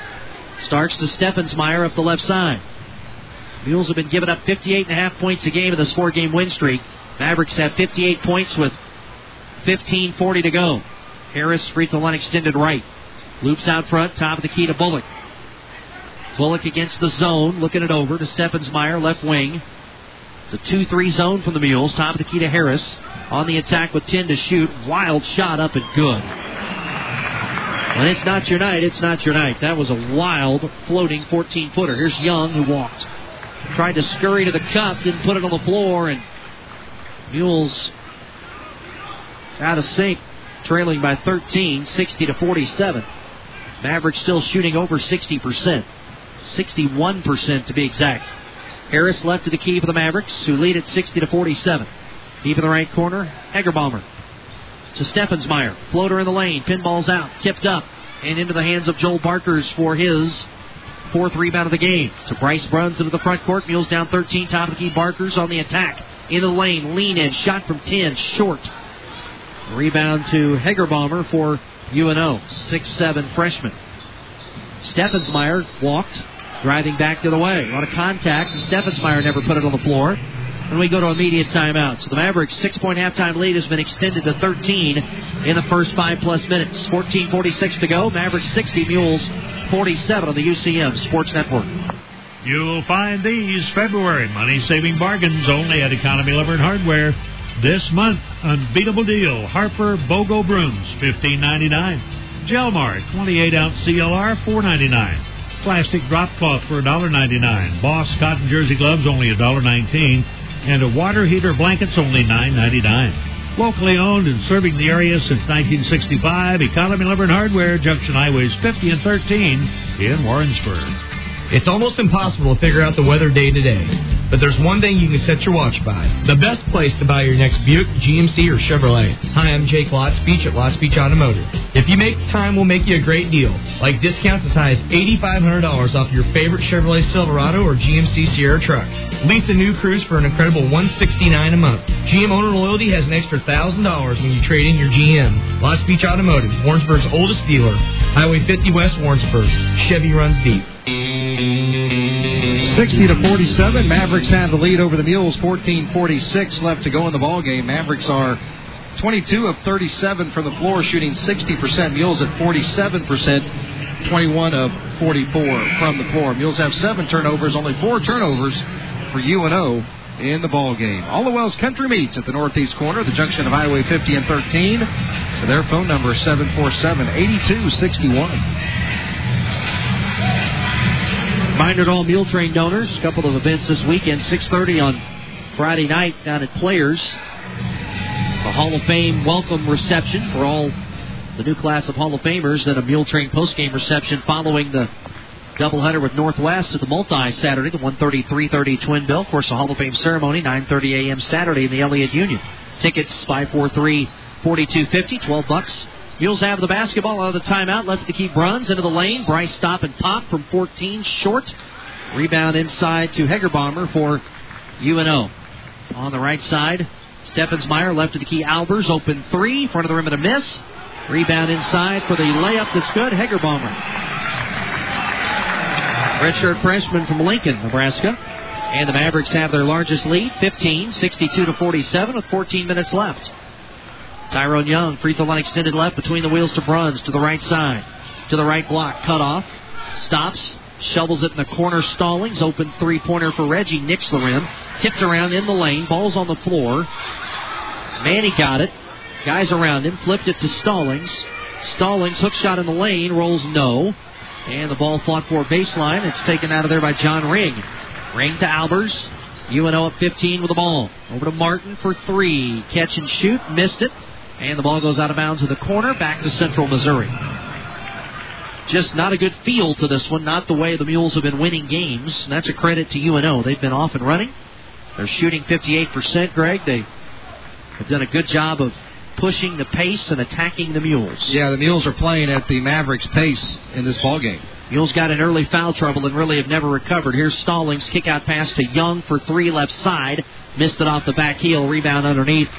Starks to Steffensmeyer up the left side. Mules have been giving up 58 and a half points a game in this four game win streak. Mavericks have 58 points with 15.40 to go. Harris free throw line extended right. Loops out front, top of the key to Bullock. Bullock against the zone, looking it over to Steffensmeyer, left wing. It's a 2 3 zone from the Mules. Top of the key to Harris. On the attack with 10 to shoot. Wild shot up and good. When it's not your night, it's not your night. That was a wild floating 14 footer. Here's Young who walked. Tried to scurry to the cup, didn't put it on the floor, and Mules out of sync, trailing by 13, 60 to 47. Mavericks still shooting over 60%. 61% to be exact. Harris left to the key for the Mavericks, who lead at 60 to 47. Deep in the right corner, Hegerbomber. To Steffensmeyer. Floater in the lane. Pinball's out. Tipped up. and into the hands of Joel Barkers for his fourth rebound of the game. To Bryce Bruns into the front court. Mules down 13. Top of the key. Barkers on the attack. Into the lane. Lean in. Shot from 10. Short. Rebound to Hegerbomber for UNO. 6'7 freshman. Steffensmeyer walked. Driving back to the way. A lot of contact. And Steffensmeyer never put it on the floor. And we go to immediate timeout. So the Mavericks' six point halftime lead has been extended to 13 in the first five plus minutes. 14.46 to go. Mavericks 60, Mules 47 on the UCM Sports Network. You'll find these February money saving bargains only at Economy Lumber and Hardware. This month, unbeatable deal. Harper Bogo Brooms, fifteen ninety nine. Jelmar, 28 ounce CLR, $4.99 Plastic drop cloth for $1.99. Boss cotton jersey gloves only $1.19. And a water heater blankets only $9.99. Locally owned and serving the area since 1965, Economy Lumber and Hardware, Junction Highways 50 and 13 in Warrensburg. It's almost impossible to figure out the weather day to day. But there's one thing you can set your watch by. The best place to buy your next Buick, GMC, or Chevrolet. Hi, I'm Jake Lotspeich at Lotspeich Automotive. If you make time, we'll make you a great deal. Like discounts as high as $8,500 off your favorite Chevrolet Silverado or GMC Sierra truck. Lease a new Cruze for an incredible 169 a month. GM owner loyalty has an extra $1,000 when you trade in your GM. Lotspeich Automotive, Warrensburg's oldest dealer. Highway 50 West Warrensburg. Chevy runs deep. 60 to 47. Mavericks have the lead over the Mules. 14-46 left to go in the ball game. Mavericks are 22 of 37 from the floor, shooting 60%. Mules at 47%. 21 of 44 from the floor. Mules have seven turnovers, only four turnovers for UNO in the ball game. All the Wells Country meets at the northeast corner, the junction of Highway 50 and 13. Their phone number is 747 8261. Reminder to all Mule Train donors, a couple of events this weekend, 6.30 on Friday night down at Players. The Hall of Fame welcome reception for all the new class of Hall of Famers, then a Mule Train postgame reception following the doubleheader with Northwest at the multi Saturday, the 1:30, 3:30 Twin Bill. Of course, the Hall of Fame ceremony, 9:30 a.m. Saturday in the Elliott Union. Tickets 543 4250, 12 bucks. Mules have the basketball out of the timeout, left to keep runs into the lane. Bryce stop and pop from 14, short. Rebound inside to Hegerbomber for UNO. On the right side, Steffensmeyer left to the key. Albers open three, front of the rim and a miss. Rebound inside for the layup that's good. Hegerbomber. Redshirt freshman from Lincoln, Nebraska. And the Mavericks have their largest lead, 15, 62 to 47, with 14 minutes left. Tyrone Young, free throw line extended left between the wheels to Bruns to the right side. To the right block, cut off. Stops, shovels it in the corner. Stallings, open three pointer for Reggie, nicks the rim. Tipped around in the lane, ball's on the floor. Manny got it. Guys around him, flipped it to Stallings. Stallings, hook shot in the lane, rolls no. And the ball fought for baseline. It's taken out of there by John Ring. Ring to Albers. UNO up 15 with the ball. Over to Martin for three. Catch and shoot. Missed it. And the ball goes out of bounds in the corner. Back to Central Missouri. Just not a good feel to this one. Not the way the Mules have been winning games. And that's a credit to UNO. They've been off and running. They're shooting 58%, Greg. They have done a good job of pushing the pace and attacking the Mules. Yeah, the Mules are playing at the Mavericks' pace in this ball game. Mules got in early foul trouble and really have never recovered. Here's Stallings, kick out pass to Young for three left side. Missed it off the back heel, rebound underneath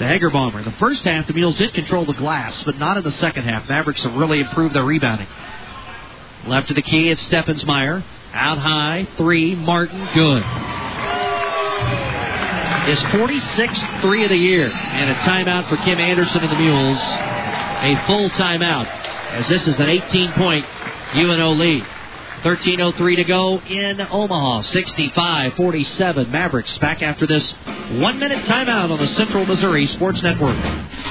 to Hegerbomber. The first half, the Mules did control the glass, but not in the second half. Mavericks have really improved their rebounding. Left to the key, it's Steffensmeyer. Out high, three, Martin, good. His 46th three of the year, and a timeout for Kim Anderson and the Mules. A full timeout, as this is an 18 point UNO lead. 13.03 to go in Omaha. 65 47. Mavericks back after this one minute timeout on the Central Missouri Sports Network.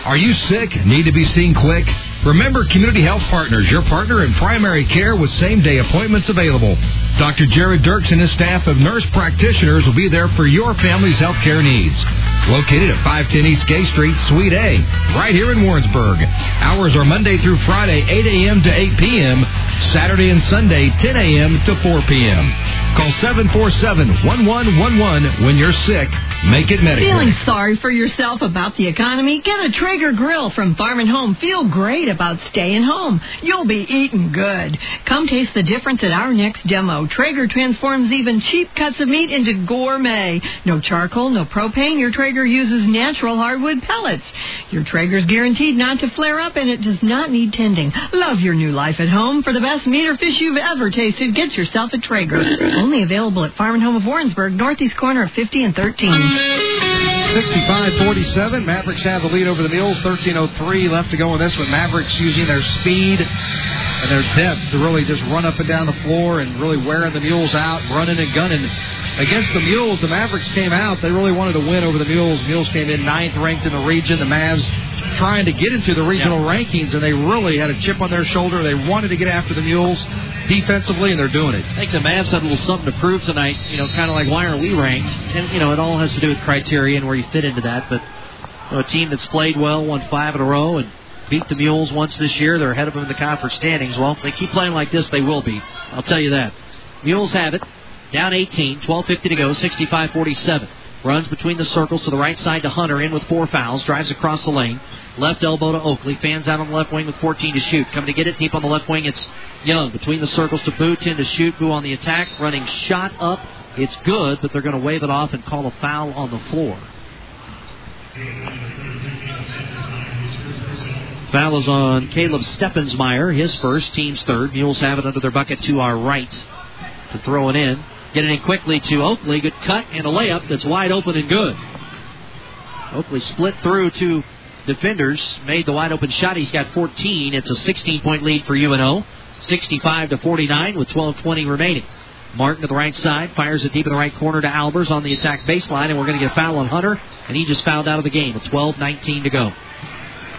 Are you sick? Need to be seen quick? Remember Community Health Partners, your partner in primary care with same day appointments available. Dr. Jared Dirks and his staff of nurse practitioners will be there for your family's health care needs. Located at 510 East Gay Street, Suite A, right here in Warrensburg. Hours are Monday through Friday, 8 a.m. to 8 p.m., Saturday and Sunday, 10 a.m. to 4 p.m. Call 747 1111 when you're sick Make it Mediquick. Feeling sorry for yourself about the economy? Get a Traeger grill from Farm and Home. Feel great about staying home. You'll be eating good. Come taste the difference at our next demo. Traeger transforms even cheap cuts of meat into gourmet. No charcoal, no propane. Your Traeger uses natural hardwood pellets. Your Traeger's guaranteed not to flare up and it does not need tending. Love your new life at home. For the best meat or fish you've ever tasted, get yourself a Traeger. Only available at Farm and Home of Warrensburg, northeast corner of 50 and 13. 65-47. Mavericks have the lead over the Mules. 13.03 left to go in this one. Mavericks using their speed and their depth to really just run up and down the floor and really wearing the Mules out, running and gunning. Against the Mules, the Mavericks came out. They really wanted to win over the Mules. Mules came in ninth ranked in the region. The Mavs trying to get into the regional rankings, and they really had a chip on their shoulder. They wanted to get after the Mules defensively, and they're doing it. I think the Mavs had a little something to prove tonight. You know, kind of like why aren't we ranked? And you know, it all has to do with criteria and where you fit into that. But you know, a team that's played well, won five in a row, and beat the Mules once this year. They're ahead of them in the conference standings. Well, if they keep playing like this, they will be. I'll tell you that. Mules have it. Down 18, 12.50 to go, 65 47. Runs between the circles to the right side to Hunter, in with four fouls, drives across the lane. Left elbow to Oakley, fans out on the left wing with 14 to shoot. Coming to get it deep on the left wing, it's Young. Between the circles to Boo, 10 to shoot. Boo on the attack, running shot up. It's good, but they're going to wave it off and call a foul on the floor. Foul is on Caleb Steffensmeyer, his first, team's third. Mules have it under their bucket to our right to throw it in. Get it in quickly to Oakley. Good cut and a layup that's wide open and good. Oakley split through two defenders, made the wide open shot. He's got 14. It's a 16 point lead for UNO. 65 to 49 with 12:20 remaining. Martin to the right side, fires it deep in the right corner to Albers on the attack baseline, and we're going to get a foul on Hunter, and he just fouled out of the game with 12:19 to go.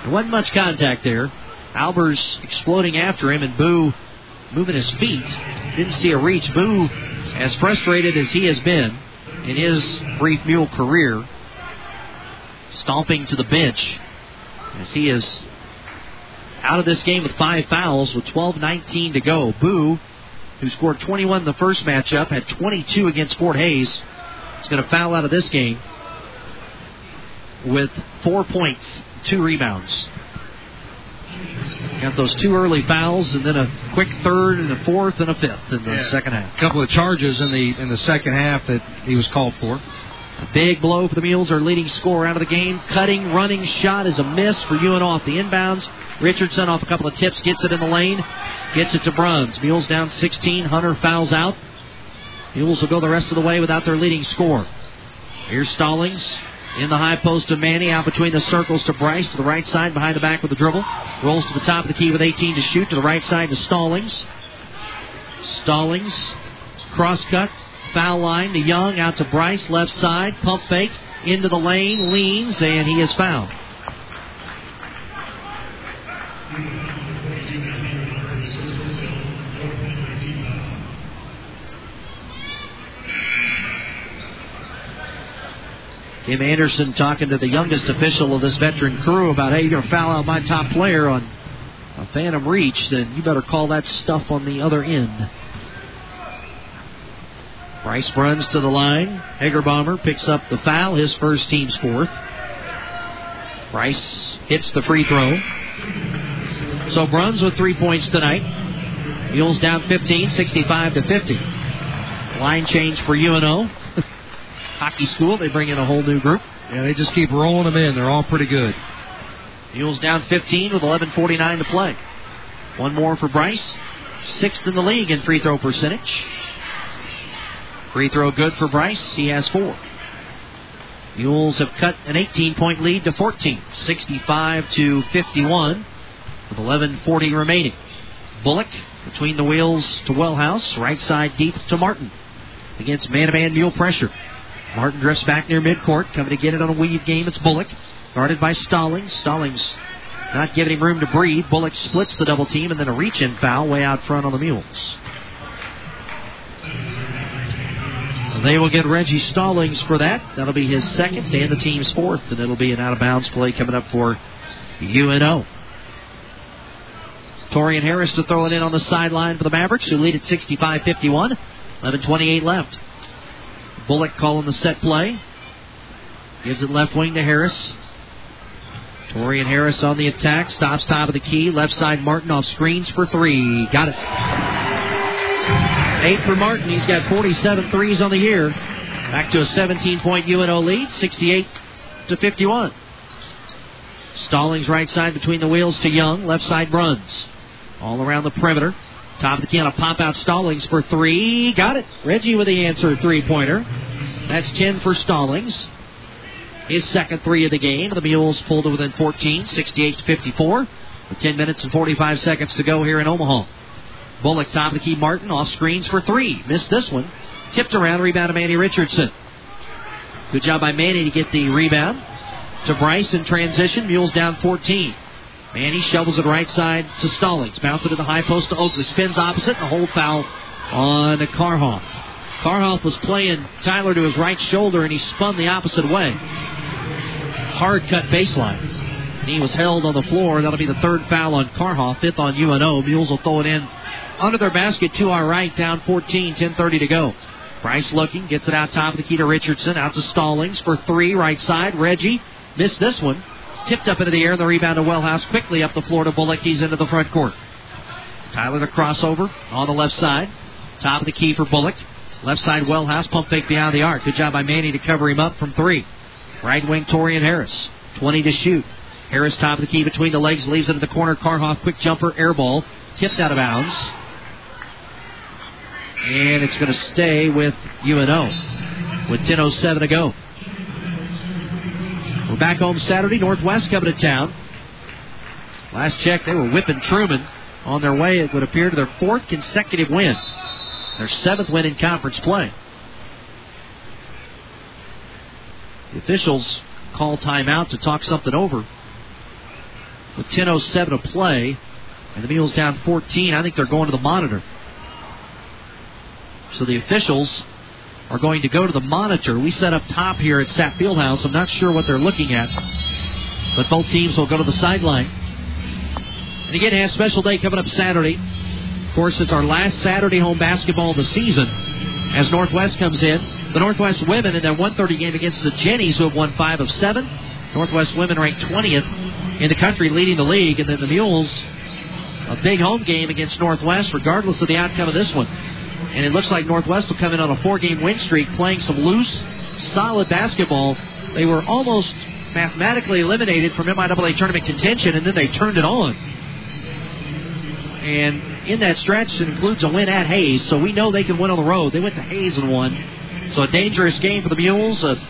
There wasn't much contact there. Albers exploding after him, and Boo moving his feet. Didn't see a reach. Boo, as frustrated as he has been in his brief mule career, stomping to the bench as he is out of this game with five fouls with 12-19 to go. Boo, who scored 21 in the first matchup, had 22 against Fort Hays, is going to foul out of this game with four points, two rebounds. Got those two early fouls, and then a quick third, and a fourth, and a fifth in the Yeah. second half. A couple of charges in the in the second half that he was called for. A big blow for the Mules, our leading scorer out of the game. Cutting, running shot is a miss for UNO off the inbounds. Richardson off a couple of tips, gets it in the lane, gets it to Bruns. Mules down 16. Hunter fouls out. Mules will go the rest of the way without their leading scorer. Here's Stallings in the high post to Manny, out between the circles to Bryce to the right side, behind the back with the dribble. Rolls to the top of the key with 18 to shoot to the right side to Stallings. Stallings, cross cut, foul line to Young, out to Bryce, left side, pump fake, into the lane, leans, and he is fouled. Kim Anderson talking to the youngest official of this veteran crew about, hey, you're going to foul out my top player on a phantom reach, then you better call that stuff on the other end. Bryce runs to the line. Hegerbomber picks up the foul, his first team's fourth. Bryce hits the free throw. So Bruns with three points tonight. Mules down 15, 65 to 50. Line change for UNO. Hockey school, they bring in a whole new group. Yeah, they just keep rolling them in. They're all pretty good. Mules down 15 with 11:49 to play. One more for Bryce, sixth in the league in free throw percentage. Free throw good for Bryce. He has four. Mules have cut an 18-point lead to 14, 65 to 51, with 11:40 remaining. Bullock between the wheels to Wellhouse, right side deep to Martin against man-to-man mule pressure. Martin drifts back near midcourt, coming to get it on a weave game. It's Bullock, guarded by Stallings. Stallings not giving him room to breathe. Bullock splits the double team, and then a reach-in foul way out front on the Mules. They will get Reggie Stallings for that. That'll be his second and the team's fourth, and it'll be an out-of-bounds play coming up for UNO. Torian Harris to throw it in on the sideline for the Mavericks, who lead at 65-51. 11:28 left. Bullock calling the set play. Gives it left wing to Harris. Torian Harris on the attack. Stops top of the key. Left side Martin off screens for three. Got it. Eight for Martin. He's got 47 threes on the year. Back to a 17 point UNO lead, 68 to 51. Stallings right side between the wheels to Young. Left side runs. All around the perimeter. Top of the key on a pop out Stallings for three. Got it. Reggie with the answer three pointer. That's 10 for Stallings. His second three of the game. The Mules pulled to within 14, 68 to 54. With 10 minutes and 45 seconds to go here in Omaha. Bullock top of the key. Martin off screens for three. Missed this one. Tipped around. Rebound to Manny Richardson. Good job by Manny to get the rebound. To Bryce in transition. Mules down 14. Manny shovels it right side to Stallings. Bounce it to the high post to Oakley. Spins opposite and a hold foul on Karhoff. Karhoff was playing Tyler to his right shoulder and he spun the opposite way. Hard cut baseline. He was held on the floor. That'll be the third foul on Karhoff, fifth on UNO. Mules will throw it in under their basket to our right, down 14, 10.30 to go. Bryce looking, gets it out top of the key to Richardson, out to Stallings for three, right side. Reggie missed this one. Tipped up into the air, and the rebound to Wellhouse quickly up the floor to Bullock. He's into the front court. Tyler the crossover on the left side. Top of the key for Bullock. Left side Wellhouse, pump fake behind the arc. Good job by Manny to cover him up from three. Right wing Torian Harris. 20 to shoot. Harris top of the key between the legs, leaves it in the corner. Karhoff, quick jumper, air ball. Tipped out of bounds. And it's going to stay with UNO with 10.07 to go. We're back home Saturday. Northwest coming to town. Last check, they were whipping Truman on their way, it would appear, to their fourth consecutive win. Their seventh win in conference play. The officials call timeout to talk something over. With 10.07 to play, and the Mules down 14, I think they're going to the monitor. So the officials are going to go to the monitor. We set up top here at Sapp Fieldhouse. I'm not sure what they're looking at, but both teams will go to the sideline. And again, has special day coming up Saturday. Of course, it's our last Saturday home basketball of the season as Northwest comes in. The Northwest women in their 130 game against the Jennies, who have won five of seven. Northwest women ranked 20th in the country, leading the league, and then the Mules, a big home game against Northwest, regardless of the outcome of this one. And it looks like Northwest will come in on a four game win streak, playing some loose, solid basketball. They were almost mathematically eliminated from MIAA tournament contention, and then they turned it on. And in that stretch, it includes a win at Hays, so we know they can win on the road. They went to Hays and won. So a dangerous game for the Mules, a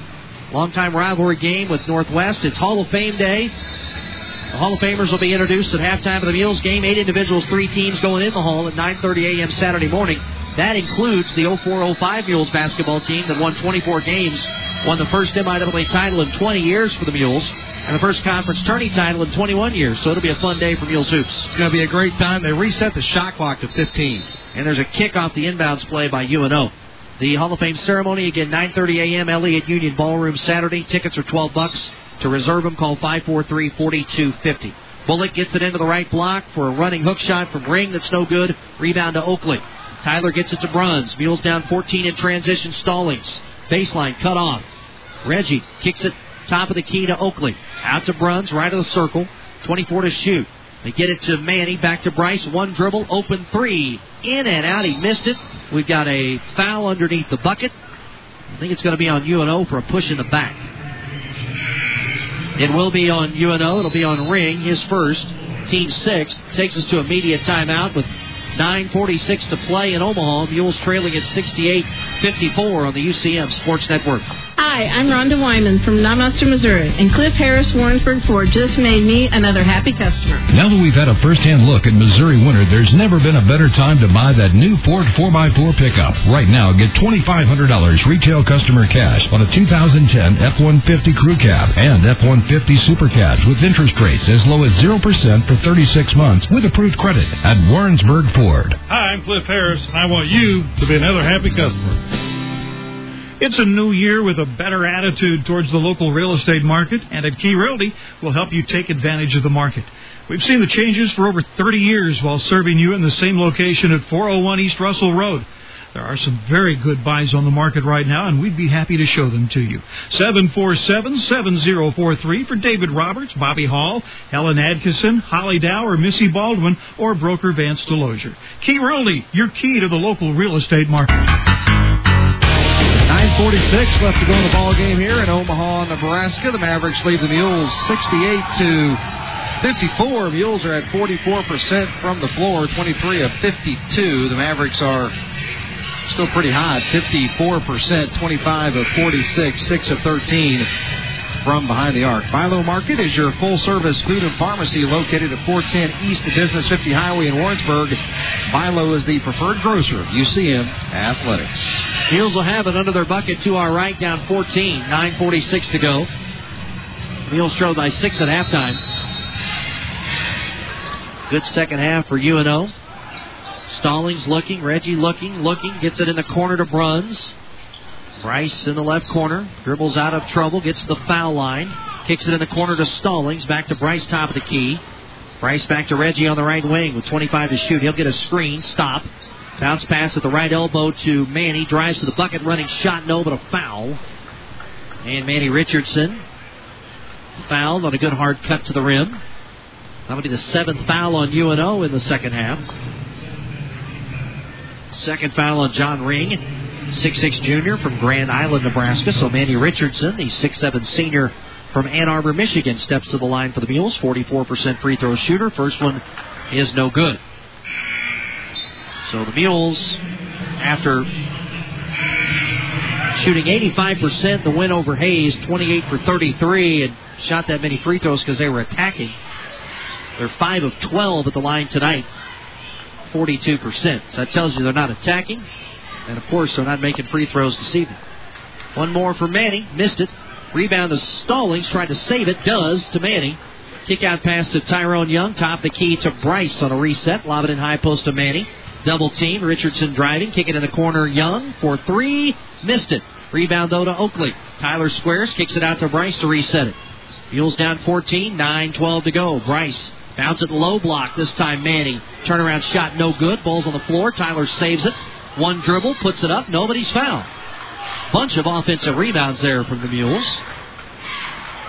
longtime rivalry game with Northwest. It's Hall of Fame Day. The Hall of Famers will be introduced at halftime of the Mules game. Eight individuals, three teams going in the hall at 9:30 a.m. Saturday morning. That includes the 0405 Mules basketball team that won 24 games, won the first MIAA title in 20 years for the Mules, and the first conference tourney title in 21 years. So it'll be a fun day for Mules hoops. It's going to be a great time. They reset the shot clock to 15. And there's a kick off the inbounds play by UNO. The Hall of Fame ceremony again 9:30 a.m. Elliott Union Ballroom Saturday. Tickets are 12 bucks. To reserve them, call 543-4250. Bullock gets it into the right block for a running hook shot from Ring that's no good. Rebound to Oakley. Tyler gets it to Bruns. Mules down 14 in transition. Stallings. Baseline cut off. Reggie kicks it top of the key to Oakley. Out to Bruns, right of the circle. 24 to shoot. They get it to Manny, back to Bryce. One dribble, open three. In and out. He missed it. We've got a foul underneath the bucket. I think it's going to be on UNO for a push in the back. It will be on UNO. It'll be on Ring, his first. Team six takes us to immediate timeout with 9.46 to play in Omaha. Mules trailing at 68-54 on the UCM Sports Network. Hi, I'm Rhonda Wyman from Knob Noster, Missouri, and Cliff Harris Warrensburg Ford just made me another happy customer. Now that we've had a first-hand look at Missouri winter, there's never been a better time to buy that new Ford 4x4 pickup. Right now, get $2,500 retail customer cash on a 2010 F-150 Crew Cab and F-150 Super Cabs with interest rates as low as 0% for 36 months with approved credit at Warrensburg Ford. Hi, I'm Cliff Harris, and I want you to be another happy customer. It's a new year with a better attitude towards the local real estate market, and at Key Realty, we'll help you take advantage of the market. We've seen the changes for over 30 years while serving you in the same location at 401 East Russell Road. There are some very good buys on the market right now, and we'd be happy to show them to you. 747-7043 for David Roberts, Bobby Hall, Helen Adkison, Holly Dow, or Missy Baldwin, or broker Vance Delozier. Key Realty, your key to the local real estate market. 9.46 left to go in the ball game here in Omaha, Nebraska. The Mavericks lead the Mules 68 to 54. Mules are at 44% from the floor, 23 of 52. The Mavericks are still pretty hot, 54%, 25 of 46, 6 of 13 from behind the arc. Philo Market is your full service food and pharmacy located at 410 East Business 50 Highway in Warrensburg. Philo is the preferred grocer of UCM Athletics. Mules will have it under their bucket to our right, down 14. 9.46 to go. Mules trailed by six at halftime. Good second half for UNO. Stallings looking, Reggie looking, looking, gets it in the corner to Bruns. Bryce in the left corner, dribbles out of trouble, gets the foul line, kicks it in the corner to Stallings, back to Bryce, top of the key. Bryce back to Reggie on the right wing with 25 to shoot. He'll get a screen, stop. Bounce pass at the right elbow to Manny, drives to the bucket, running shot, no, but a foul. And Manny Richardson fouled on a good hard cut to the rim. That'll be the seventh foul on UNO in the second half. Second foul on John Ring, 6'6 junior from Grand Island, Nebraska. So Manny Richardson, the 6'7 senior from Ann Arbor, Michigan, steps to the line for the Mules. 44% free throw shooter. First one is no good. So the Mules, after shooting 85%, the win over Hays, 28 for 33, and shot that many free throws because they were attacking. They're 5 of 12 at the line tonight, 42%. So that tells you they're not attacking. And of course, they're not making free throws this evening. One more for Manny. Missed it. Rebound to Stallings. Tried to save it. Does to Manny. Kick out pass to Tyrone Young. Top the key to Bryce on a reset. Lob it in high post to Manny. Double team. Richardson driving. Kick it in the corner. Young for three. Missed it. Rebound though to Oakley. Tyler squares. Kicks it out to Bryce to reset it. Mules down 14. 9 12 to go. Bryce bounce it low block. This time Manny. Turnaround shot no good. Ball's on the floor. Tyler saves it. One dribble, puts it up, nobody's fouled. Bunch of offensive rebounds there from the Mules.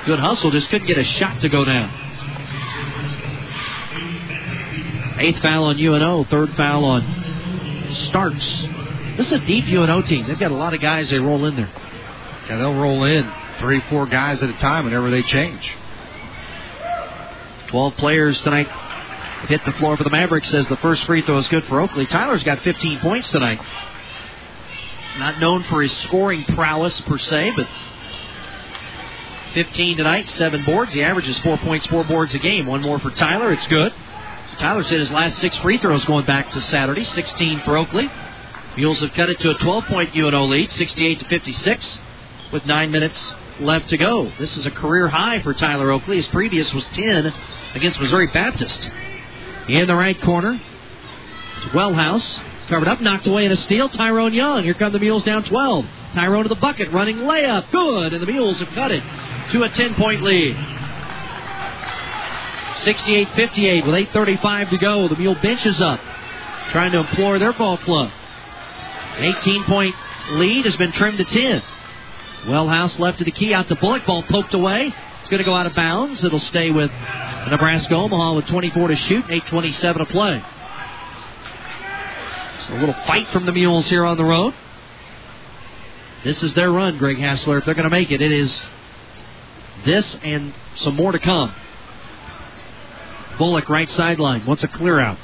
Good hustle, just couldn't get a shot to go down. Eighth foul on UNO, third foul on Starks. This is a deep UNO team. They've got a lot of guys they roll in there. Yeah, they'll roll in three, four guys at a time whenever they change. 12 players tonight hit the floor for the Mavericks. Says the first free throw is good for Oakley. Tyler's got 15 points tonight. Not known for his scoring prowess per se, but 15 tonight, seven boards. He averages four points, four boards a game. One more for Tyler. It's good. Tyler's hit his last six free throws going back to Saturday. 16 for Oakley. Mules have cut it to a 12-point UNO lead, 68 to 56, with nine minutes left to go. This is a career high for Tyler Oakley. His previous was 10 against Missouri Baptist. In the right corner, Wellhouse. Covered up, knocked away in a steal. Tyrone Young. Here come the Mules down 12. Tyrone to the bucket, running layup. Good. And the Mules have cut it to a 10 point lead. 68 58 with 8.35 to go. The Mule benches up, trying to implore their ball club. An 18 point lead has been trimmed to 10. Wellhouse left to the key, out to Bullock. Ball poked away. Going to go out of bounds. It'll stay with Nebraska Omaha with 24 to shoot, 8.27 to play. So a little fight from the Mules here on the road. This is their run, Greg Hassler. If they're going to make it, it is this and some more to come. Bullock, right sideline, wants a clear out.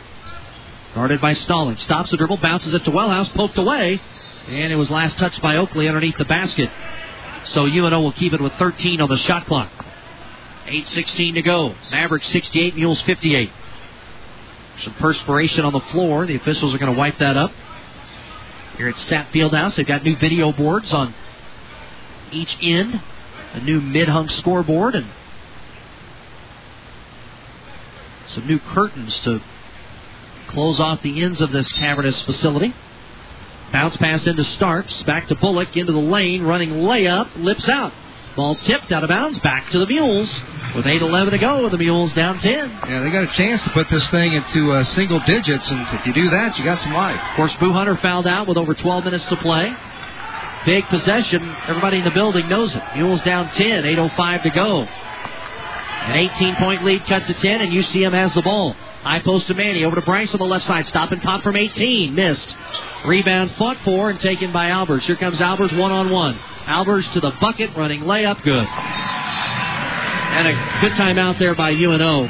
Guarded by Stalling. Stops the dribble, bounces it to Wellhouse, poked away, and it was last touched by Oakley underneath the basket. So UNO will keep it with 13 on the shot clock. 8.16 to go. Mavericks 68, Mules 58. Some perspiration on the floor. The officials are going to wipe that up. Here at Sapp Fieldhouse, they've got new video boards on each end, a new mid-hung scoreboard, and some new curtains to close off the ends of this cavernous facility. Bounce pass into Starks, back to Bullock, into the lane, running layup, lips out. Ball's tipped out of bounds. Back to the Mules with 8:11 to go. The Mules down 10. Yeah, they got a chance to put this thing into uh, single digits, and if you do that, you got some life. Of course, Boo Hunter fouled out with over 12 minutes to play. Big possession. Everybody in the building knows it. Mules down 10. 8:05 to go. An 18 point lead cut to 10, and UCM has the ball. High post to Manny. Over to Bryce on the left side. Stop and pop from 18. Missed. Rebound fought for and taken by Albers. Here comes Albers one on one. Albers to the bucket, running layup. Good. And a good timeout there by UNO.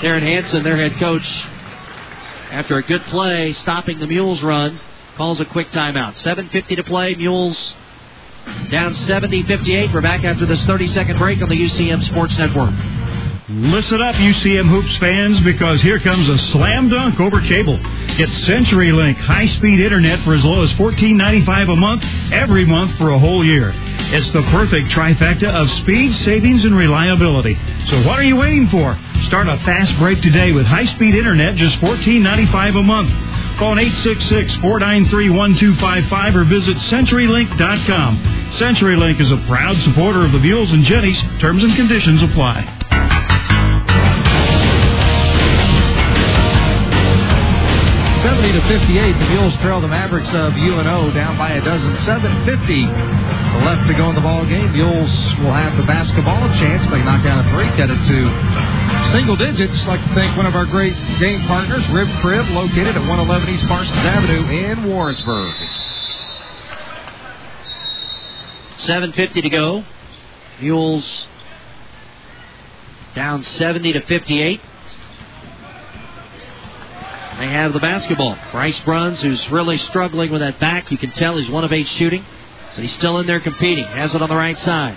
Derrin Hansen, their head coach, after a good play, stopping the Mules run, calls a quick timeout. 7.50 to play. Mules down 70 58. We're back after this 30 second break on the UCM Sports Network. Listen up, UCM Hoops fans, because here comes a slam dunk over cable. Get CenturyLink high-speed internet for as low as $14.95 a month, every month for a whole year. It's the perfect trifecta of speed, savings, and reliability. So what are you waiting for? Start a fast break today with high-speed internet, just $14.95 a month. Call 866-493-1255 or visit CenturyLink.com. CenturyLink is a proud supporter of the Mules and Jennies. Terms and conditions apply. 70 to 58, the Mules trail the Mavericks of UNO down by a dozen. 7.50 left to go in the ball game. Mules will have the basketball chance. They knock down a three, get it to single digits. Like to thank one of our great game partners, Rib Crib, located at 111 East Parsons Avenue in Warrensburg. 7.50 to go. Mules down 70 to 58. They have the basketball. Bryce Bruns, who's really struggling with that back. You can tell he's one of eight shooting, but he's still in there competing. Has it on the right side.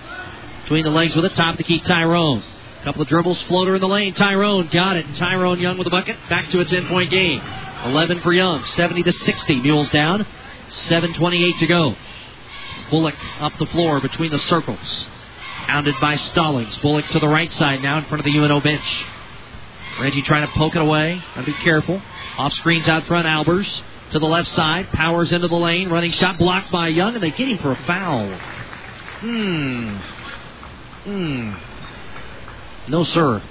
Between the legs with it, top to keep Tyrone. A Couple of dribbles, floater in the lane. Tyrone got it. And Tyrone Young with the bucket. Back to a 10 point game. 11 for Young. 70 to 60. Mules down. 7.28 to go. Bullock up the floor between the circles. Pounded by Stallings. Bullock to the right side now in front of the UNO bench. Reggie trying to poke it away. Gotta be careful. Off screens out front, Albers to the left side. Powers into the lane. Running shot blocked by Young, and they get him for a foul. Hmm. Hmm. No, sir.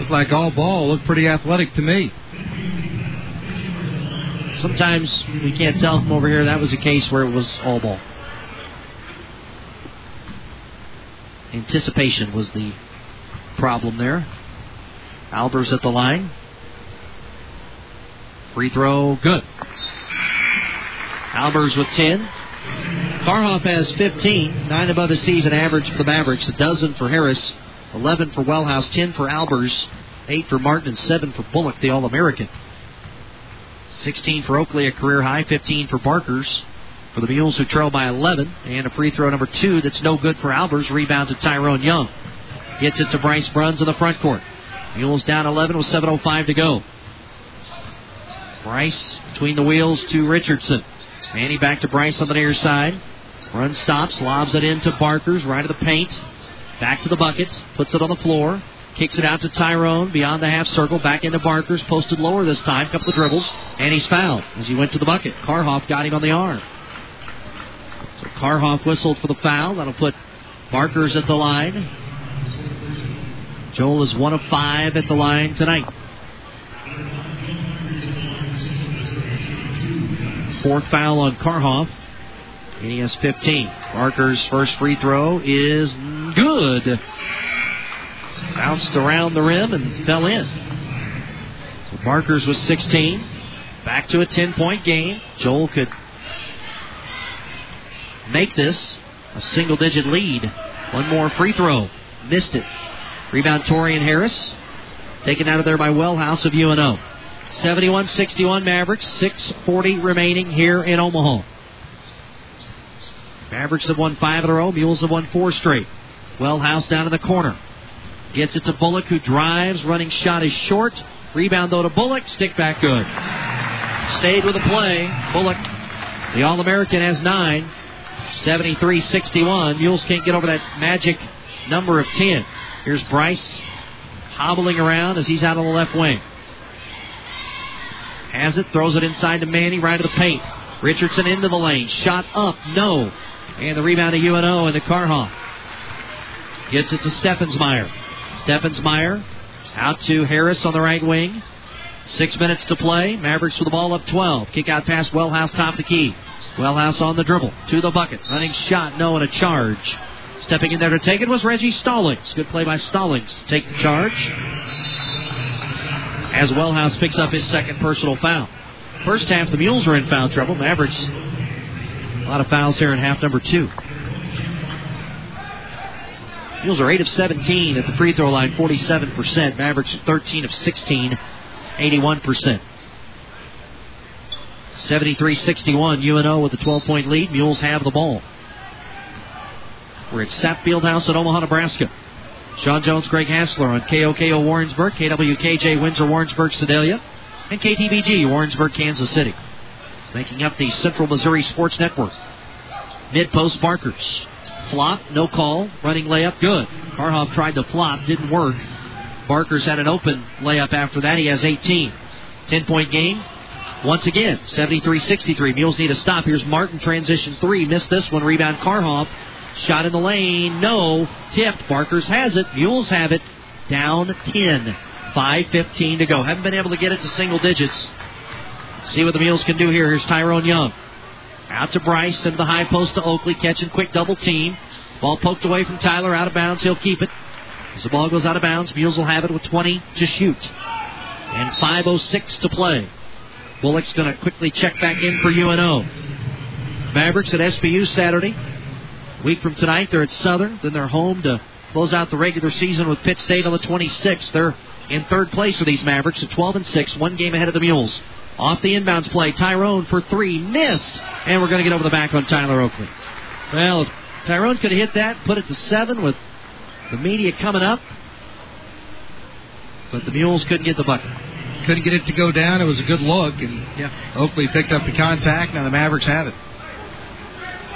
Looked like all ball. Looked pretty athletic to me. Sometimes we can't tell from over here that was a case where it was all ball. Anticipation was the problem there. Albers at the line. Free throw, good. Albers with 10. Karhoff has 15, 9 above his season average for the Mavericks, a dozen for Harris, 11 for Wellhouse, 10 for Albers, 8 for Martin, and 7 for Bullock, the All American. 16 for Oakley, a career high, 15 for Barkers. For the Mules, who trail by 11, and a free throw number two that's no good for Albers. Rebound to Tyrone Young. Gets it to Bryce Bruns in the front court. Mules down 11 with 7.05 to go. Bryce between the wheels to Richardson. Manny back to Bryce on the near side. Run stops, lobs it into Barkers, right of the paint. Back to the bucket, puts it on the floor. Kicks it out to Tyrone beyond the half circle, back into Barkers, posted lower this time, couple of dribbles, and he's fouled as he went to the bucket. Karhoff got him on the arm. So Karhoff whistled for the foul. That'll put Barkers at the line. Joel is one of five at the line tonight. Fourth foul on Karhoff. And he has 15. Barker's first free throw is good. Bounced around the rim and fell in. So Barker's was 16. Back to a 10 point game. Joel could make this a single digit lead. One more free throw. Missed it. Rebound Torian Harris. Taken out of there by Wellhouse of UNO. 71 61 Mavericks. 6.40 remaining here in Omaha. Mavericks have won five in a row. Mules have won four straight. Wellhouse down in the corner. Gets it to Bullock, who drives. Running shot is short. Rebound, though, to Bullock. Stick back good. Stayed with the play. Bullock, the All American, has nine. 73 61. Mules can't get over that magic number of 10. Here's Bryce hobbling around as he's out on the left wing. Has it, throws it inside to Manny, right of the paint. Richardson into the lane. Shot up, no. And the rebound to UNO and the Karhoff. Gets it to Steffensmeyer. Steffensmeyer out to Harris on the right wing. Six minutes to play. Mavericks with the ball up 12. Kick out past Wellhouse, top of the key. Wellhouse on the dribble. To the bucket. Running shot. No, and a charge. Stepping in there to take it was Reggie Stallings. Good play by Stallings to take the charge. As Wellhouse picks up his second personal foul. First half, the Mules are in foul trouble. Mavericks, a lot of fouls here in half number two. Mules are 8 of 17 at the free throw line, 47%. Mavericks 13 of 16, 81%. 73-61, UNO with a 12-point lead. Mules have the ball. We're at Sapp Fieldhouse in Omaha, Nebraska. Sean Jones, Greg Hassler on KOKO Warrensburg, KWKJ Windsor, Warrensburg, Sedalia, and KTBG Warrensburg, Kansas City. Making up the Central Missouri Sports Network. Mid post Barkers. Flop, no call. Running layup, good. Karhoff tried to flop, didn't work. Barkers had an open layup after that. He has 18. 10 point game. Once again, 73 63. Mules need a stop. Here's Martin, transition three. Missed this one. Rebound, Karhoff. Shot in the lane. No. Tipped. Barkers has it. Mules have it. Down 10. 5.15 to go. Haven't been able to get it to single digits. See what the Mules can do here. Here's Tyrone Young. Out to Bryce and the high post to Oakley. Catching quick double team. Ball poked away from Tyler. Out of bounds. He'll keep it. As the ball goes out of bounds, Mules will have it with 20 to shoot. And 5.06 to play. Bullock's going to quickly check back in for UNO. Mavericks at SBU Saturday. Week from tonight, they're at Southern. Then they're home to close out the regular season with Pitt State on the 26th. They're in third place for these Mavericks at 12 and 6, one game ahead of the Mules. Off the inbounds play, Tyrone for three, missed, and we're going to get over the back on Tyler Oakley. Well, if Tyrone could have hit that, put it to seven with the media coming up, but the Mules couldn't get the bucket. Couldn't get it to go down. It was a good look, and yeah, Oakley picked up the contact. Now the Mavericks have it.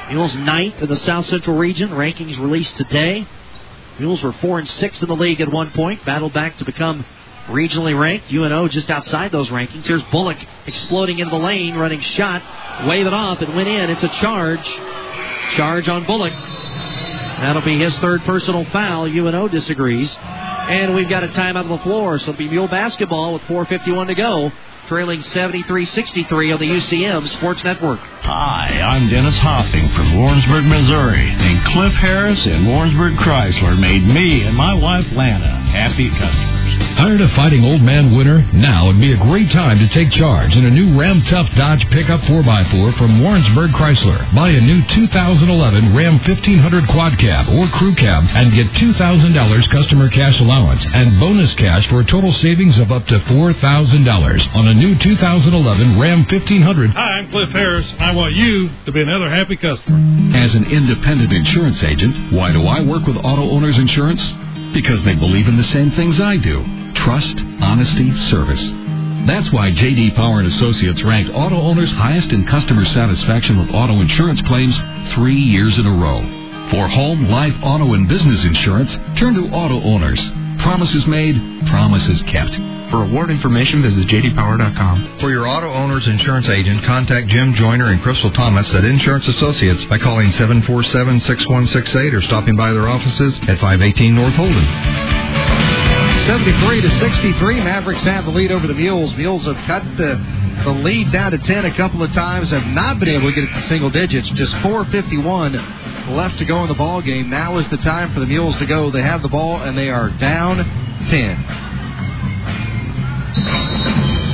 Mules ninth in the South Central region. Rankings released today. Mules were four and six in the league at one point. Battled back to become regionally ranked. UNO just outside those rankings. Here's Bullock exploding into the lane, running shot, wave it off, and went in. It's a charge. Charge on Bullock. That'll be his third personal foul. UNO disagrees. And we've got a timeout on the floor, so it'll be Mule basketball with 4.51 to go. Trailing 73-63 on the UCM Sports Network. Hi, I'm Dennis Hoffing from Warrensburg, Missouri. And Cliff Harris and Warrensburg Chrysler made me and my wife Lana happy customers. Tired of fighting old man winter? Now would be a great time to take charge in a new Ram Tough Dodge pickup 4x4 from Warrensburg Chrysler. Buy a new 2011 Ram 1500 Quad Cab or Crew Cab and get $2,000 customer cash allowance and bonus cash for a total savings of up to $4,000 on a new 2011 Ram 1500. Hi, I'm Cliff Harris. I want you to be another happy customer. As an independent insurance agent, why do I work with Auto Owners Insurance? Because they believe in the same things I do. Trust, honesty, service. That's why JD Power and Associates ranked auto owners highest in customer satisfaction with auto insurance claims 3 years in a row. For home, life, auto and business insurance, turn to Auto Owners. Promises made, promises kept. For award information, visit jdpower.com. For your auto owner's insurance agent, contact Jim Joyner and Crystal Thomas at Insurance Associates by calling 747-6168 or stopping by their offices at 518 North Holden. 73 to 63, Mavericks have the lead over the Mules. Mules have cut the, the lead down to 10 a couple of times, have not been able to get it to single digits. Just 4.51 left to go in the ball game. Now is the time for the Mules to go. They have the ball and they are down 10.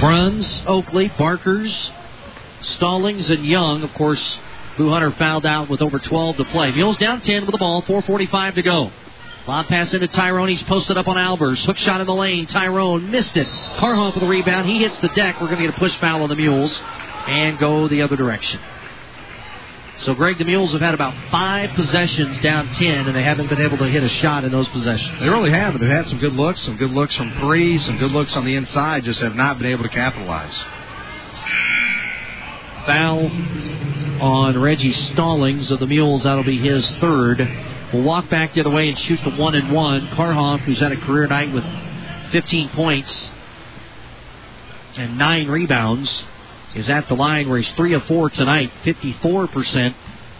Bruns, Oakley, Barkers, Stallings, and Young. Of course, Boo Hunter fouled out with over 12 to play. Mules down 10 with the ball, 4.45 to go. Lob pass into Tyrone. He's posted up on Albers. Hook shot in the lane. Tyrone missed it. Karhoff with the rebound. He hits the deck. We're going to get a push foul on the Mules and go the other direction. So, Greg, the Mules have had about five possessions down 10, and they haven't been able to hit a shot in those possessions. They really haven't. They've had some good looks, some good looks from three, some good looks on the inside, just have not been able to capitalize. Foul on Reggie Stallings of the Mules. That'll be his third. Will walk back the other way and shoot the one and one. Karhoff, who's had a career night with 15 points and nine rebounds, is at the line where he's three of four tonight, 54%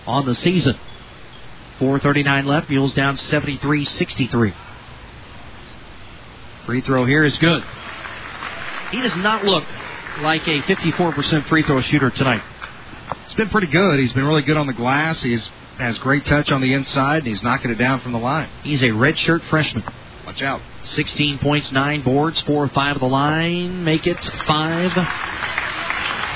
on the season. 4.39 left. Mules down 73 63. Free throw here is good. He does not look like a 54% free throw shooter tonight. It's been pretty good. He's been really good on the glass. He's has great touch on the inside, and he's knocking it down from the line. He's a redshirt freshman. Watch out. 16 points, 9 boards, 4 or 5 of the line. Make it 5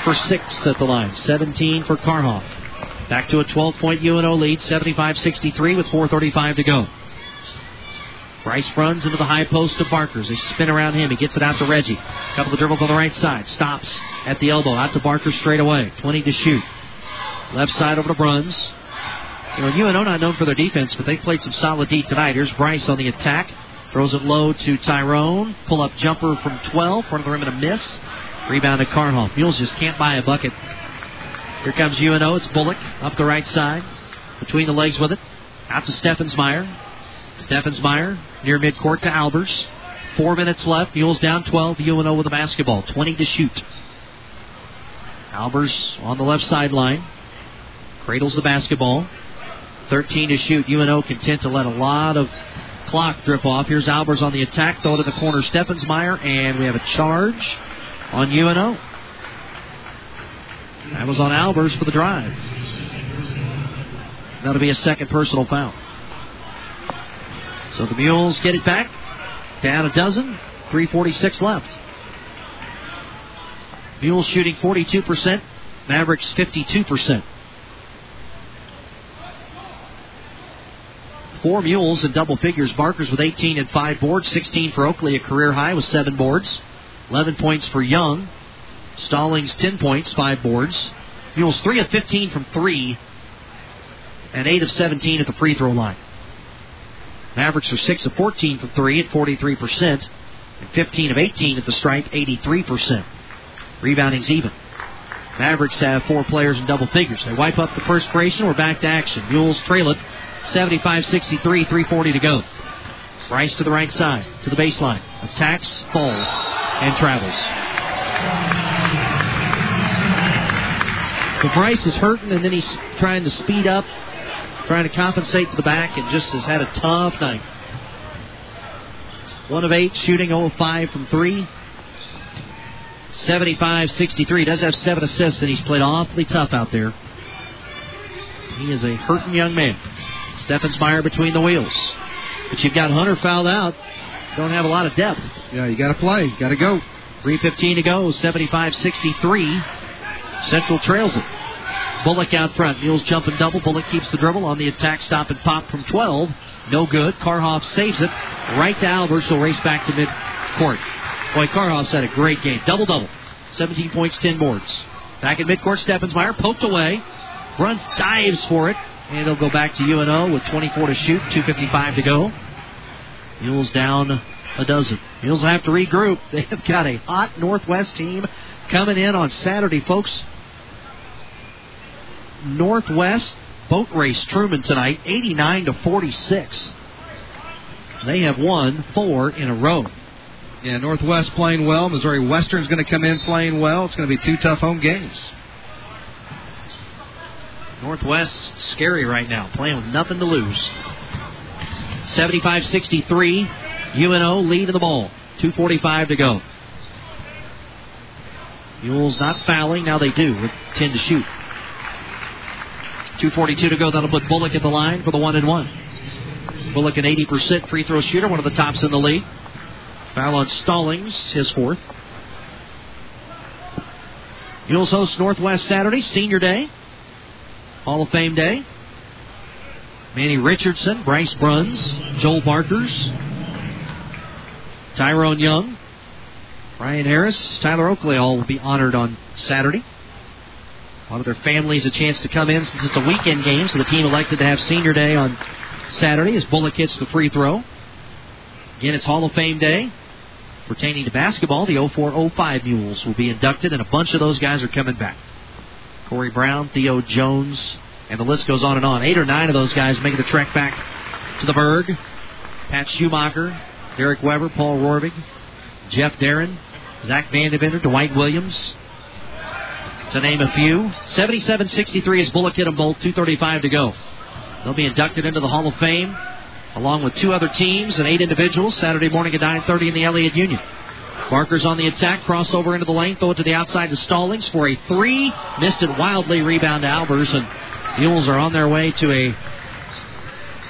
for 6 at the line. 17 for Karhoff. Back to a 12 point UNO lead, 75 63 with 4.35 to go. Bryce runs into the high post to Barkers. They spin around him. He gets it out to Reggie. Couple of dribbles on the right side. Stops at the elbow. Out to Barker straight away. 20 to shoot. Left side over to Bruns. You know, UNO not known for their defense, but they played some solid D tonight. Here's Bryce on the attack. Throws it low to Tyrone. Pull up jumper from 12. Front of the rim and a miss. Rebound to Karhoff. Mules just can't buy a bucket. Here comes UNO. It's Bullock up the right side. Between the legs with it. Out to Steffensmeyer. Steffensmeyer near midcourt to Albers. Four minutes left. Mules down 12. UNO with the basketball. 20 to shoot. Albers on the left sideline. Cradles the basketball. 13 to shoot. UNO content to let a lot of clock drip off. Here's Albers on the attack. Throw to the corner. Steffensmeyer. And we have a charge on UNO. That was on Albers for the drive. That'll be a second personal foul. So the Mules get it back. Down a dozen. 346 left. Mules shooting 42%. Mavericks 52%. Four Mules in double figures. Barkers with 18 and 5 boards. 16 for Oakley, a career high with 7 boards. 11 points for Young. Stallings 10 points, 5 boards. Mules 3 of 15 from 3. And 8 of 17 at the free throw line. Mavericks are 6 of 14 from 3 at 43%, and 15 of 18 at the stripe, 83%. Rebounding's even. Mavericks have four players in double figures. They wipe up the perspiration. We're back to action. Mules trail it 75 63, 340 to go. Bryce to the right side, to the baseline. Attacks, falls, and travels. So Bryce is hurting, and then he's trying to speed up trying to compensate for the back and just has had a tough night. One of eight, shooting 0 5 from three. 75 63. Does have seven assists, and he's played awfully tough out there. He is a hurting young man. Steffensmeyer between the wheels. But you've got Hunter fouled out. Don't have a lot of depth. Yeah, you got to play. Got to go. 3.15 to go. 75 63. Central trails it. Bullock out front. Mules jumping double. Bullock keeps the dribble on the attack. Stop and pop from 12. No good. Karhoff saves it. Right to Albers. He'll race back to midcourt. Boy, Karhoff's had a great game. Double double. 17 points, 10 boards. Back at midcourt, Steffensmeyer poked away. Runs, dives for it. And they'll go back to UNO with 24 to shoot. 2.55 to go. Mules down a dozen. Mules have to regroup. They have got a hot Northwest team coming in on Saturday, folks. Northwest boat race Truman tonight, 89 to 46. They have won four in a row. Yeah, Northwest playing well. Missouri Western's going to come in playing well. It's going to be two tough home games. Northwest scary right now, playing with nothing to lose. 75 63. UNO lead in the ball. 2.45 to go. Mules not fouling. Now they do with 10 to shoot. 2.42 to go. That'll put Bullock at the line for the one and one. Bullock an 80% free throw shooter, one of the tops in the league. Foul on Stallings, his fourth. Mules host Northwest Saturday, Senior Day, Hall of Fame Day. Manny Richardson, Bryce Bruns, Joel Barkers, Tyrone Young, Ryan Harris, Tyler Oakley all will be honored on Saturday. A lot of their families a chance to come in since it's a weekend game, so the team elected to have Senior Day on Saturday as Bullock hits the free throw. Again, it's Hall of Fame Day. Pertaining to basketball, the 0405 Mules will be inducted, and a bunch of those guys are coming back. Corey Brown, Theo Jones, and the list goes on and on. Eight or nine of those guys making the trek back to the Berg. Pat Schumacher, Derek Weber, Paul Rorbig, Jeff Darren, Zach Vandeventer, Dwight Williams, to name a few. 77 63 is Bullock hit them both, 2.35 to go. They'll be inducted into the Hall of Fame along with two other teams and eight individuals Saturday morning at 9:30 in the Elliott Union. Barker's on the attack, crossover into the lane, throw it to the outside to Stallings for a three. Missed it wildly, rebound to Albers, and Mules are on their way to a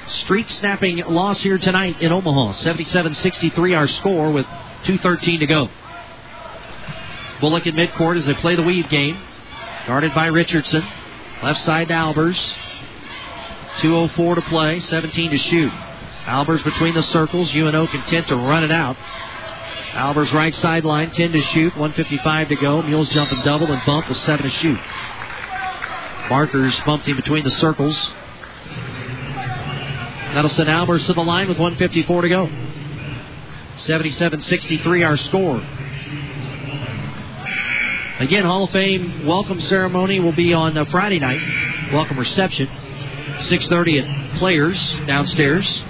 streak snapping loss here tonight in Omaha. 77 63 our score with 2.13 to go. Bullock in midcourt as they play the weave game. Guarded by Richardson. Left side to Albers. 2.04 to play, 17 to shoot. Albers between the circles. UNO content to run it out. Albers right sideline, 10 to shoot, 155 to go. Mules jumping double and bump with 7 to shoot. Barker's bumped him between the circles. That'll send Albers to the line with 154 to go. 77 63 our score. Again, Hall of Fame welcome ceremony will be on uh, Friday night. Welcome reception. 6.30 at Players downstairs.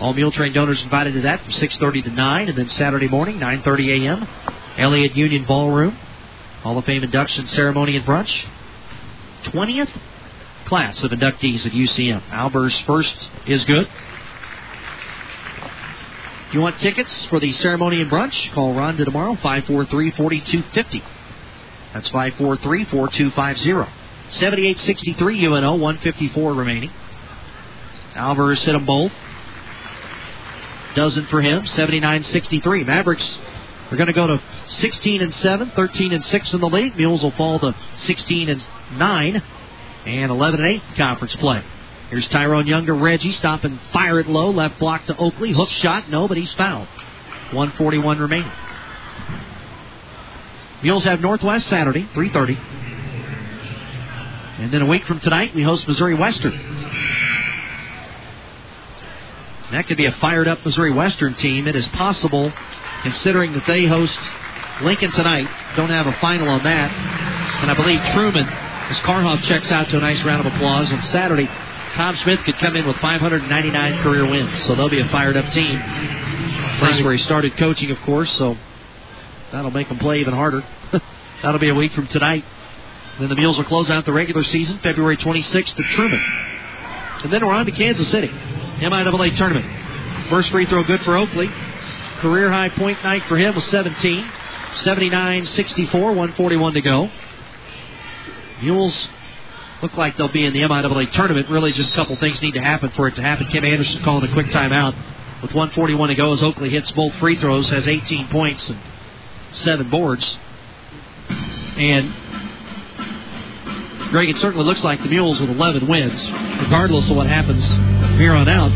All Mule Train donors invited to that from 6.30 to 9. And then Saturday morning, 9.30 a.m., Elliott Union Ballroom. Hall of Fame induction ceremony and brunch. 20th class of inductees at UCM. Albers first is good. If you want tickets for the ceremony and brunch, call Rhonda tomorrow, 543-4250. That's 543-4250. 78-63 UNO, 154 remaining. Albers hit them both. Dozen for him, 79-63. Mavericks are going to go to 16 and 7, 13 and 6 in the league. Mules will fall to 16 and 9 and 11 and 8 conference play. Here's Tyrone Younger, Reggie stop and fire it low, left block to Oakley, hook shot, no, but he's fouled. 141 remaining. Mules have Northwest Saturday, 3:30, and then a week from tonight we host Missouri Western. That could be a fired up Missouri Western team. It is possible, considering that they host Lincoln tonight. Don't have a final on that. And I believe Truman, as Karhoff checks out to a nice round of applause on Saturday, Tom Smith could come in with 599 career wins. So they'll be a fired up team. Place where he started coaching, of course, so that'll make them play even harder. that'll be a week from tonight. Then the Mules will close out the regular season February 26th at Truman. And then we're on to Kansas City. MIAA tournament. First free throw good for Oakley. Career high point night for him was 17. 79 64, 141 to go. Mules look like they'll be in the MIAA tournament. Really, just a couple things need to happen for it to happen. Kim Anderson calling a quick timeout with 141 to go as Oakley hits both free throws, has 18 points and seven boards. And Greg, it certainly looks like the Mules with 11 wins, regardless of what happens from here on out,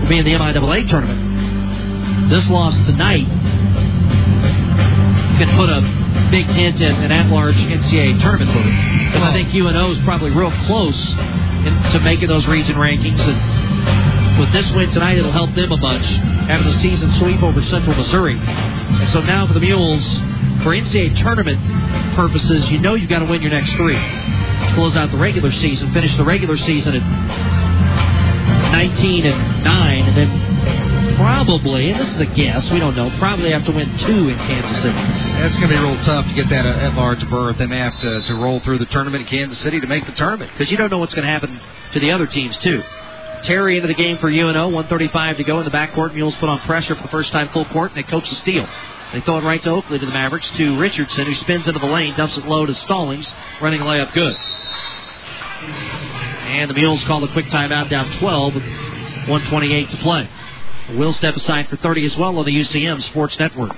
will be in the MIAA tournament. This loss tonight could put a big dent in an at-large NCAA tournament berth. Because I think UNO is probably real close in, to making those region rankings. And with this win tonight, it'll help them a bunch having the season sweep over Central Missouri. And so now for the Mules, for NCAA tournament purposes, you know you've got to win your next three. Close out the regular season, finish the regular season at 19 and 9, and then probably, and this is a guess, we don't know, probably have to win two in Kansas City. It's going to be real tough to get that uh, at large berth. They may have to, to roll through the tournament in Kansas City to make the tournament. Because you don't know what's going to happen to the other teams, too. Terry into the game for UNO, 135 to go in the backcourt. Mules put on pressure for the first time full court, and coach the steal. They throw it right to Oakley to the Mavericks to Richardson, who spins into the lane, dumps it low to Stallings, running layup good. And the Mules call a quick timeout down 12 128 to play. We'll step aside for 30 as well on the UCM Sports Network.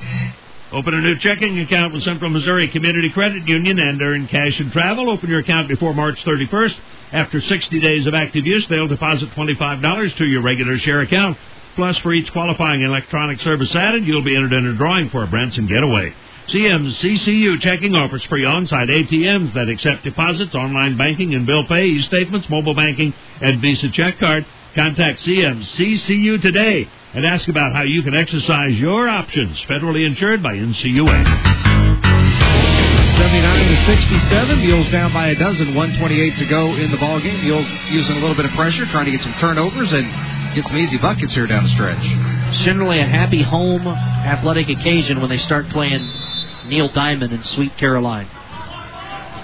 Open a new checking account with Central Missouri Community Credit Union and earn cash and travel. Open your account before March 31st. After 60 days of active use, they'll deposit $25 to your regular share account. Plus, for each qualifying electronic service added, you'll be entered in a drawing for a Branson getaway. CMCCU checking offers free on-site ATMs that accept deposits, online banking, and bill pay, e-statements, mobile banking, and Visa check card. Contact CMCCU today and ask about how you can exercise your options. Federally insured by NCUA. 79 to 67. Mules down by a dozen. 128 to go in the ball game. Mules using a little bit of pressure, trying to get some turnovers and get some easy buckets here down the stretch. Generally a happy home athletic occasion when they start playing Neil Diamond and Sweet Caroline.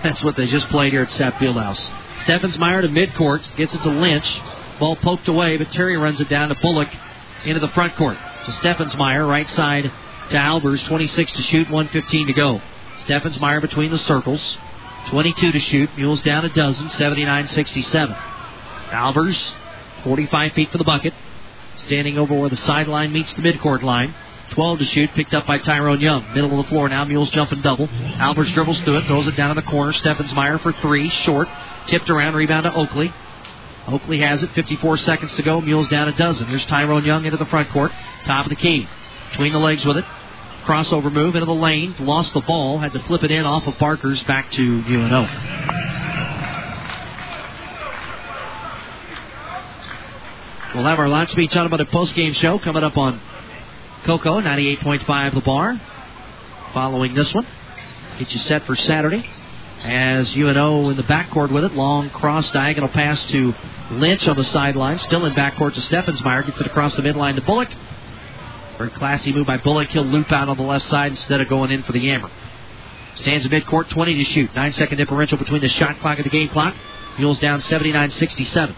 That's what they just played here at Sapp Fieldhouse. Steffensmeyer to midcourt, gets it to Lynch. Ball poked away, but Terry runs it down to Bullock into the front court. To Steffensmeyer, right side to Albers, 26 to shoot, 115 to go. Steffensmeyer between the circles, 22 to shoot. Mules down a dozen, 79-67. Albers, 45 feet for the bucket, standing over where the sideline meets the midcourt line. 12 to shoot, picked up by Tyrone Young. Middle of the floor now, Mules jumping double. Albers dribbles through it, throws it down in the corner. Steffensmeyer for three, short. Tipped around, rebound to Oakley. Oakley has it, 54 seconds to go. Mules down a dozen. Here's Tyrone Young into the front court. Top of the key. Between the legs with it. Crossover move into the lane. Lost the ball. Had to flip it in off of Barkers' back to UNO. We'll have our Lotspeich Automotive post-game show coming up on Coco 98.5 The Bar. Following this one, get you set for Saturday. As UNO in the backcourt with it, long cross diagonal pass to Lynch on the sideline, still in backcourt to Steffensmeyer, gets it across the midline to Bullock. Very classy move by Bullock. He'll loop out on the left side instead of going in for the yammer. Stands in midcourt, 20 to shoot. Nine second differential between the shot clock and the game clock. Mules down 79 67.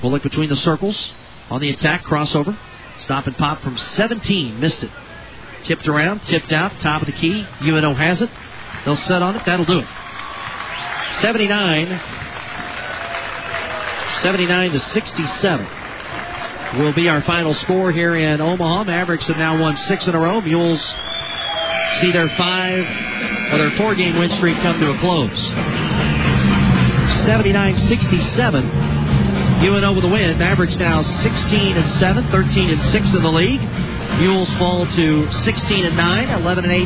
Bullock between the circles. On the attack, crossover. Stop and pop from 17. Missed it. Tipped around, tipped out, top of the key. UNO has it. They'll set on it. That'll do it. 79. 79 to 67 will be our final score here in Omaha. Mavericks have now won six in a row. Mules see their five or their four game win streak come to a close. 79 67. UNO with a win. Mavericks now 16 and 7, 13 and 6 in the league. Mules fall to 16 and 9, 11 and 8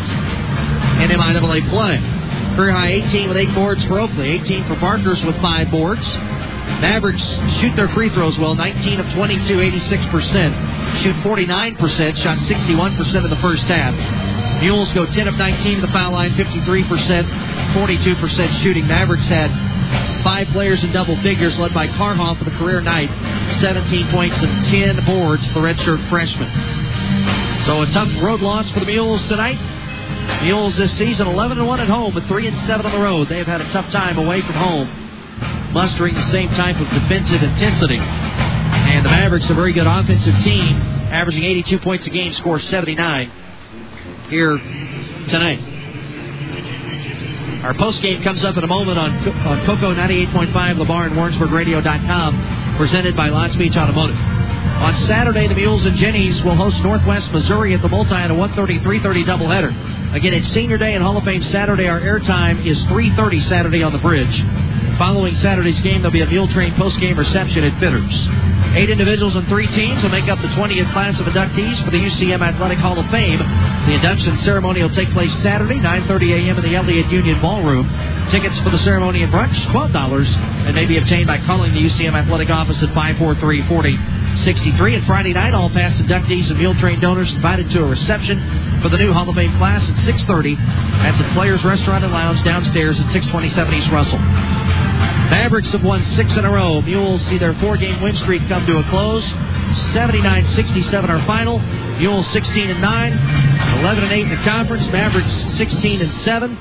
in MIAA play. Career high 18 with 8 boards for Oakley, 18 for Barkers with 5 boards. Mavericks shoot their free throws well, 19 of 22, 86%. Shoot 49%, shot 61% in the first half. Mules go 10 of 19 to the foul line, 53%, 42% shooting. Mavericks had five players in double figures, led by Karhoff with a career night, 17 points and 10 boards for the redshirt freshman. So a tough road loss for the Mules tonight. Mules this season 11 and 1 at home, but 3 and 7 on the road. They've had a tough time away from home, mustering the same type of defensive intensity. And the Mavericks, a very good offensive team, averaging 82 points a game, score 79 here tonight. Our post game comes up in a moment on, on Coco 98.5, the bar and WarrensburgRadio.com, presented by Lotspeich Automotive. On Saturday, the Mules and Jennies will host Northwest Missouri at the Multi at a 1:30 3:30 doubleheader. Again, it's Senior Day and Hall of Fame Saturday. Our airtime is 3:30 Saturday on the bridge. Following Saturday's game, there'll be a mule train post-game reception at Bitters. Eight individuals and three teams will make up the 20th class of inductees for the UCM Athletic Hall of Fame. The induction ceremony will take place Saturday, 9:30 a.m. in the Elliott Union Ballroom. Tickets for the ceremony and brunch, $12, and may be obtained by calling the UCM Athletic office at 543-4063. And Friday night, all past inductees and mule train donors invited to a reception for the new Hall of Fame class at 6:30. That's at Players Restaurant and Lounge downstairs at 627 East Russell. Mavericks have won six in a row. Mules see their four-game win streak come to a close. 79-67 our final. Mules 16 and 9, 11 and 8 in the conference. Mavericks 16 and 7.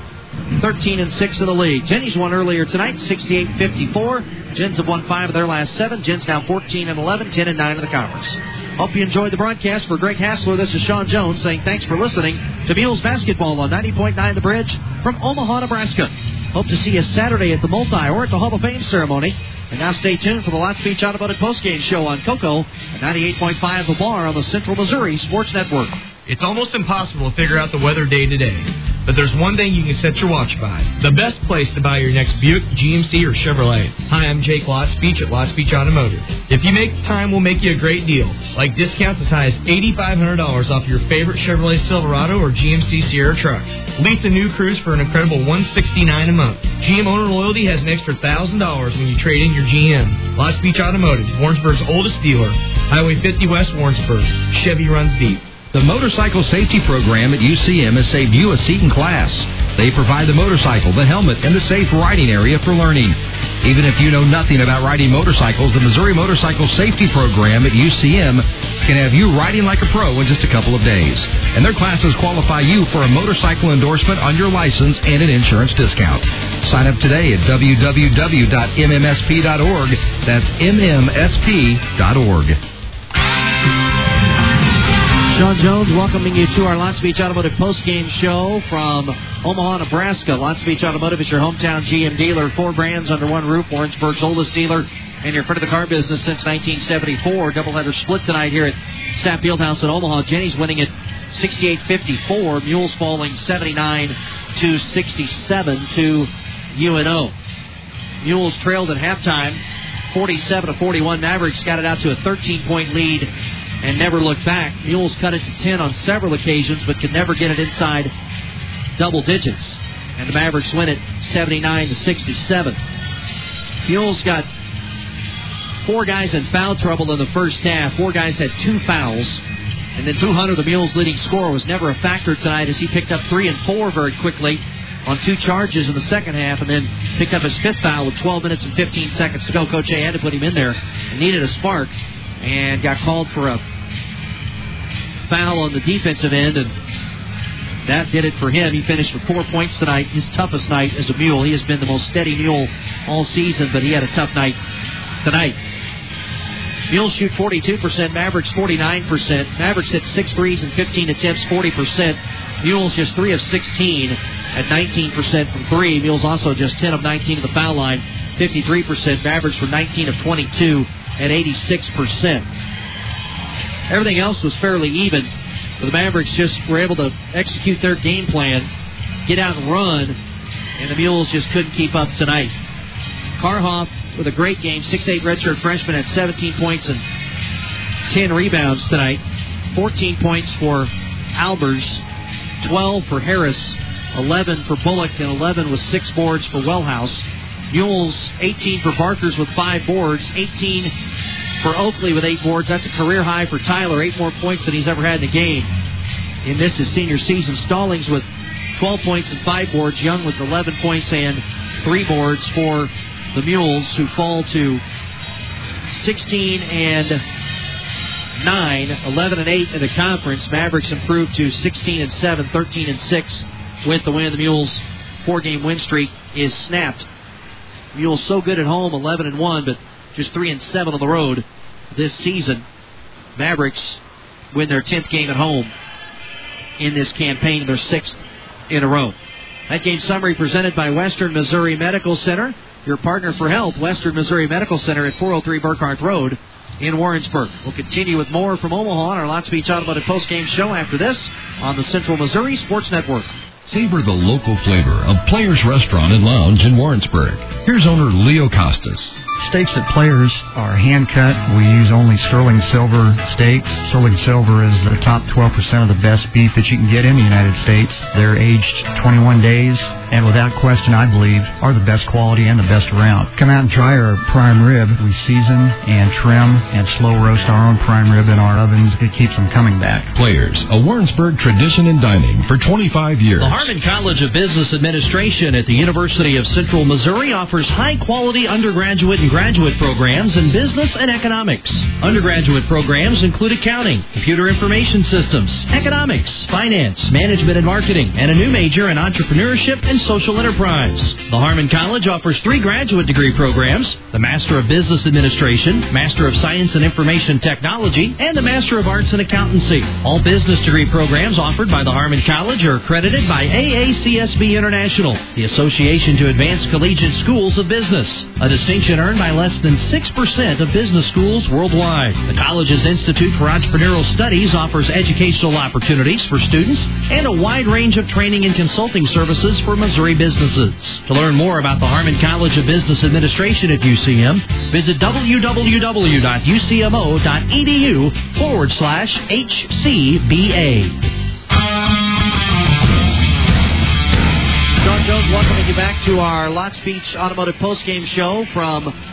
13 and 6 in the league. Jennies won earlier tonight, 68-54. Gens have won five of their last seven. Gens now 14 and 11, 10 and 9 in the conference. Hope you enjoyed the broadcast. For Greg Hassler, this is Sean Jones saying thanks for listening to Mules Basketball on 90.9 The Bridge from Omaha, Nebraska. Hope to see you Saturday at the Multi or at the Hall of Fame ceremony. And now stay tuned for the Lotspeich Automotive postgame show on Coco at 98.5 The Bar on the Central Missouri Sports Network. It's almost impossible to figure out the weather day to day. But there's one thing you can set your watch by. The best place to buy your next Buick, GMC, or Chevrolet. Hi, I'm Jake Lotspeich at Lotspeich Automotive. If you make the time, we'll make you a great deal. Like discounts as high as $8,500 off your favorite Chevrolet Silverado or GMC Sierra truck. Lease a new Cruze for an incredible 169 a month. GM owner loyalty has an extra $1,000 when you trade in your GM. Lotspeich Automotive, Warrensburg's oldest dealer. Highway 50 West Warrensburg. Chevy runs deep. The motorcycle safety program at UCM has saved you a seat in class. They provide the motorcycle, the helmet, and the safe riding area for learning. Even if you know nothing about riding motorcycles, the Missouri Motorcycle Safety Program at UCM can have you riding like a pro in just a couple of days. And their classes qualify you for a motorcycle endorsement on your license and an insurance discount. Sign up today at www.mmsp.org. That's mmsp.org. Sean Jones welcoming you to our Lotspeich Automotive postgame show from Omaha, Nebraska. Lotspeich Automotive is your hometown GM dealer. Four brands under one roof. Warrensburg's oldest dealer and your friend of the car business since 1974. Doubleheader split tonight here at Sapp Fieldhouse in Omaha. Jennies winning at 68-54. Mules falling 79 to 67 to UNO. Mules trailed at halftime 47 to 41. Mavericks got it out to a 13 point lead and never looked back. Mules cut it to 10 on several occasions, but could never get it inside double digits. And the Mavericks win it 79 to 67. Mules got four guys in foul trouble in the first half. Four guys had two fouls. And then Drew Hunter, the Mules' leading scorer, was never a factor tonight as he picked up three and four very quickly on two charges in the second half and then picked up his fifth foul with 12 minutes and 15 seconds to go. Coach A had to put him in there and needed a spark and got called for a foul on the defensive end, and that did it for him. He finished with four points tonight, his toughest night as a mule. He has been the most steady mule all season, but he had a tough night tonight. Mules shoot 42%, Mavericks 49%. Mavericks hit six threes and 15 attempts, 40%. Mules just 3 of 16 at 19% from 3. Mules also just 10 of 19 at the foul line, 53%. Mavericks were 19 of 22 at 86%. Everything else was fairly even. But the Mavericks just were able to execute their game plan, get out and run, and the Mules just couldn't keep up tonight. Karhoff with a great game, 6'8 redshirt freshman at 17 points and 10 rebounds tonight. 14 points for Albers, 12 for Harris, 11 for Bullock, and 11 with six boards for Wellhouse. Mules, 18 for Barkers with five boards, 18 for Oakley with eight boards. That's a career high for Tyler, eight more points than he's ever had in a game in this his senior season. Stallings with 12 points and five boards. Young with 11 points and three boards for the Mules, who fall to 16 and 9, 11 and 8 in the conference. Mavericks improved to 16 and 7, 13 and 6 with the win. Of the Mules' four-game win streak is snapped. Mules so good at home, 11 and 1, but just 3 and 7 on the road this season. Mavericks win their 10th game at home in this campaign, their sixth in a row. That game summary presented by Western Missouri Medical Center, your partner for health, Western Missouri Medical Center at 403 Burkarth Road in Warrensburg. We'll continue with more from Omaha on our Lotspeich Automotive postgame show after this on the Central Missouri Sports Network. Savor the local flavor of Players Restaurant and Lounge in Warrensburg. Here's owner Leo Costas. Steaks at Players are hand cut. We use only sterling silver steaks. Sterling silver is the top 12% of the best beef that you can get in the United States. They're aged 21 days and without question, I believe, are the best quality and the best around. Come out and try our prime rib. We season and trim and slow roast our own prime rib in our ovens. It keeps them coming back. Players, a Warrensburg tradition in dining for 25 years. The Harmon College of Business Administration at the University of Central Missouri offers high quality undergraduate and graduate programs in business and economics. Undergraduate programs include accounting, computer information systems, economics, finance, management and marketing, and a new major in entrepreneurship and social enterprise. The Harmon College offers three graduate degree programs the Master of Business Administration, Master of Science and Information Technology, and the Master of Arts in Accountancy. All business degree programs offered by the Harmon College are accredited by AACSB International, the Association to Advance Collegiate Schools of Business, a distinction earned by less than 6% of business schools worldwide. The college's Institute for Entrepreneurial Studies offers educational opportunities for students and a wide range of training and consulting services for Missouri businesses. To learn more about the Harmon College of Business Administration at UCM, visit www.ucmo.edu forward slash HCBA. Sean Jones welcoming you back to our Lotspeich Automotive postgame show from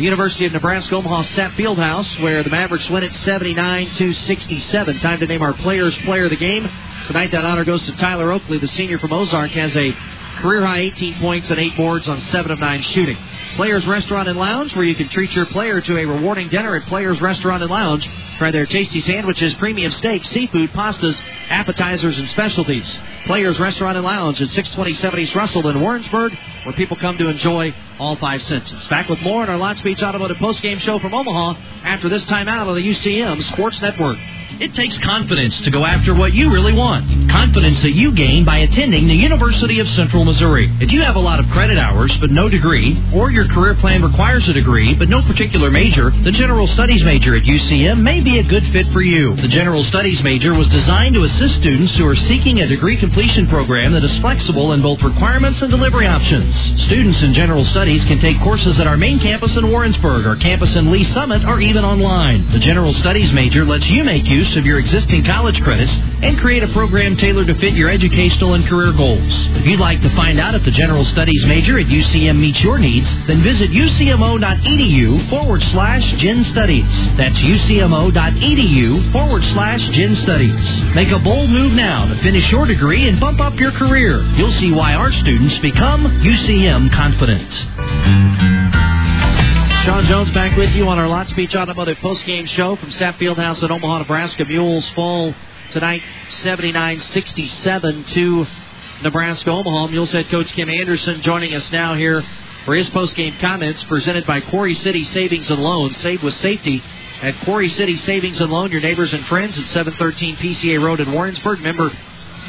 the University of Nebraska Omaha Sapp Fieldhouse, where the Mavericks win it 79 to 67. Time to name our players player of the game. Tonight, that honor goes to Tyler Oakley, the senior from Ozark, has a career high 18 points and 8 boards on 7 of 9 shooting. Players Restaurant and Lounge, where you can treat your player to a rewarding dinner at Players Restaurant and Lounge. Try their tasty sandwiches, premium steaks, seafood, pastas, appetizers, and specialties. Players Restaurant and Lounge at 627 East Russell in Warrensburg, where people come to enjoy all five senses. Back with more in our Lotspeich Automotive postgame show from Omaha after this timeout on the UCM Sports Network. It takes confidence to go after what you really want. Confidence that you gain by attending the University of Central Missouri. If you have a lot of credit hours but no degree, or your career plan requires a degree but no particular major, the General Studies major at UCM may be a good fit for you. The General Studies major was designed to assist students who are seeking a degree completion program that is flexible in both requirements and delivery options. Students in General Studies can take courses at our main campus in Warrensburg, our campus in Lee Summit, or even online. The General Studies major lets you make use of your existing college credits and create a program tailored to fit your educational and career goals. If you'd like to find out if the General Studies major at UCM meets your needs, then visit ucmo.edu forward slash Gen Studies. That's ucmo.edu forward slash Gen Studies. Make a bold move now to finish your degree and bump up your career. You'll see why our students become UCM confident. Sean Jones back with you on our Lotspeich Automotive postgame show from Sapp Fieldhouse in Omaha, Nebraska. Mules fall tonight 79-67 to Nebraska Omaha. Mules head coach Kim Anderson joining us now here for his postgame comments presented by Quarry City Savings and Loan. Save with safety at Quarry City Savings and Loan, your neighbors and friends at 713 PCA Road in Warrensburg. Member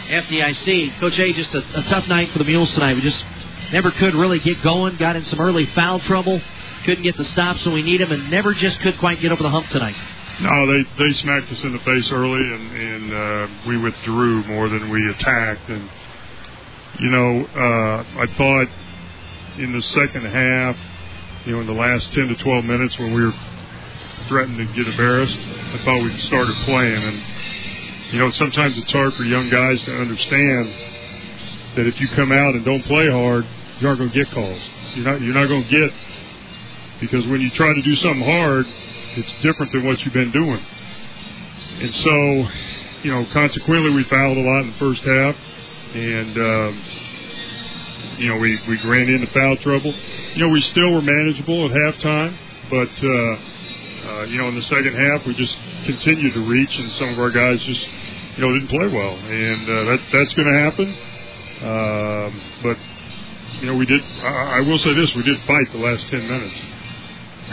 FDIC. Coach A, just a, a tough night for the Mules tonight. We just never could really get going. Got in some early foul trouble. Couldn't get the stops when we need them, and never just could quite get over the hump tonight. No, they they smacked us in the face early, and and uh, we withdrew more than we attacked. And you know, uh, I thought in the second half, you know, in the last ten to twelve minutes when we were threatened to get embarrassed, I thought we started playing. And you know, sometimes it's hard for young guys to understand that if you come out and don't play hard, you aren't going to get calls. You're not you're not going to get because when you try to do something hard, it's different than what you've been doing. And so, you know, consequently, we fouled a lot in the first half, and um, you know, we we ran into foul trouble. You know, we still were manageable at halftime, but uh, uh, you know, in the second half, we just continued to reach, and some of our guys just you know didn't play well, and uh, that that's going to happen. Um, but you know, we did. I, I will say this: we did fight the last ten minutes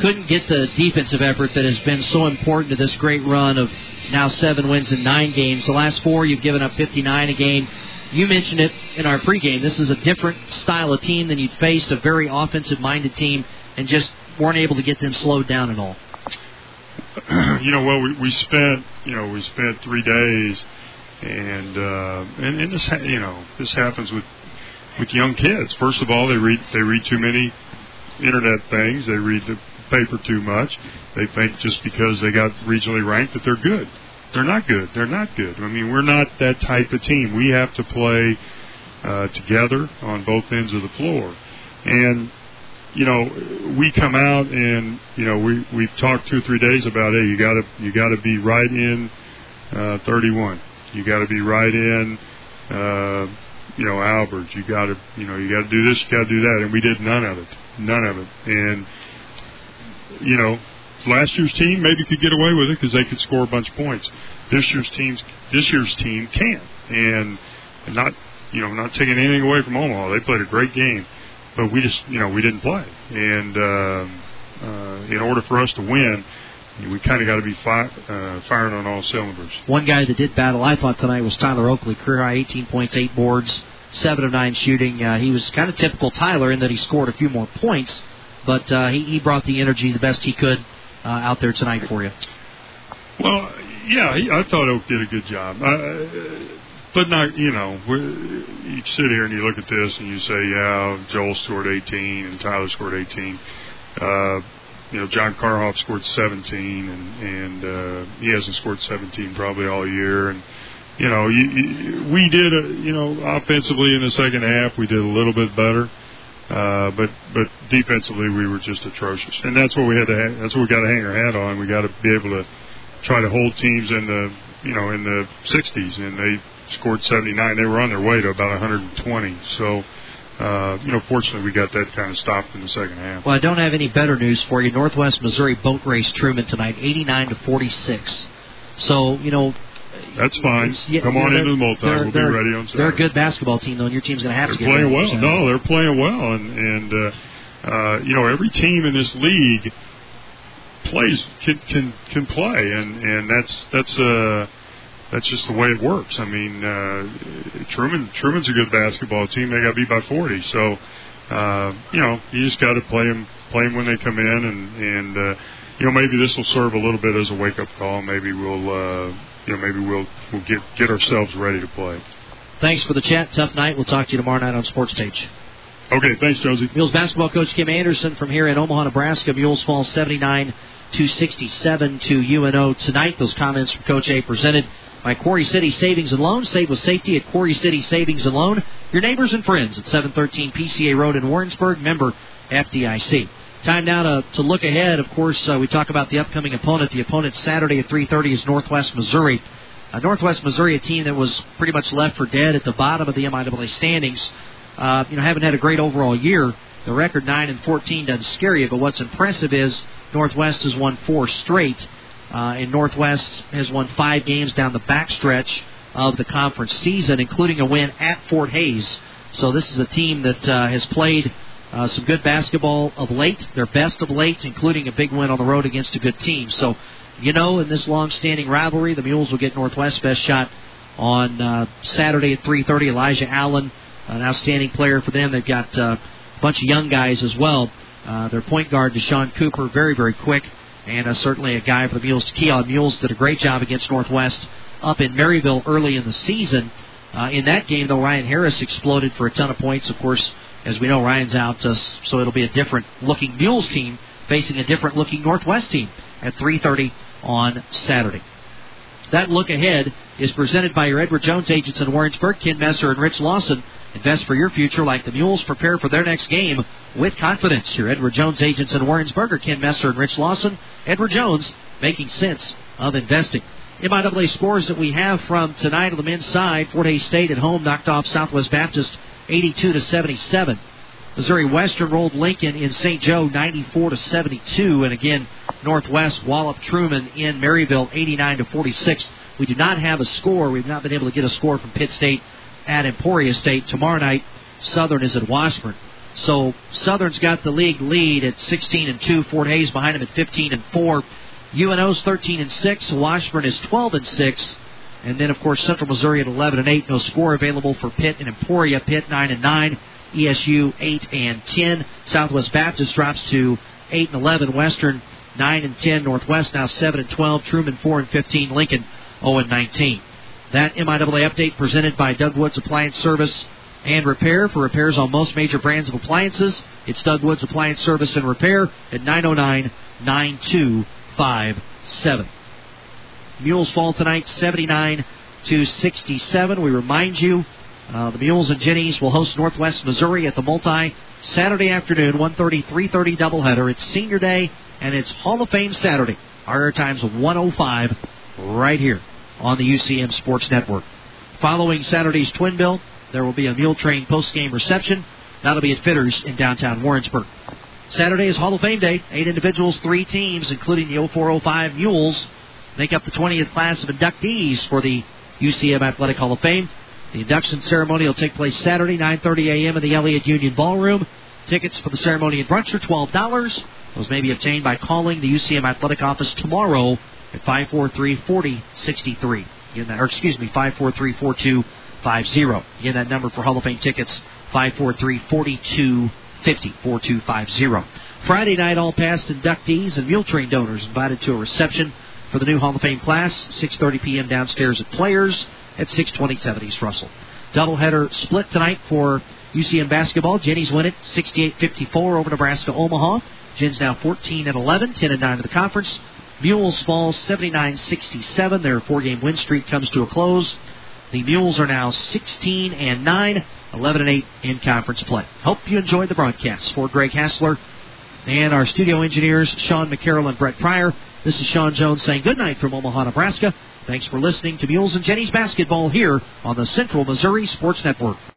couldn't get the defensive effort that has been so important to this great run of now seven wins in nine games. The last four, you've given up 59 a game. You mentioned it in our pregame. This is a different style of team than you'd faced, a very offensive minded team, and just weren't able to get them slowed down at all. You know, well, we, we spent, you know, we spent three days, and uh, and, and this, ha- you know, this happens with with young kids. First of all, they read they read too many internet things. They read the paper too much. They think just because they got regionally ranked that they're good. They're not good. They're not good. I mean, we're not that type of team. We have to play uh, together on both ends of the floor. And you know, we come out and you know we we've talked two or three days about hey, you got to you got to be right in uh, 31. You got to be right in. Uh, you know, Albert, you got to, you know, you got to do this, you got to do that, and we did none of it, none of it. And you know, last year's team maybe could get away with it because they could score a bunch of points. This year's teams, this year's team can't, and, and not, you know, not taking anything away from Omaha. They played a great game, but we just, you know, we didn't play. And uh, uh, in order for us to win, we kind of got to be fi- uh, firing on all cylinders. One guy that did battle, I thought tonight, was Tyler Oakley. Career high 18 points, eight boards, seven of nine shooting. Uh, he was kind of typical Tyler in that he scored a few more points but uh, he, he brought the energy the best he could uh, out there tonight for you. Well, yeah, he, I thought Oak did a good job. Uh, but not, you know, you sit here and you look at this and you say, yeah, Joel scored 18 and Tyler scored 18. Uh, you know, John Karhoff scored 17, and and uh, he hasn't scored 17 probably all year. And you know, you, you, we did, a, you know, offensively in the second half, we did a little bit better. Uh, but but defensively, we were just atrocious, and that's what we had to. Ha- that's what we got to hang our hat on. We got to be able to try to hold teams in the you know in the 60s, and they scored 79. They were on their way to about 120. So. Uh, you know, fortunately, we got that kind of stopped in the second half. Well, I don't have any better news for you. Northwest Missouri boat race Truman tonight, 89 to 46. So, you know, that's fine. Yeah, Come on into the multi. they're- We'll be ready on Saturday. They're a good basketball team, though, and your team's going to have They're to get playing well. No, they're playing well, and and uh, uh, you know every team in this league plays can can can play, and and that's that's uh that's just the way it works. I mean, uh, Truman Truman's a good basketball team. They got beat by forty, so uh, you know you just got to play them play them when they come in, and and uh, you know maybe this will serve a little bit as a wake up call. Maybe we'll uh, you know maybe we'll we'll get get ourselves ready to play. Thanks for the chat. Tough night. We'll talk to you tomorrow night on Sports Stage. Okay, thanks, Josie. Mules basketball coach Kim Anderson from here in Omaha, Nebraska. Mules fall 79 to 67 to UNO tonight. Those comments from Coach A presented by Quarry City Savings and Loan. Save with safety at Quarry City Savings and Loan. Your neighbors and friends at 713 PCA Road in Warrensburg. Member FDIC. Time now to, to look ahead. Of course, uh, we talk about the upcoming opponent. The opponent Saturday at 3:30 is Northwest Missouri. Uh, Northwest Missouri, a team that was pretty much left for dead at the bottom of the MIAA standings. Uh, you know, haven't had a great overall year. The record 9 and 14 doesn't scare you, but what's impressive is Northwest has won four straight, uh, and Northwest has won five games down the backstretch of the conference season, including a win at Fort Hays. So this is a team that uh, has played uh, some good basketball of late, their best of late, including a big win on the road against a good team. So, you know, in this long-standing rivalry, the Mules will get Northwest's best shot on uh, Saturday at 3:30. Elijah Allen, an outstanding player for them. They've got uh, a bunch of young guys as well. Uh, their point guard, Deshaun Cooper, very, very quick, and uh, certainly a guy for the Mules. Keon Mules did a great job against Northwest up in Maryville early in the season. Uh, in that game, though, Ryan Harris exploded for a ton of points. Of course, as we know, Ryan's out, uh, so it'll be a different looking Mules team facing a different looking Northwest team at 3:30 on Saturday. That look ahead is presented by your Edward Jones agents in Warrensburg, Ken Messer and Rich Lawson. Invest for your future like the Mules prepare for their next game with confidence. Your Edward Jones agents in Warrensburg are Ken Messer and Rich Lawson. Edward Jones making sense of investing. MIAA scores that we have from tonight on the men's side. Fort Hays State at home knocked off Southwest Baptist 82 to 77. Missouri Western rolled Lincoln in St. Joe 94 to 72, and again Northwest walloped Truman in Maryville 89 to 46. We do not have a score. We've not been able to get a score from Pitt State at Emporia State. Tomorrow night, Southern is at Washburn. So Southern's got the league lead at 16 and 2. Fort Hays behind them at 15 and 4. UNO's 13 and 6. Washburn is 12 and 6. And then, of course, Central Missouri at 11 and 8. No score available for Pitt and Emporia. Pitt 9 and 9. ESU 8 and 10. Southwest Baptist drops to 8 and 11. Western 9 and 10. Northwest now 7 and 12. Truman 4 and 15. Lincoln 0 and 19. That MIAA update presented by Doug Woods Appliance Service and Repair. For repairs on most major brands of appliances, it's Doug Woods Appliance Service and Repair at 909 9257. Mules fall tonight 79 to 67. We remind you uh, the Mules and Jennies will host Northwest Missouri at the Multi Saturday afternoon, 1:30, 3:30 doubleheader. It's Senior Day and it's Hall of Fame Saturday. Our time's 105 right here on the UCM Sports Network. Following Saturday's Twin Bill, there will be a Mule Train post-game reception. That'll be at Fitters in downtown Warrensburg. Saturday is Hall of Fame Day. Eight individuals, three teams, including the 0405 Mules, make up the 20th class of inductees for the UCM Athletic Hall of Fame. The induction ceremony will take place Saturday, 9:30 a.m. in the Elliott Union Ballroom. Tickets for the ceremony and brunch are $12. Those may be obtained by calling the UCM Athletic Office tomorrow at 543-4063. Again, that, or excuse me, 543-4250. Again, that number for Hall of Fame tickets, 543-4250, 4250. Friday night, all past inductees and Mule Train donors invited to a reception for the new Hall of Fame class, 6.30 p.m. downstairs at Players at 627 East Russell. Doubleheader split tonight for UCM basketball. Jennies win it 68-54 over Nebraska Omaha. Jen's now 14 and 11, 10 and 9 in the conference. Mules fall 79-67. Their four-game win streak comes to a close. The Mules are now 16 and 9, 11 and 8 in conference play. Hope you enjoyed the broadcast. For Greg Hassler and our studio engineers, Sean McCarroll and Brett Pryor, this is Sean Jones saying good night from Omaha, Nebraska. Thanks for listening to Mules and Jennies basketball here on the Central Missouri Sports Network.